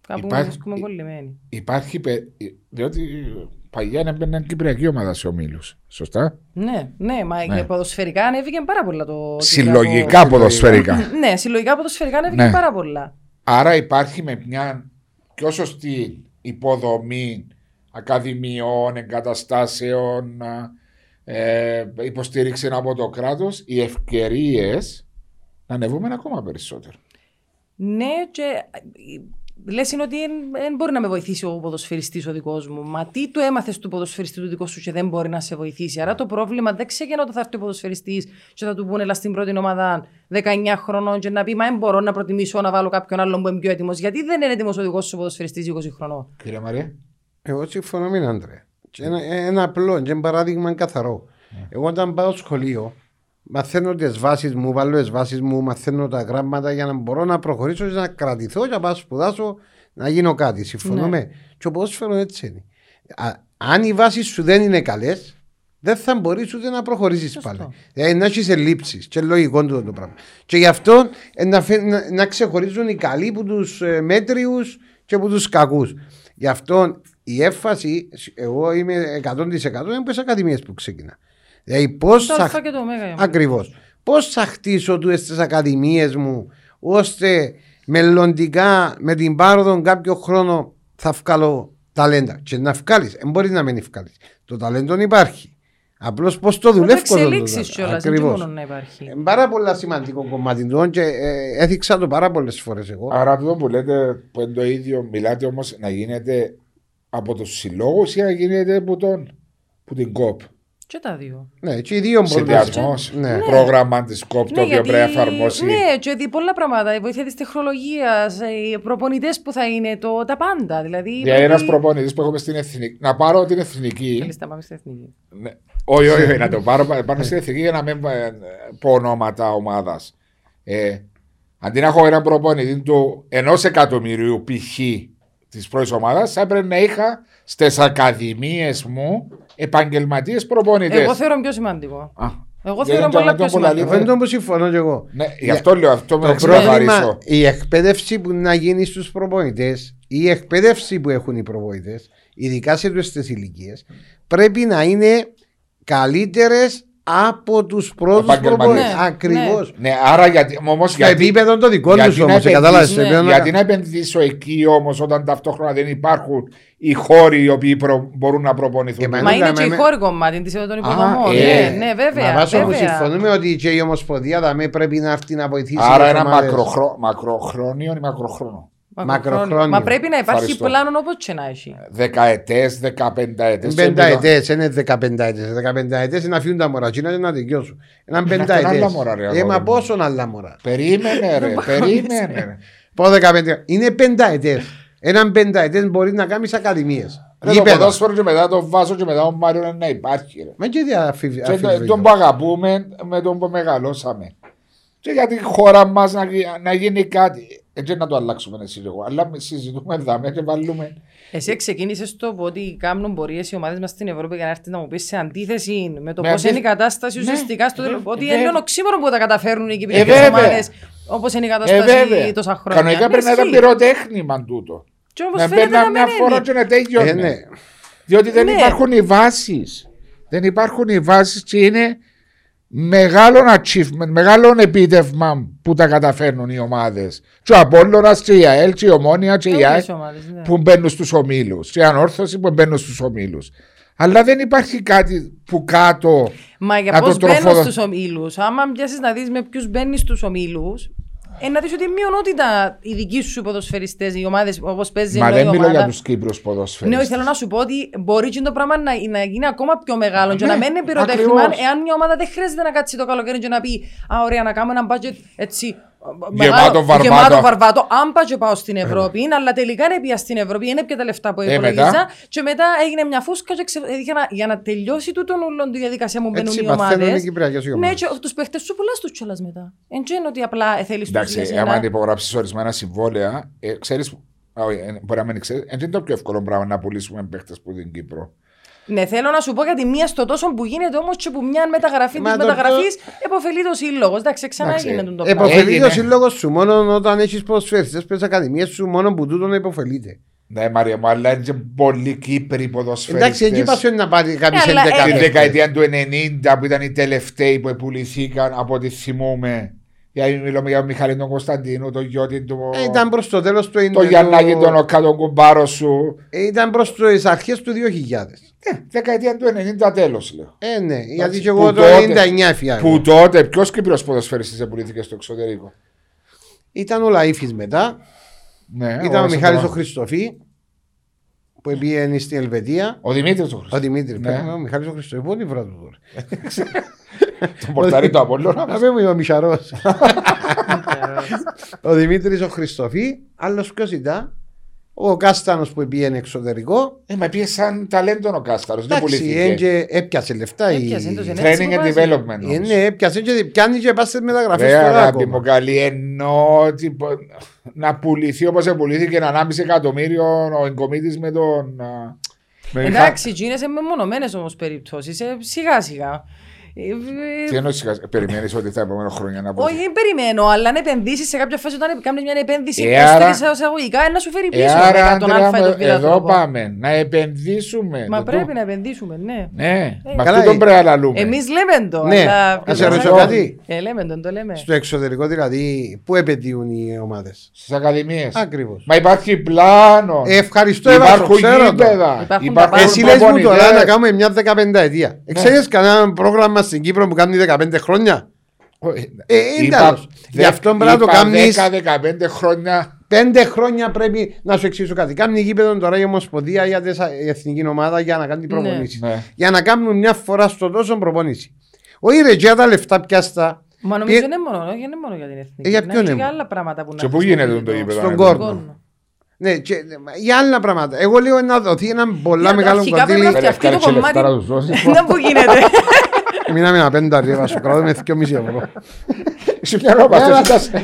Κάπου Υπάρχει- βρίσκουμε κολλημένοι. υπάρχει. πε- Διότι παλιά έμπαινε κυπριακή ομάδα σε ομίλους. Σωστά; Ναι, ναι, μα Ναι. και ποδοσφαιρικά ανέβηκε πάρα πολλά το. Συλλογικά Κυπριακό- ποδοσφαιρικά. Ναι, συλλογικά ποδοσφαιρικά ανέβηκε Ναι. πάρα πολλά. Άρα υπάρχει με μια πιο σωστή υποδομή ακαδημιών, εγκαταστάσεων, ε, υποστήριξη από το κράτος, οι ευκαιρίες να ανεβούμε ακόμα περισσότερο. Ναι, και λες είναι ότι δεν μπορεί να με βοηθήσει ο ποδοσφαιριστής ο δικός μου. Μα τι του έμαθες του ποδοσφαιριστή του δικό σου και δεν μπορεί να σε βοηθήσει. Άρα το πρόβλημα δεν ξεκινά όταν θα έρθει ο ποδοσφαιριστής και θα του πούνε έλα στην πρώτη ομάδα 19 χρονών και να πει Μα δεν μπορώ να προτιμήσω να βάλω κάποιον άλλον που είναι πιο έτοιμος. Γιατί δεν είναι έτοιμος ο δικός σου ποδοσφαιριστής 20 χρονών; Κύριε Μαρία. Εγώ συμφωνώ με τον Άντρε. Και Ένα, ένα απλό, και ένα παράδειγμα καθαρό. Εγώ όταν πάω σχολείο, μαθαίνω τις βάσεις μου, βάλω τις βάσεις μου, μαθαίνω τα γράμματα για να μπορώ να προχωρήσω και να κρατηθώ και να πάω σπουδάσω να γίνω κάτι. Συμφωνώ Ναι. με. Και ο ποδόσφαιρο έτσι είναι. Α, αν οι βάσεις σου δεν είναι καλές, δεν θα μπορείς ούτε να προχωρήσεις Σωστό. πάλι. Δηλαδή να έχεις ελλείψεις. Και λογικό του το πράγμα. Και γι' αυτό ε, να, φε- να, να ξεχωρίζουν οι καλοί από τους μέτριους και από τους κακούς. Γι' αυτό η έφαση, εγώ είμαι 100% είναι από τις ακαδημίες που ξεκινά. Δηλαδή πώς Το θα. αλφα και το ωμέγα. για μένα. Ακριβώς. Πώς θα χτίσω τούτες τις ακαδημίες μου, ώστε μελλοντικά με την πάροδο κάποιο χρόνο θα βγάλω ταλέντα. Και να βγάλεις, δεν μπορεί να μην βγάλεις. Το ταλέντο υπάρχει. Απλώς πώς το Θα το δουλεύω. το εξελίξεις ταλέντο. κιόλας, δεν είναι Ακριβώς. μόνο να υπάρχει. Ε, Πάρα πολλά σημαντικό κομμάτι του και ε, έθιξα το πάρα πολλές φορές εγώ. Άρα αυτό που λέτε που είναι το ίδιο, μιλάτε όμως να γίνεται από του συλλόγου ή να γίνεται από, τον, που την ΚΟΠ. Και τα δύο. Ναι, και οι δύο μπορούν να Συνδυασμός, Ναι. πρόγραμμα της ΚΟΠ το οποίο πρέπει να εφαρμόσει. Ναι, και δι- πολλά πράγματα. Η βοήθεια τη τεχνολογίας, οι προπονητές που θα είναι, το, τα πάντα. Δηλαδή. Για πρέπει- ένας προπονητής που έχουμε στην εθνική. Να πάρω την εθνική. Θέλεις να πάμε στην εθνική. Ναι. Όχι, όχι, όχι, να το πάρω πάνω στην εθνική για να μην ε, πω ονόματα ομάδας. Ε, αντί να έχω έναν προπονητή του ενός εκατομμυρίου π.χ. της πρώτη ομάδας, θα έπρεπε να είχα στις ακαδημίες μου επαγγελματίες προπονητές. Εγώ θεωρώ πιο σημαντικό. Εγώ δεν θεωρώ το- πολλά το πιο πολλά σημαντικό. λίγο. Αυτό είναι το που συμφωνώ και εγώ. Ναι, γι' αυτό λέω αυτό με Το ξεκαθαρίσω. πρόβλημα, η εκπαίδευση που να γίνει στους προπονητές ή η εκπαίδευση που έχουν οι προπονητές, ειδικά σε αυτές ηλικίες, πρέπει να είναι καλύτερες από τους πρώτους Επαγγελματίες. προπονητές. Ναι, Ακριβώς. Ναι, άρα γιατί. Όμως, Στο γιατί, επίπεδο των δικών γιατί τους να όμως, επενδύσω- κατάλαβες. ναι, σε επίπεδο να- γιατί να επενδύσω εκεί όμως όταν ταυτόχρονα δεν υπάρχουν οι χώροι οι οποίοι προ- μπορούν να προπονηθούν; Και Μα Μα είναι ναι, και η με- χώρη κομμάτι τη των υποδομών. ε, Ναι, ναι, βέβαια. Να βάσω που βέβαια. συμφωνούμε ότι και η Ομοσπονδία δαμέ πρέπει να έρθει να βοηθήσει. Άρα τις ένα ομάδες. μακροχρό, μακροχρόνιο ή μακροχρόνο. Μακροχρόνιο. Μα πρέπει να υπάρχει Ευχαριστώ. πλάνο όπως και να έχει. Δεκαετές, δεκαπενταετές. Πενταετές, είναι δεκαπενταετές. Δεκαπενταετές είναι να φύγουν τα μωρά και να τελειώσουν. Έναν αυτό είναι πενταετές. άλλα μωρά, ρε, Ε, αγόρι μα μου. πόσο άλλα μωρά. Περίμενε, ρε, περίμενε. ρε. Πω δεκαπέντε. Είναι πενταετές. Έναν πενταετές μπορεί να κάνεις ακαδημίες. Ρε, Το Γήπεδα. ποδόσφαιρο και μετά το βάζω και μετά ο Μάριο είναι να υπάρχει. Ρε. Μα και διαφύγει. Και το- τον που αγαπούμε με τον που μεγαλώσαμε. Και για τη χώρα μας να, γι- να γίνει κάτι. Έτσι να το αλλάξουμε εσύ και εγώ. Αλλά συζητούμε δάμε και βάλουμε. Εσύ ξεκίνησες το που ότι κάνουν πορείες οι ομάδες μας στην Ευρώπη για να έρθεις να μου πεις σε αντίθεση με το Με πώς αντί- είναι η κατάσταση Ναι, ουσιαστικά στο ε, τέλος. Ότι βέβαια. είναι οξύμορο που τα καταφέρνουν οι Ε, κυπριακές βέβαια. ομάδες όπως είναι η Ε, κατάσταση βέβαια. τόσα χρόνια. Κανονικά Ναι, πρέπει να ήταν ισχύει. πυροτέχνημα τούτο. Και όμως Να φαίνεται μπαίνα να μια μην φορά είναι. και να τέλειωνε. Ε, ναι. Διότι δεν Ναι. υπάρχουν οι βάσεις. Δεν υπάρχουν οι βάσεις και είναι μεγάλο achievement, μεγάλο επίτευγμα που τα καταφέρνουν οι ομάδες. Και ο Απόλλωνας και η ΑΕΛ και η Ομόνια και η Όλες ΑΕΚ οι ομάδες, ναι. που μπαίνουν στους ομίλους. Και η Ανόρθωση που μπαίνουν στους ομίλους. Αλλά δεν υπάρχει κάτι που κάτω. Μα για να πώς το τροφοδο- μπαίνουν στους ομίλους. Άμα πιάσεις να δεις με ποιους μπαίνεις στους ομίλους, ε, να δεις ότι μειονότητα οι δικοί σου ποδοσφαιριστές, οι ομάδες όπως παίζει Μα ενώ η δεν μιλώ ομάδα- για τους Κύπρους Ναι, ποδοσφαιριστές. όχι, θέλω να σου πω ότι μπορεί και το πράγμα να, να γίνει ακόμα πιο μεγάλο και Ναι, να μένει πυροτέχνημα ακριβώς. εάν μια ομάδα δεν χρειάζεται να κάτσει το καλοκαίρι και να πει Α, ωραία, να κάνουμε ένα budget έτσι. Γεμάτο βαρβάτο. Γεμάτο βαρβάτο. Αν πάω και πάω στην Ευρώπη, αλλά τελικά είναι πια στην Ευρώπη, είναι πια τα λεφτά που Ε, υπολογίζα. μετά. Και μετά έγινε μια φούσκα και ξε... ε, για, να, για να τελειώσει τούτον όλον τη διαδικασία μου μπαίνουν Έτσι οι παθαίνουν οι ομάδες. κυπριακές οι Ναι, ομάδες. και τους παίχτες σου πολλά του κιόλας μετά. Εν και είναι ότι απλά θέλεις τους Εντάξει, άμα υπογράψει ορισμένα συμβόλαια, ε, ξέρεις. Όχι, ε, μπορεί να μην ξέρεις. Είναι το πιο εύκολο πράγμα να πουλήσουμε παίχτες που την Κύπρο. Ναι, θέλω να σου πω γιατί μία στο τόσο που γίνεται όμως και που μια μεταγραφή Μα της το- μεταγραφής επωφελεί το σύλλογος. Εντάξει, ξανά Εντάξει, έγινε τον το πράγμα. Εποφελείται Έγινε. ο σύλλογο σου μόνο όταν έχεις προσφέρεις. Πε ακαδημίες σου μόνο που τούτο να υποφελείται. Ναι, Μαρία μου, αλλά είναι και πολλοί Κύπροι ποδοσφαιριστές. Εντάξει, εκεί πας να πάρει κάποιο Ε, αλλά, ε, Τη 11. δεκαετία του 90 που ήταν οι τελευταίοι που πουληθήκαν από ό,τι θυμούμε. Γιατί μιλούμε για τον Μιχαλή τον Κωνσταντίνο, τον Γιώτη του. Ε, Ήταν προς το τέλος του Το Γιαννάκη τον Οκά, τον κουμπάρο σου. Ε, Ήταν προς τις αρχές του 2000. Ε, δεκαετία του 90 τέλος λέω. Ε, ναι, γιατί και που εγώ το τότε- 99 έφυγα. Που τότε ποιος Κύπριος ποδοσφαιριστής πουλήθηκε στο εξωτερικό; Ήταν ο Λαΐφης μετά. Ναι, Ήταν ο όσο Μιχάλης το- ο Χριστοφή που πήγαινε στην Ελβετία. Ο Δημήτρης ο Ο Χριστός. Δημήτρης. Ναι. Ο Μιχάλης ο Χριστοφή. Πού είναι η φορά του τώρα; Τον πορτάρι του Απόλλωνα. Να πούμε ο Μιχαρός. Ο Δημήτρης ο Χριστοφή. Άλλος ποιος ήταν; Ο Κάστανος που πήγαινε εξωτερικό. Ε, μα πήγε σαν ταλέντο ο Κάσταρο. Δεν Εντάξει, πουλήθηκε. έντια- έπιασε λεφτά. η- Έπιασε, έντος, είναι. Training Έτσι and που βάζει. development. Ε, όμως. Ναι, έπιασε και πιάνει και πας στις μεταγραφές Βέβαια, τώρα αγάπη ακόμα. μου καλή, ενώ ότι πο- να πουληθεί όπως πουλήθηκε ένα 1,5 εκατομμύριο ο εγκομίτης με τον. α, με Εντάξει, γίνεσαι με μονομένε όμως περιπτώσεις. Σιγά σιγά. Ε, Τι εννοείς, περιμένεις ότι τα επόμενα χρόνια να Όχι, δεν περιμένω, αλλά αν επενδύσεις σε κάποια φάση, όταν κάνεις μια επένδυση, Ε, ε, άρα- σε εισαγωγικά, να σου φέρει Ε, πίσω. άρα, με τον Άντρεα Α ή μου, τον Β εδώ τρόπο. πάμε. Να επενδύσουμε. Μα Το πρέπει το- να επενδύσουμε, ναι. Ναι, με καλά, αυτό τον ε, πρέπει να λαλούμε. Εμείς λέμε το. Ναι, αλλά- να σε ρωτήσω Όχι. κάτι. Ε, λέμε το, το λέμε. Στο εξωτερικό δηλαδή, πού επαιτείουν οι ομάδες; Στις ακαδημίες. Ακριβώς. Μα υπάρχει πλάνο. Ευχαριστώ, Εύα, το Υπάρχουν ξέρω. το. γήπεδα. Υπάρχουν Υπάρχουν τα Εσύ λες μου προπονητές. τώρα να κάνουμε μια 15 ετία. Ξέρεις κανένα πρόγραμμα στην Κύπρο που κάνει 15 χρόνια. Όχι, Ε, είναι είπα- τέλος. Γι' αυτό πρέπει να το είπα κάνεις- 10-15 χρόνια. Πέντε χρόνια πρέπει να σου εξηγήσω κάτι. Κάνει γήπεδο τώρα η Ομοσπονδία για τις- η εθνική ομάδα για να κάνει προπονήσεις. Ναι. Για να κάνουν μια φορά στο τόσο προπονήσεις. Όχι ρε, και τα λεφτά πιάστα Μα νομίζω Πιε- είναι μόνο, όχι, είναι μόνο για την εθνική. Ε, για Να ποιον έχει είναι; και άλλα πράγματα που να Και πού γίνεται το χρησιμοποιεί γήπεδο, στον ναι, κόρνο. κόρνο. Ναι, και, για άλλα πράγματα. Εγώ λέω να δοθεί ένα πολλά Για- μεγάλο αρχικά πρέπει κονδύλι. να φτιαχτεί το Ευχαριστώ, κομμάτι. λεφτά να τους δώσεις. Να που γίνεται. Μείναμε ένα πέντα ρίβα σου κράτο με 2,5 ευρώ. Είσαι μια ρόπα, Έλα. αυτός ήταν-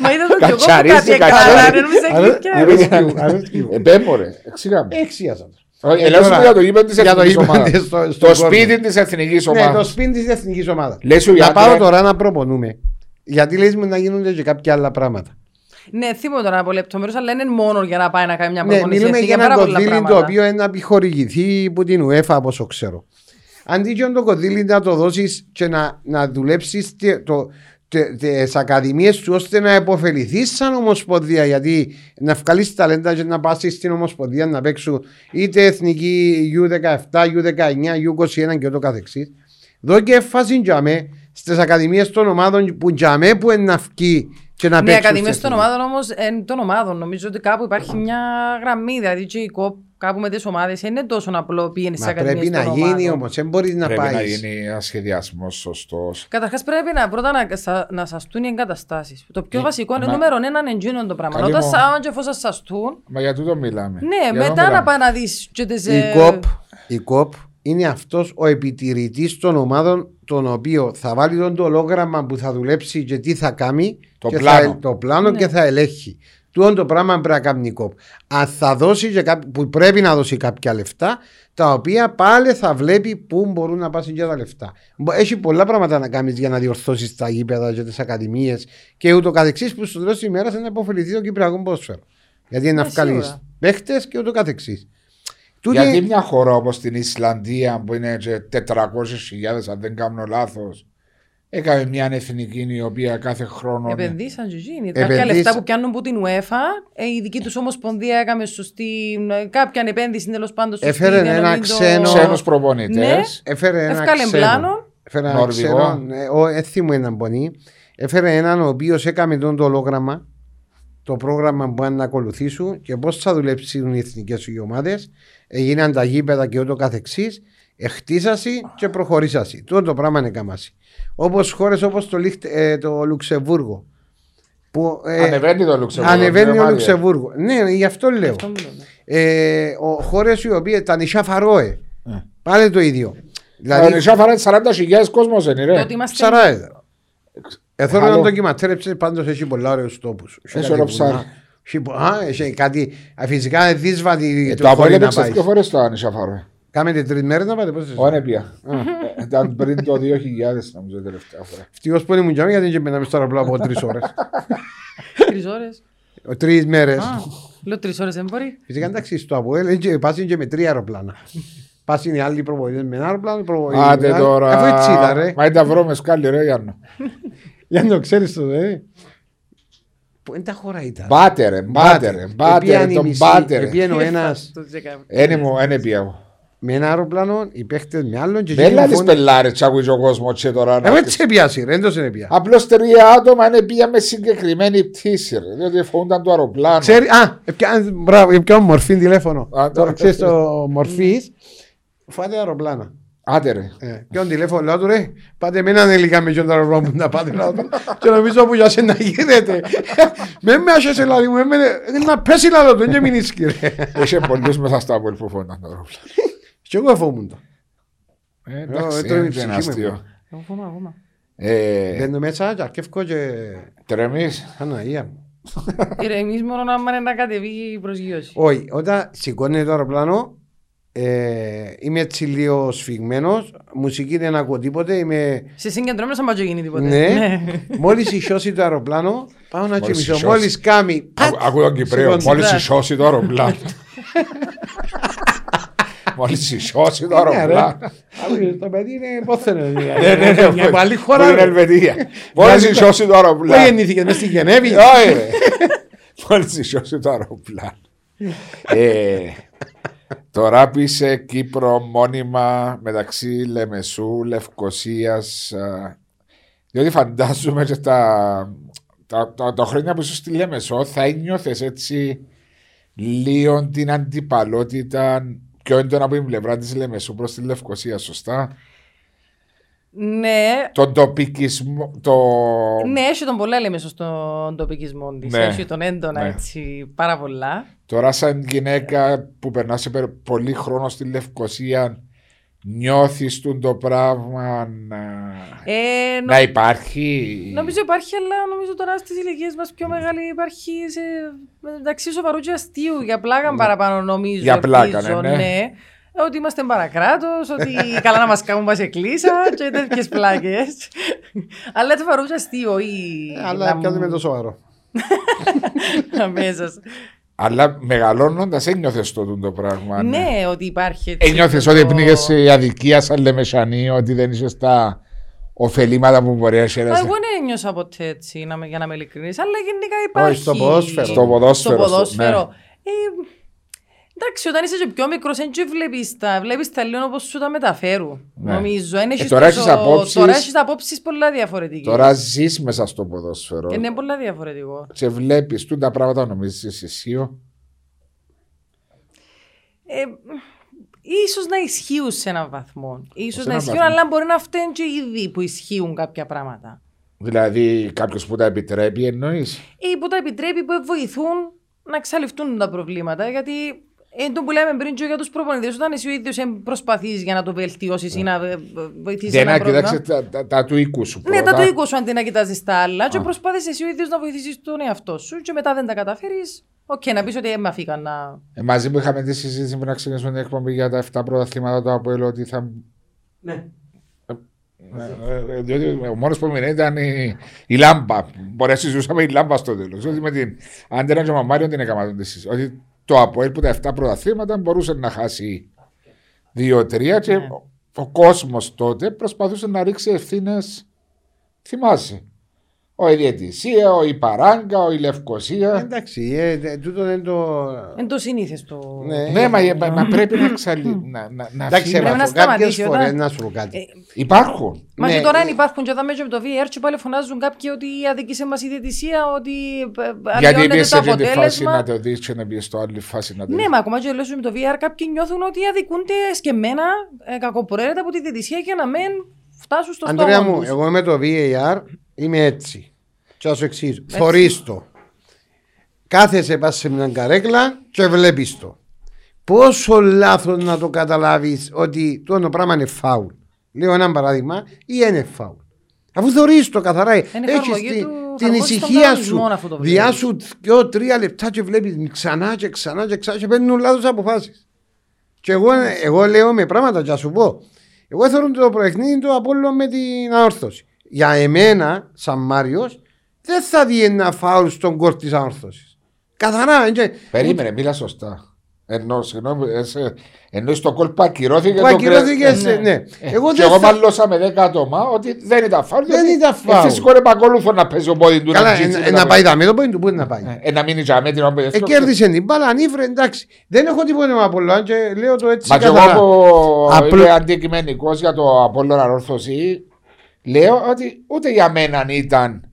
Μα είδα το κι εγώ που Κατσαρίζει, κάτι κατσαρίζει. έκανα, δεν μου σε κλικιά. Αρέσκει μου, αρέσκει μου. Ε, μπέμπω, ρε. Εξήγαμε. Έξιασα το. Όχι, Ε, Ελέγχουμε τώρα, για το γήπεδο της για το εθνικής γήπεδο ομάδας. στο- στον Το κόρνο. σπίτι της εθνικής Ναι, το ομάδας. σπίτι της εθνικής ομάδας. Λες σου, Να Ιάτρε, πάω τώρα να προπονούμε. Γιατί λες μου να γίνονται και κάποια άλλα πράγματα. Ναι, θυμώ τώρα από λεπτομέρειες, αλλά είναι μόνο για να πάει να κάνει μια Ναι, προπονήση. μιλούμε Έχει για ένα πάρα πολλά κονδύλι το πράγματα. οποίο είναι να επιχορηγηθεί από την UEFA, όπω ξέρω. Αντί και το κονδύλι να το δώσεις και να, να δουλέψεις τις ακαδημίες του ώστε να υποφεληθεί σαν ομοσπονδία. Γιατί να βγάλεις ταλέντα και να πα στην ομοσπονδία να παίξουν είτε εθνική U17, U19, U21 και ούτω καθεξής. Δω και φάση τζαμέ στις ακαδημίες των ομάδων που τζαμέ που είναι να βγει και να Ναι, παίξουν. ακαδημίε στην των εθνική. ομάδων όμως, των ομάδων. Νομίζω ότι κάπου υπάρχει μια γραμμή. Δηλαδή, και η ΚΟΠ κάπου με τις ομάδες είναι τόσο απλό πήγαινες στι Μα ακαδημίες. πρέπει να γίνει όμως, δεν μπορείς να Πρέπει να πάεις. γίνει ένα σχεδιασμός σωστός. Καταρχάς, πρέπει να, πρώτα να, σα, να σαστούν οι εγκαταστάσεις. Το πιο Ναι, βασικό είναι μα- νούμερο ένα είναι εντζήνων το πράγμα. Καλή Όταν μου. σα, και εφόσον σαστούν, Μα για τούτο μιλάμε. ναι, Για μετά τούτο να μιλάμε. πάει να δεις. Η ΚΟΠ, η ΚΟΠ είναι αυτός ο επιτηρητής των ομάδων τον οποίο θα βάλει τον το ολόγραμμα που θα δουλέψει και τι θα κάνει Το και πλάνο. Θα, το πλάνο Ναι. και θα ελέγχει. Τούτο το πράγμα πρέπει να κάνει η ΚΟΠ. Αν θα δώσει και κάπο- που πρέπει να δώσει κάποια λεφτά, τα οποία πάλι θα βλέπει πού μπορούν να πάσουν και τα λεφτά. Μπο- Έχει πολλά πράγματα να κάνεις για να διορθώσεις τα γήπεδα και τις ακαδημίες και ούτω καθεξής που στο τέλο τη ημέρα θα να υποφεληθεί το Κυπριακό ποδόσφαιρο. Γιατί είναι να Ναι, βγάλεις σίγουρα. παίχτες και ούτω καθεξής. Τούτη- Γιατί μια χώρα όπως την Ισλανδία που είναι και 400.000 αν δεν κάνω λάθος, έκανε μια εθνική η οποία κάθε χρόνο. Επενδύσαν και εκείνοι. Επενδύσαν. Κάποια λεφτά που πιάνουν από την UEFA, ε, η δική τους ομοσπονδία έκαμε σωστή. ε, Κάποια επένδυση τέλος πάντων σωστή. Έφερε για να ένα μην το- ξένο- Ξένους προπονητές. Ναι. Έφερε ένα Εύκαλε ξένο. πλάνο. Έφερε ένα Νορβηγό. ξένο. ε, Ο έθι μου έναν πονή. Έφερε έναν ο οποίος έκαμε τον το ολόγραμμα, το πρόγραμμα που πάνε να ακολουθήσουν και πώς θα δουλέψουν οι εθνικές οι ομάδες. Έγιναν τα γήπεδα και ούτω καθεξής. Εχτίσασαι και προχωρήσασαι. Τούτο το πράγμα είναι καμάσι. Όπως χώρες όπως το, Λιχτ- ε, το Λουξεμβούργο. Που, ε, Ανεβαίνει το Λουξεμβούργο. ανεβαίνει κύριε ο Μάρια. Λουξεμβούργο. Ναι, γι' αυτό λέω. Αυτό μου λένε. Ε, χώρες οι οποίες τα νησιά Φαρόε. Ε. Πάλι το ίδιο. Δηλαδή, Δηλαδή, νησιά φορά 40.000 κόσμος δεν είναι. Το ρε. ότι είμαστε- ψαράε. Εδώ Άλλο. ένα ντοκιματέρ πάντως έχει πολλά ωραίους τόπους. Έχει ωραίο ψάρι. Α, έχει κάτι. α, Φυσικά είναι δύσβατη Ε, το Το χωρί να απόλυψε πάει. δύο φορές το νησιά φορά. Κάμετε τρει μέρε να πάτε. Πώς Όχι, πια. Ε, Ήταν πριν το 2000 νομίζω τελευταία φορά. Ευτυχώς που είναι μου τζάμι γιατί δεν πέναμε στο αεροπλάνο από τρεις ώρες. Τρεις ώρες. Τρεις μέρες. Λέω τρεις ώρες δεν μπορεί. Φυσικά εντάξει, στο Αποέλ πάσουν και με τρία αεροπλάνα. Πάσουν οι άλλοι προβοητέ με ένα αεροπλάνο. οι προβοητές με Άντε ένα άλλο. τώρα. Αφού έτσι ήταν, ρε. Μα ήταν βρω με σκάλι, ρε Γιάννο. Για να το ξέρεις το, ε. Πού είναι τα χώρα ήταν. Μπάτερε, μπάτερε, μπάτερε, Επίαν η τον μισή, μπάτερε. επίαν ο ένας Το τσεκάβει. Ένι μου, ένι πια εγώ. με ένα αεροπλάνο, οι παίχτες με άλλον και Δεν εκείνοι λάδεις φωνε- πελάρες τσάκουι ο κόσμος και τώρα. να Εγώ έρθεις. έτσι πιάσει, ρε, έντος είναι πια. Απλώς τρία άτομα είναι πια με συγκεκριμένη πτήση ρε, διότι φοβούνταν το αεροπλάνο. Ξέρει, α, έπια- μπράβο, έπια μορφή τηλέφωνο. Α, Τώρα το- ξέρεις το μορφής, φάτε αεροπλάνα. Άντε ρε. Ε, Ποιον τηλέφωνο, λέω του ρε, πάτε με έναν ελικά με ποιον αεροπλάνο που να πάτε. λέω του. Και νομίζω που για σένα γίνεται. Με με άσχεσαι λάδι μου, με- με- να πέσει λάδι του, και μην ίσκει ρε. Είχε πολλούς μέσα στα πόλη που φοβούνταν το αεροπλάνο. Και εγώ εφόμουν το. Ε, Εντάξει, Ε, το είναι ψυχή ένα μου. αστείο. Εγώ φοβάμαι ακόμα. Ε, Μπαίνω μέσα και αρκεύκω και... Τρεμείς. Αναία μου. Ηρεμείς μόνο να είναι να κατεβεί η προσγείωση. Όχι, όταν σηκώνει το αεροπλάνο, Ε, είμαι έτσι λίγο σφιγμένος. Μουσική δεν ακούω τίποτε. Είμαι... Σε συγκεντρώμενο θα γίνει τίποτε. Ναι. Μόλις ισιώσει το αεροπλάνο, πάω να Μόλις κοιμηθώ. ισιώσει. Μόλις κάμει. πατ, Ακού τον Κυπρέο, σηκώνει. μόλις ισιώσει το αεροπλάνο. Μόλις ισιώσει το Ναι, ρε. αεροπλάνο. Άκου, Το παιδί είναι πόθενο. Ναι, ναι, ναι. Για άλλη Που χώρα. είναι ρε. Ελβετία. Μόλις Δηλαδή, ισιώσει το Πού αεροπλάνο. γεννήθηκε, μέσα στη Γενέβη. Όχι ρε. Μόλις ισιώσει το αεροπλάνο. Ε, Τώρα που είσαι Κύπρο μόνιμα μεταξύ Λεμεσού, Λευκοσίας α, διότι φαντάζομαι και τα, τα, τα, τα χρόνια που είσαι στη Λεμεσό θα ένιωθες έτσι λίγο την αντιπαλότητα πιο έντονα από την πλευρά της Λεμεσού προς τη Λευκοσία, σωστά; Ναι, Τον τοπικισμό, το... ναι, έχει τον πολλά λέμε στον τοπικισμό της. Ναι. Έχει τον έντονα Ναι. έτσι πάρα πολλά. Τώρα σαν γυναίκα που περνάς σε πε- πολύ χρόνο στη Λευκοσία νιώθεις τον το πράγμα να, Ε, νο- να υπάρχει; Νομίζω υπάρχει, αλλά νομίζω τώρα στις ηλικίες μας πιο μεγάλη υπάρχει σε, μεταξύ σοβαρού και αστείου. Για πλάκα παραπάνω νομίζω. Για πλάκα, ελπίζω, ναι, ναι. Ότι είμαστε παρακράτος, ότι καλά να μας κάνουν πα εκκλήσα και τέτοιες πλάκες. αλλά σοβαρού αστείο ή. Αλλά πιάνουμε το σοβαρό. Αμέσω. Αλλά μεγαλώνοντας ένιωθες το τον το πράγμα. Ναι, ότι υπάρχει. έτσι Ένιωθες το- ότι πνίγες σε αδικία σαν λεμεσανή, ότι δεν είσαι στα ωφελήματα που μπορεί να Α, χαίρεσαι. Εγώ δεν ένιωσα ποτέ έτσι, να με- για να είμαι ειλικρινής, αλλά γενικά υπάρχει. Όχι, στο ποδόσφαιρο. Στο ποδόσφαιρο. Στο στο- ποδόσφαιρο. ναι. Ε, εντάξει, όταν είσαι και πιο μικρός, δεν και βλέπεις τα, βλέπεις τα λίγο όπως σου τα μεταφέρουν. Ναι. Νομίζω. Εν έχεις τώρα τόσο- έχεις απόψεις- Τώρα έχεις απόψεις πολλά διαφορετικές. Τώρα ζεις μέσα στο ποδόσφαιρο. Ε, Είναι πολλά διαφορετικό. Και βλέπεις τούτα πράγματα νομίζεις εσύ. Ε, ίσως να ισχύουν σε έναν βαθμό. Ίσως Σε να έναν ισχύουν, βαθμό. αλλά μπορεί να φταίνουν και ήδη που ισχύουν κάποια πράγματα. Δηλαδή κάποιος που τα επιτρέπει εννοείς; Ή που τα επιτρέπει, που βοηθούν να εξαλειφθούν τα προβλήματα. Γιατί εν τω που λέμε πριν και για τους προπονητές, όταν εσύ ο ίδιος προσπαθείς για να το βελτιώσεις ή να ε, βοηθήσεις Δεν ένα να πρόβλημα. κοιτάξεις τα, τα, τα του οίκου σου. Ναι, πρώτα. τα του οίκου σου αντί να κοιτάζεις τα άλλα, και Α. προσπάθησε εσύ ο ίδιος να βοηθήσεις τον εαυτό σου, και μετά δεν τα καταφέρεις. Οκ, να πεις ότι ε, με αφήκαν να. Ε, μαζί που είχαμε τη συζήτηση που να ξεκινήσουμε την εκπομπή για τα 7 πρωταθλήματα του Αποέλ ότι θα. Ναι. Ε, ε, Διότι ο μόνος που έμεινε ήταν η, η λάμπα. Μπορεί να συζητούσαμε η λάμπα στο τέλος. Ότι με την Άντερα και ο Μαμάριο την έκαναν τη συζήτηση. Ότι το Αποέλ που τα 7 πρωταθλήματα μπορούσε να χάσει 2-3 και Ναι. ο, ο κόσμος τότε προσπαθούσε να ρίξει ευθύνες. Θυμάσαι. Ο η Διαιτησία, ο η Παράγκα, ο η Λευκοσία. Εντάξει, ε, ε, τούτο δεν το. Εν το συνήθες το. Ναι. Ναι, μα, μα, μα πρέπει να εξαλεί. να, να, να Εντάξει, φύγει. Πρέπει να κάποιες σταματήσει φορές όταν- να σου πω κάτι. Ε, Υπάρχουν. Μα Ναι, και τώρα ε, αν υπάρχουν και όταν μέσα με το VR και πάλι φωνάζουν κάποιοι ότι αδικήσε μας η διαιτησία, ότι ε, Γιατί αλλοιώνεται πήγε σε το αυτή τη φάση αποτέλεσμα. να το δεις και να πήγε στο άλλη φάση να το Ναι, δεις. μα ακόμα και λέω με το VR κάποιοι νιώθουν ότι αδικούνται σκεμμένα, ε, κακοπροαίρετα από τη διαιτησία για να μην φτάσουν στο Αντρέα στόχο μου, τους. εγώ με το VAR είμαι έτσι. Και θα σου εξηγήσω. Θωρείς το. Κάθεσαι πας σε μια καρέκλα και βλέπεις το. Πόσο λάθος να το καταλάβεις ότι το ένα πράγμα είναι φάουλ. Λέω ένα παράδειγμα ή είναι φάουλ. Αφού θωρείς το καθαρά, έχεις εφαρμογή τη- του- την εφαρμόζεις τον ησυχία κανονισμό σου. αφού το βλέπεις. Διάσου δυο τρία λεπτά και βλέπεις ξανά και ξανά και ξανά και παίρνουν λάθος αποφάσεις. Και εγώ, εγώ λέω με πράγματα και να σου πω. Εγώ θέλω το προεχνίδι του Απόλλω με την αόρθωση. Για εμένα, σαν Μάριος, δεν θα δει ένα φάουλ στον κόρ της αόρθωσης. Καθαρά. έτσι. Περίμενε, μίλα σωστά. Ενώ, συγγνώμη, εσέ- ενώ στο κόλπο ακυρώθηκε Που το ακυρώθηκε, κρέ- σε- ναι. Ε, Εγώ και δεν εγώ θα... μάλλωσα με 10 άτομα ότι δεν ήταν φάουλ. Δεν γιατί ήταν φάουλ. ε, Φυσικό είναι πακόλουθο να παίζει ο πόδι του. Καλά, να τζίτσει ε, με ε, τα να πάει παιδιά. τα μέτωπο του, πού είναι να πάει; Ε, ε, να μείνει για μέτρη να Ε, κέρδισε την μπάλα, ανήφρε, εντάξει. Δεν έχω τίποτα με Απόλλωνα και λέω το έτσι Μα και εγώ καθαρά. που Απλό- είμαι αντικειμενικός για το Απόλλωνα Ανόρθωση, λέω ότι ούτε για μένα ήταν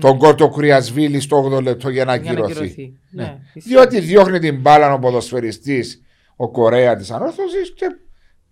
τον κόρτο Κρυασβίλη στο 8 λεπτό για να Για να ακυρωθεί. ακυρωθεί. Ναι, ισχύει. Διότι διώχνει την μπάλα ο ποδοσφαιριστής ο Κορέα της Ανόρθωσης και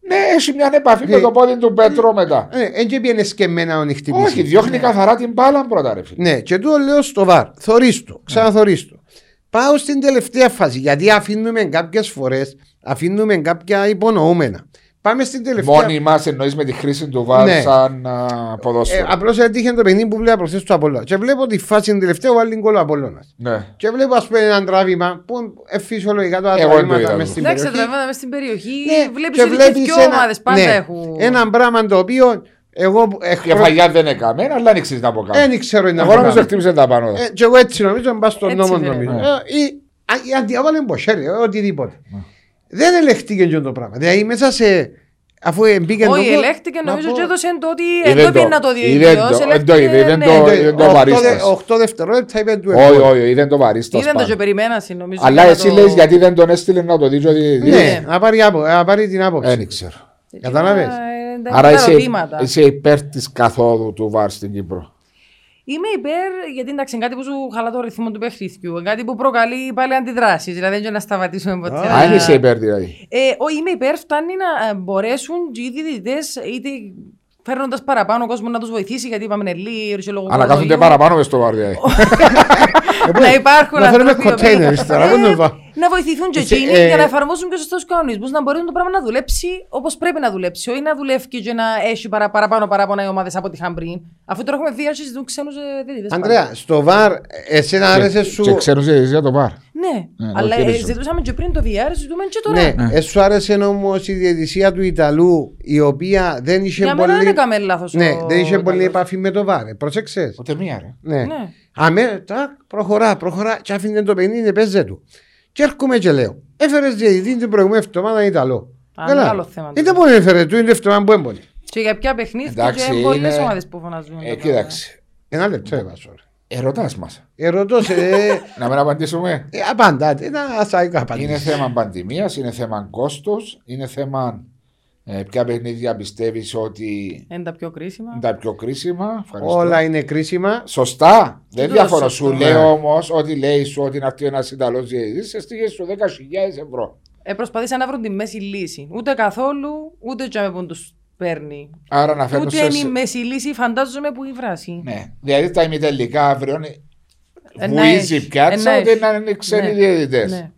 ναι, έχει μια επαφή με Ναι. το πόδι του Πέτρο μετά. Ε, Δεν και πήγαινε σκεμμένα ο νυχτυπής. Όχι, διώχνει καθαρά την μπάλα πρώτα, ρε φίλε. Ναι, και το λέω στο βαρ. Θωρίστο, ξαναθωρίστο. Πάω στην τελευταία φάση γιατί αφήνουμε κάποιες φορές αφήνουμε κάποια υπονοούμενα. Πάμε στην τελευταία. Μόνοι μας εννοείς με τη χρήση του βάρ Ναι. σαν α, Ε, ποδόσφαιρο. Απλώς έτυχε το παιχνίδι που βλέπα προχθέ του Απόλλωνα. Και βλέπω τη φάση την τελευταία που βάλει γκολ ο Απόλλωνας. Ναι. Και βλέπω ας πούμε ένα τράβημα που ε, φυσιολογικά τα Εγώ δεν το τραβήματα είδα. μέσα στην Εντάξει, περιοχή. τραβάμε μέσα στην περιοχή. Ναι, Βλέπεις και ότι και βλέπεις δύο ένα- ομάδες πάντα ναι, έχουν. Ένα πράγμα το οποίο εγώ που- εκ Για προ- φαγιά δεν έκαμε, αλλά δεν ξέρει να πω κάτι. δεν ξέρω να Εγώ νομίζω κάνω. χτύπησε τα πάνω. Ε, Και εγώ έτσι νομίζω μπα στον Έτσι νόμο φαίνεται. νομίζω. Ναι. Ε, ή- α, Η αντιάβαλε μποσέρι, ε, οτιδήποτε. Δεν ελεγχτήκε και το πράγμα. Δηλαδή μέσα σε. Αφού μπήκε το Όχι, γκολ, ελέγχθηκε να νομίζω πω- και έδωσε το ότι Είδε δεν το το- πήγε να το δει ο είδε ίδιος, το- ελέγχθηκε, δεν το είδε, δεν ναι. το- Ε, δεν το οχτώ βαρίστας. δε- οχτώ δευτερόλεπτα είπε του Όχι, γκολ. όχι, δεν το βαρίστα. Είδαν το και περιμένα νομίζω. Αλλά για εσύ το- λες γιατί δεν τον έστειλε να το δει ο διαιτητής. Ναι, να πάρει, άπο- να πάρει την άποψη. Δεν ξέρω. Κατάλαβες; Ε, τα- Άρα τα είσαι, ερωτήματα. είσαι υπέρ της καθόδου του βάρ στην Κύπρο. Είμαι υπέρ, γιατί εντάξει, είναι κάτι που σου χαλά το ρυθμό του παιχνιδιού. είναι Κάτι που προκαλεί πάλι αντιδράσεις. Δηλαδή, δεν είναι να σταματήσουμε ποτέ. Α, Αν να- είσαι υπέρ δηλαδή. Ε, ο, είμαι υπέρ, φτάνει να ε, μπορέσουν και οι διαιτητές, είτε φέρνοντας παραπάνω κόσμο να τους βοηθήσει, γιατί είπαμε νελί, ορσιολογικό. Ανακάθονται παραπάνω μες στο βάρ δηλαδή. να υπάρχουν να φέρουμε άνθρωποι οι οποίοι- containers τώρα, Ε, πού να πάω. να βοηθηθούν και Εσύ, εκείνοι ε, για να εφαρμόσουν και σωστού κανονισμού, να μπορεί το πράγμα να δουλέψει όπως πρέπει να δουλέψει. Όχι να δουλεύει και να έχει παρα, παραπάνω παράπονα οι ομάδες από ό,τι είχαν πριν. Αφού τώρα έχουμε VR και ζητούν ξένου διαιτητέ. Αντρέα, στο βαρ, εσένα άρεσε σου. Και ξέρουν για το βάρ. Ναι, Ναι, αλλά το ε, χειρίζουν. ζητούσαμε και πριν το VR, ζητούμε και τώρα. Ναι, ε, σου άρεσε όμως η διαιτησία του Ιταλού, η οποία δεν είχε Για μένα δεν πολύ. έκαμε λάθος. Ναι, δεν είχε πολύ επαφή με το βάρ. Πρόσεξες; Ούτε μία ρε. Ναι. Ναι. Αμέ, τάκ, προχωρά, προχωρά, και άφηνε το παιχνίδι, παίζε του. Και έρχομαι και λέω, έφερες διαιτητή την προηγούμενη εβδομάδα Ιταλό. Α, Καλά. μεγάλο θέμα. Δεν μπορεί να έφερε του, είναι εβδομάδα που έμπονε. Και για ποια παιχνίδια Εντάξει, και πολλές είναι- ομάδες που φωνάζουν. Ε, κοίταξε. Ένα λεπτό έβασο. Ερωτάς μας. Ερωτώ σε. ε, Να μην απαντήσουμε. ε, απαντάτε, ένα ασάικο απαντήσει. Είναι θέμα πανδημίας, είναι θέμα κόστος, είναι θέμα ε, ποια παιχνίδια πιστεύεις ότι Είναι τα πιο κρίσιμα. είναι τα πιο κρίσιμα. Ευχαριστώ. Όλα είναι κρίσιμα. Σωστά. Δεν το διαφωνώ. σωστό. Σου Ναι. λέω όμως ότι λέει σου ότι να έρθει ένας Ιταλός διαιτητής, σε στήγε σου 10.000 ευρώ. Ε, προσπαθήσαν να βρουν τη μέση λύση. Ούτε καθόλου, ούτε και που τους παίρνει. Άρα να φέρνουν Ούτε σε. είναι η μέση λύση, φαντάζομαι που η βράση. Ναι. Δηλαδή τα ημιτελικά αύριο Ε, να βουίζει έχει. πιάτσα Ε, να ότι έχει. να είναι ξένοι Ναι. διαιτητές. Ναι.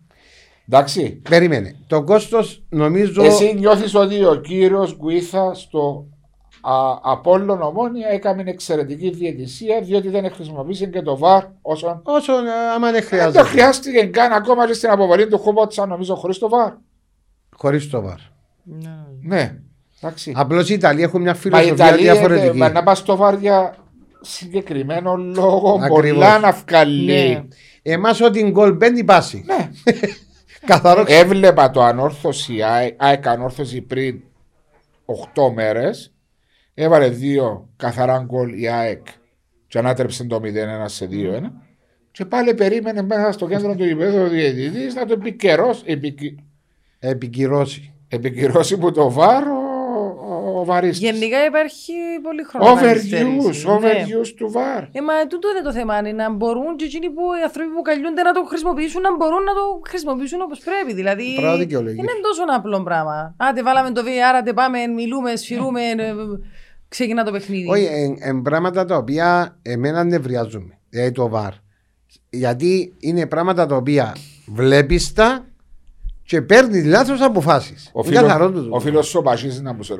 Εντάξει. Περίμενε. Το κόστος νομίζω. Εσύ νιώθεις ότι ο κύριος Γκουίθα στο α, Απόλλων Ομόνια έκαμε εξαιρετική διαιτησία διότι δεν χρησιμοποίησε και το βαρ όσον. Όσο ε, άμα δεν Δεν το χρειάζεται. χρειάστηκε καν ακόμα και στην αποβολή του Χούμποτσα νομίζω χωρίς το βαρ. Χωρίς το βαρ. Ναι. Ναι. Εντάξει. Απλώς οι Ιταλοί έχουν μια Μα η φιλοσοφία Ιταλία διαφορετική. ε, να πας στο βάρ για συγκεκριμένο λόγο Ακριβώς. πολλά να βγάλει. Ναι. Εμάς ό,τι γκολ μπαίνει πάση. Ναι. Καθαρό Έβλεπα το ανόρθωση, ΑΕΚ ΑΕΚ ανόρθωση πριν 8 μέρες. Έβαλε δύο καθαρά γκολ η ΑΕΚ και ανάτρεψε το 0-1 σε 2-1. Και πάλι περίμενε μέσα στο κέντρο του γηπέδου ο διαιτητής να το επικαιρώσει, επικυ... επικυρώσει. επικυρώσει που το βάρ ο, ο, ο βαρίστης. Γενικά υπάρχει πολύ χρόνο. να Overuse, καθυστερήσει. Ναι. overuse του βάρ. Ε, μα τούτο είναι το θέμα. Είναι να μπορούν και εκείνοι που οι άνθρωποι που καλούνται να το χρησιμοποιήσουν, να μπορούν να το χρησιμοποιήσουν όπως πρέπει. Δηλαδή. Πράγμα δικαιολογείς. Είναι τόσο απλό πράγμα. Άντε, βάλαμε το VR, άντε πάμε, μιλούμε, σφυρούμε, ε, ξεκινά το παιχνίδι. Όχι, είναι πράγματα τα οποία εμένα νευριάζουν. Δηλαδή το βαρ. Γιατί είναι πράγματα τα οποία βλέπεις τα και παίρνεις λάθος αποφάσεις. Ο Είναι καθαρό φίλος, του. ο φίλος σου ο Πασίς να μου σε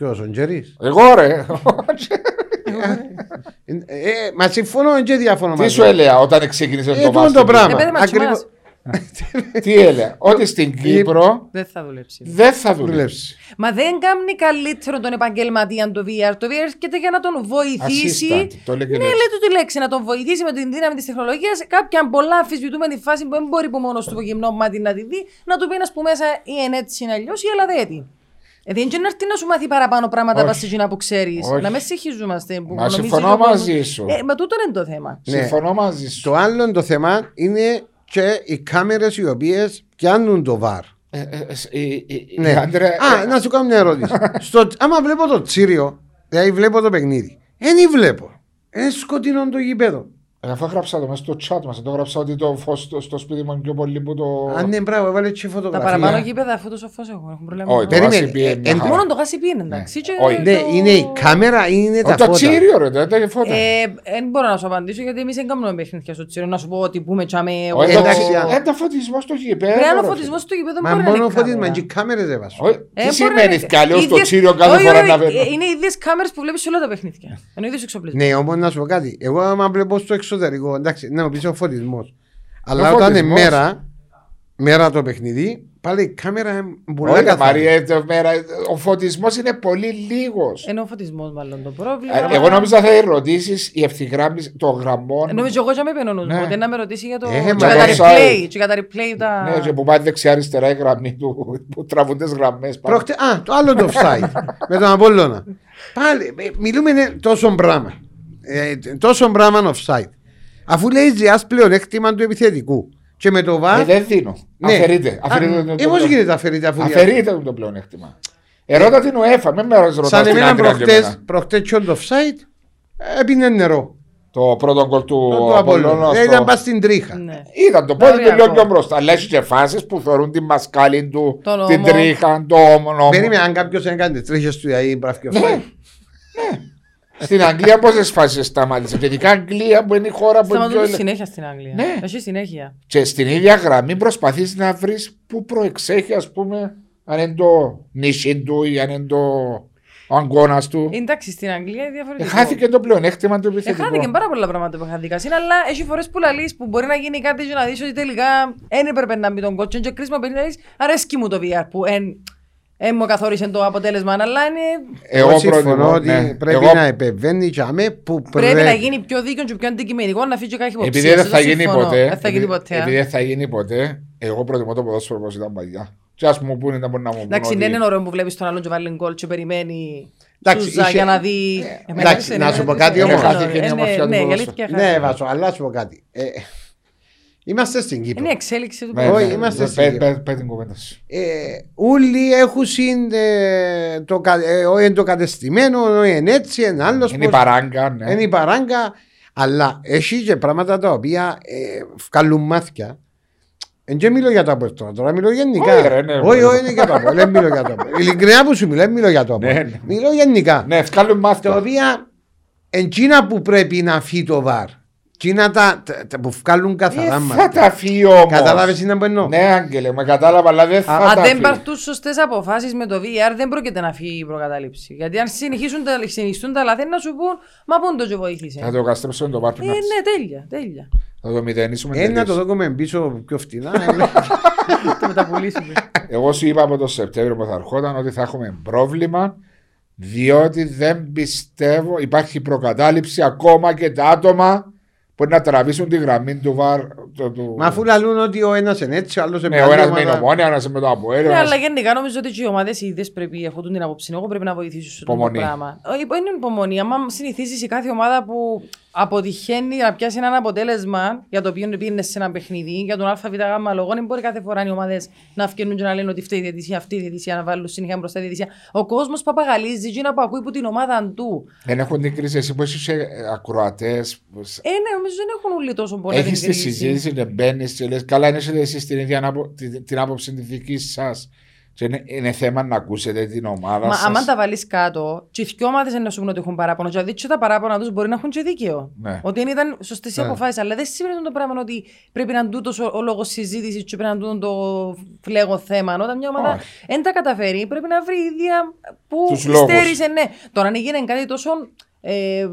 λαρούσε. Ποιος, ο Τζερής; Εγώ ρε. Ε, μα συμφωνώ και διαφωνώ Τι μαζί. σου έλεγα όταν ξεκίνησε Ε, το τούτο βάρ. το στην πράγμα. Ε, παιδί, μα Ακριβώς- τσιμάς. Τι έλεγα. Ότι στην Κύπρο Δεν θα δουλέψει. δεν θα δουλεύει. Δουλεύσει. Μα δεν κάνει καλύτερο τον επαγγελματία το VR. Το VR έρχεται για να τον βοηθήσει. Assistant, το έλεγε ναι, λέξη. λέει του τη λέξη, να τον βοηθήσει με την δύναμη της τεχνολογίας. Κάποια πολλά αμφισβητούμενη φάση που δεν μπορεί που μόνος του το γυμνό μάτι να τη δει, να του πει να πούμε μέσα ή είναι έτσι είναι αλλιώ ή αλλά δεν έτσι. Ε, δεν είναι να έρθει να σου μάθει παραπάνω πράγματα Όχι. από εκείνα που ξέρεις. Όχι. Να με συγχυζούμαστε. Που Μα νομίζεις συμφωνώ ο κόσμος- μαζί σου. Ε, μα τούτο είναι το θέμα. Ναι. Συμφωνώ μαζί σου. Το άλλο το θέμα είναι και οι κάμερες οι οποίες πιάνουν το βαρ. Ε, ε, ε, ε, ε, Ναι. Άντρε, Α, ε, να σου κάνω μια ερώτηση. Στο, άμα βλέπω το τσίριο, δηλαδή βλέπω το παιχνίδι, δεν βλέπω. Είναι σκοτεινό το γήπεδο. Αφού έγραψα το μέσα στο chat μας, το έγραψα ότι το φως στο, στο σπίτι μου είναι πιο πολύ που το... Αν είναι μπράβο, έβαλε και Τα φωτογραφία. παραπάνω γήπεδα αφού τόσο φως έχουν. έχουν πρόβλημα. Όχι, το Περίμενε, γάσι πήγε ε, μια εν- χαρά. Μόνο το γάσι πήγαινε εντάξει. και Όχι. Ναι, το- είναι η κάμερα ή είναι τα Όχι, Το φώτα. τσίριο ρε, το τα φώτα. Ε, Δεν μπορώ να σου απαντήσω γιατί εμείς δεν κάνουμε παιχνίδια στο τσίρο. Να σου πω ότι πούμε τσάμε... εγώ- Όχι, το εντάξει, τσι- α- ε, το φωτισμός στο γήπεδο. Πρέπει να είναι ο ρε, φωτισμός στο γήπεδο Μα μπορεί να μόνο είναι φωτίσμα κάμερα. και οι κάμερες έβασαν. Όχι, Ε, Τι μπορεί σημαίνει να- καλώ στο ίδιες- τσίριο κάθε όχι, φορά όχι, να ε, παίρνω. Είναι οι ίδιες κάμερες που βλέπεις σε όλα τα παιχνίδια. Είναι ο ίδιος εξοπλισμός. Ναι, όμως να σου πω κάτι. Εγώ άμα βλέπω στο εξωτερικό, εντάξει, να μου πεις ο φωτισμός. Αλλά Ο όταν είναι φωτισμός. μέρα, μέρα το παιχνίδι, πάλι η κάμερα είναι πολλά Όχι, ρε, καθαρή. Μαρία, ε, το μέρα- ο φωτισμός είναι πολύ λίγος. Είναι ο φωτισμός μάλλον το πρόβλημα. Εγώ νόμιζα θα ερωτήσεις η ευθυγράμμιση των γραμμών. Ε, Νομίζω εγώ και με πένω νους μου, Ναι. ότι να με ρωτήσει για το... Ε, και μα για τα το replay, offside. και για τα replay τα... Ναι, και που πάει δεξιά-αριστερά η γραμμή του, που τραβούν τις γραμμές. Προχτε... Α, το άλλο το offside με τον Απόλλωνα. Πάλι, ε, μιλούμε ναι, τόσο πράγμα. Ε, τόσο πράγμα offside. Αφού λέει ζεάς πλεονέκτημα του επιθετικού. Και με το βάρ. Ε, δεν δίνω. Ναι. Αφαιρείται. Α, Αφαιρείται το- ε, το πώς πλεον- γίνεται αφαιρείται αφού Αφαιρείται το πλεονέκτημα. Ερώτα την UEFA, μην με ρωτάς Σαν την εμένα άντρα και προχτές, εμένα. προχτές και το offside έπινε νερό. Το πρώτο γκολ του Το Απόλλωνα. Απόλλωνα. Ε, στο- Ήταν πας στην τρίχα. Ναι. Ήταν το πόδι του Οριακό. λίγο πιο μπροστά. Αλλά έχει και φάσεις που θεωρούν τη μασκάλη του, Τον την νόμο. τρίχα, το όμο. Περίμενε αν κάποιος έκανε τις τρίχες του ή μπράφει και Ναι. Offside. Στην Αγγλία πόσε φάσει σταμάτησε. Και ειδικά Αγγλία που είναι η χώρα που είναι Σταματούν πιο. συνέχεια στην Αγγλία. Ναι. Έχει συνέχεια. Και στην ίδια γραμμή προσπαθείς να βρεις που προεξέχει, ας πούμε, αν είναι το νησί του ή αν είναι το ο αγκώνα του. Εντάξει, στην Αγγλία είναι Ε, διαφορετικό. χάθηκε το πλεονέκτημα του Ε, χάθηκε επιθετικού. πάρα πολλά πράγματα που είχαν δικάσει, αλλά έχει φορές που λαλείς που μπορεί να γίνει κάτι και να δεις ότι τελικά δεν έπρεπε να μπει τον κότσο. Και κρίσμα παιδί να λες, αρέσκει μου το VR που εν, εν μου καθόρισε το αποτέλεσμα, αλλά είναι, Εγώ Εγώ συμφωνώ προτιμώ. ότι ναι. πρέπει Εγώ- να επεμβαίνει και αμέ που πρέπει να γίνει πιο δίκαιο και πιο αντικειμενικό, να φύγει και κάτι Επειδή υποψίες. δεν θα Εγώ γίνει συμφωνώ. ποτέ. Δεν θα γίνει επειδή- ποτέ. Επειδή δεν θα γίνει ποτέ, εγώ προτιμώ το ποδόσφαιρο όπω ήταν παλιά. Τι α μου πούνε να μπορεί να μου πούνε. Εντάξει, ότι- δεν είναι ωραίο που βλέπεις τον άλλον και βάλει γκολ και περιμένει Εντάξει, Σούζα είχε- για να δει... Εμένα εντάξει, δεν να είναι- σου πω δεν κάτι είναι όμως. ωραίο. Χάθηκε η Ε, ναι, ομορφιά του Ναι, η ποδόσφαιρου. αλήθεια Ναι, χάθηκε. Βάσο, αλλά σου πω κάτι. Ε, είμαστε στην Κύπρο. Είναι η εξέλιξη του Ναι, Όχι, ναι, είμαστε ναι, στην πέ- Κύπρο. πέ- πέ την κουβέντα σου. Ε, όλοι έχουν συν, ε, το, κα- ε, όχι είναι το κατεστημένο, όχι είναι έτσι, είναι άλλος Είναι η πώς- παράγκα, ναι. είναι η παράγκα, αλλά έχει και πράγματα τα οποία ε, βγάλουν μάθια. Εν και μιλώ για το Απόελ τώρα, τώρα μιλώ γενικά. Όχι, ρε, ναι, όχι, ναι. όχι, είναι για το Απόελ, δεν μιλώ για το Απόελ. Ειλικρινά που σου μιλώ, δεν μιλώ για το Ναι, Απόελ. ναι. Μιλώ γενικά. Ναι, βγάλουν Τα μάθημα. οποία εντζίνα που πρέπει να φύγει το βαρ. Εκείνα τα, τα, τα που βγάλουν καθαρά Ε, Θα μάτια. τα φύγει όμως. Κατάλαβες τι να πω εννοώ. Ναι, Άγγελε, με κατάλαβα, αλλά δεν θα Αν τα δεν φύγει. πάρθουν σωστές αποφάσεις με το VR, δεν πρόκειται να φύγει η προκατάληψη. Γιατί αν συνεχίσουν τα, συνεχιστούν τα λάθη, να σου πούν, μα πού το και βοήθησε. Θα το καστρέψω το Ε, πάρτι ναι, τέλεια, τέλεια. Θα το μηδενίσουμε. Ε, να τελείως. το δούμε πίσω πιο φτηνά. το μεταπουλήσουμε. Εγώ σου είπα από το Σεπτέμβριο που θα ερχόταν ότι θα έχουμε πρόβλημα διότι δεν πιστεύω υπάρχει προκατάληψη ακόμα και τα άτομα που είναι να τραβήσουν τη γραμμή του βαρ. Το, του... Μα αφού λαλούν ότι ο ένας είναι έτσι, ο άλλος είναι Ναι, ο άλλη ένας με την ομάδα. ομόνια, ο ένας με το αποέλιο. Ναι, ένας- αλλά γενικά νομίζω ότι και οι ομάδες οι ίδιες πρέπει, έχω την άποψη, εγώ πρέπει να βοηθήσουν στο το Υπομονή. πράγμα. Όχι, δεν είναι υπομονή. Αν συνηθίζεις η κάθε ομάδα που αποτυχαίνει να πιάσει ένα αποτέλεσμα για το οποίο πήγαινε σε ένα παιχνίδι, για τον ΑΒΓ λόγο, δεν μπορεί κάθε φορά οι ομάδες να φτιάχνουν και να λένε ότι αυτή η διαιτησία, αυτή η διαιτησία, να βάλουν συνέχεια μπροστά τη διαιτησία. Ο κόσμος παπαγαλίζει, και να που ακούει που την ομάδα του. Δεν έχουν την κρίση. Εσύ που είσαι ακροατές, Ε, ναι, νομίζω δεν έχουν όλοι τόσο πολύ έχεις την τη κρίση. συζήτηση, δεν μπαίνεις και λες: Καλά, είναι εσεί την ίδια ανάπο- την, την άποψη της δικής σας. Και είναι, είναι θέμα να ακούσετε την ομάδα Μα σας. άμα τα βάλεις κάτω, και οι δυο ομάδες να σου πούνε ότι έχουν παράπονο. Δηλαδή, και τα παράπονα τους μπορεί να έχουν και δίκαιο. Ναι. Ότι δεν ήταν σωστές οι Ναι. αποφάσεις. Αλλά δεν σημαίνει το πράγμα ότι πρέπει να είναι τούτος ο, ο λόγος συζήτησης και πρέπει να είναι τούτο το φλέγο θέμα. Όταν μια ομάδα Όχι. δεν τα καταφέρει, πρέπει να βρει ίδια που Τους λόγους. στέρισε. Ναι. Τώρα, αν έγινε κάτι τόσο ε,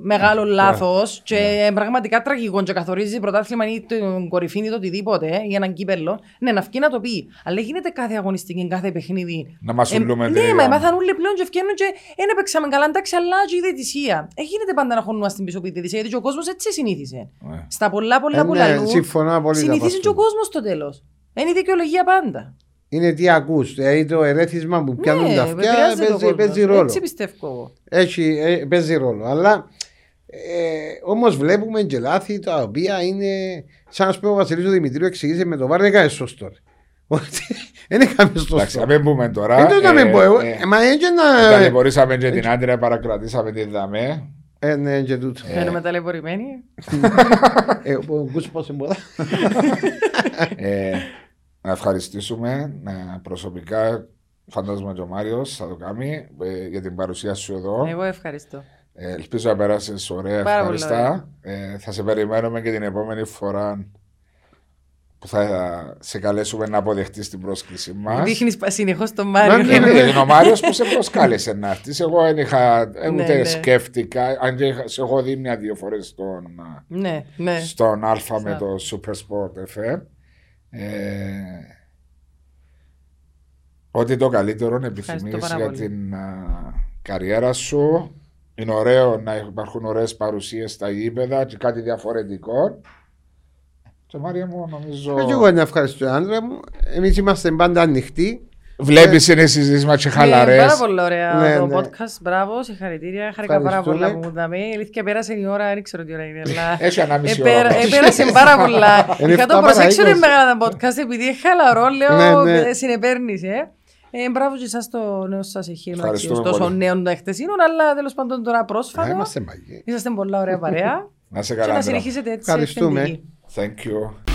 μεγάλο λάθος και πραγματικά τραγικό και καθορίζει πρωτάθλημα ή την κορυφή ή το οτιδήποτε για έναν κύπελο, ναι, να βγει να το πει. Αλλά γίνεται κάθε αγωνιστική, κάθε παιχνίδι. Να μασουλούμε Ε, τη- Ναι, μα έμαθαν όλοι πλέον και ευκαινούν και δεν έπαιξαμε καλά, εντάξει, αλλά και η διαιτησία. Ε, γίνεται πάντα να χωνούμε στην πίσω από τη διαιτησία, γιατί και ο κόσμος έτσι συνήθισε. Ναι. Στα πολλά πολλά Ε, που ναι, λαλούν, συμφωνώ απόλυτα συνηθίζει με και ο αυτό. κόσμος στο τέλος. Είναι η δικαιολογία πάντα. Είναι τι ακούς, δηλαδή το ερέθισμα που πιάνουν ναι, τα αυτιά επηρεάζει το παίζει, κόσμος. παίζει ρόλο. Έτσι πιστεύω εγώ. Έχει, ε, παίζει ρόλο. Αλλά ε, όμως βλέπουμε και λάθη τα οποία είναι. Σαν να σου πει ο Βασιλής ο Δημητρίου εξηγήσε με το βάρ, δεν έκανε σωστό. ρε. Ότι Δεν έκαμε Εντάξει, σωστό. να μην πούμε τώρα. Δεν το να ε, μην πω εγώ. ε, Ε, Μα έτσι να. Ταλαιπωρήσαμε και την άντρα, παρακρατήσαμε τη δαμέ. Ε, ναι, και τούτο. Μένουμε ταλαιπωρημένοι. Ε, ο Γκους πώς εμποδά. Ε, να ευχαριστήσουμε ε, προσωπικά. Φαντάζομαι και ο Μάριος θα το κάνει ε, για την παρουσία σου εδώ. Εγώ ευχαριστώ. Ε, ελπίζω να περάσεις ωραία, Πάρα πολύ ευχαριστά. Ε, θα σε περιμένουμε και την επόμενη φορά που θα σε καλέσουμε να αποδεχτείς την πρόσκληση μας. Δείχνεις συνεχώς τον Ναι, Μάριο. ναι, Είναι ο Μάριος που σε προσκάλεσε να έρθεις. Εγώ δεν είχα, ε, Ναι, ούτε ναι. σκέφτηκα. Αν και είχα- σε έχω δει μια-δύο φορές στον, α, Ναι, ναι. στον Αλφα με Σωστά. το Super Sport FM. Ε, ό,τι το καλύτερο να επιθυμείς Ευχαριστώ πάρα για πολύ. την α, καριέρα σου. Είναι ωραίο να υπάρχουν ωραίες παρουσίες στα γήπεδα και κάτι διαφορετικό. Και Μάρια μου νομίζω... Και εγώ να ευχαριστώ, άντρα μου. Εμείς είμαστε πάντα ανοιχτοί. Βλέπεις είναι συζήτηση μας και Ναι, χαλαρές. πάρα πολύ ωραία Ναι, το ναι. podcast. Μπράβο, συγχαρητήρια. Χάρηκα πάρα Ευχαριστούμε. πολλά που μου δαμε. Η αλήθεια πέρασε η ώρα, δεν ξέρω τι ώρα είναι. Αλλά... Έχει ανάμιση Επέρα- ώρα. Επέρασε πάρα πολλά. Είναι Είχα το εφτά παρά προσέξω είναι είκοσι. μεγάλα τα podcast επειδή είναι χαλαρό, λέω Ναι, ναι. ε, συνεπέρνεις, ε. Ε, μπράβο και εσάς το νέο σας εγχείρημα, Ευχαριστούμε τόσο πολύ. νέο των εχθεσίνων, αλλά τέλος πάντων τώρα Α, πρόσφατα. Είμαστε μαγικοί. Είσαστε πολλά ωραία παρέα Να σε και καλά. να Αντρέα. συνεχίσετε έτσι Ευχαριστούμε. αυθεντικοί. Thank you.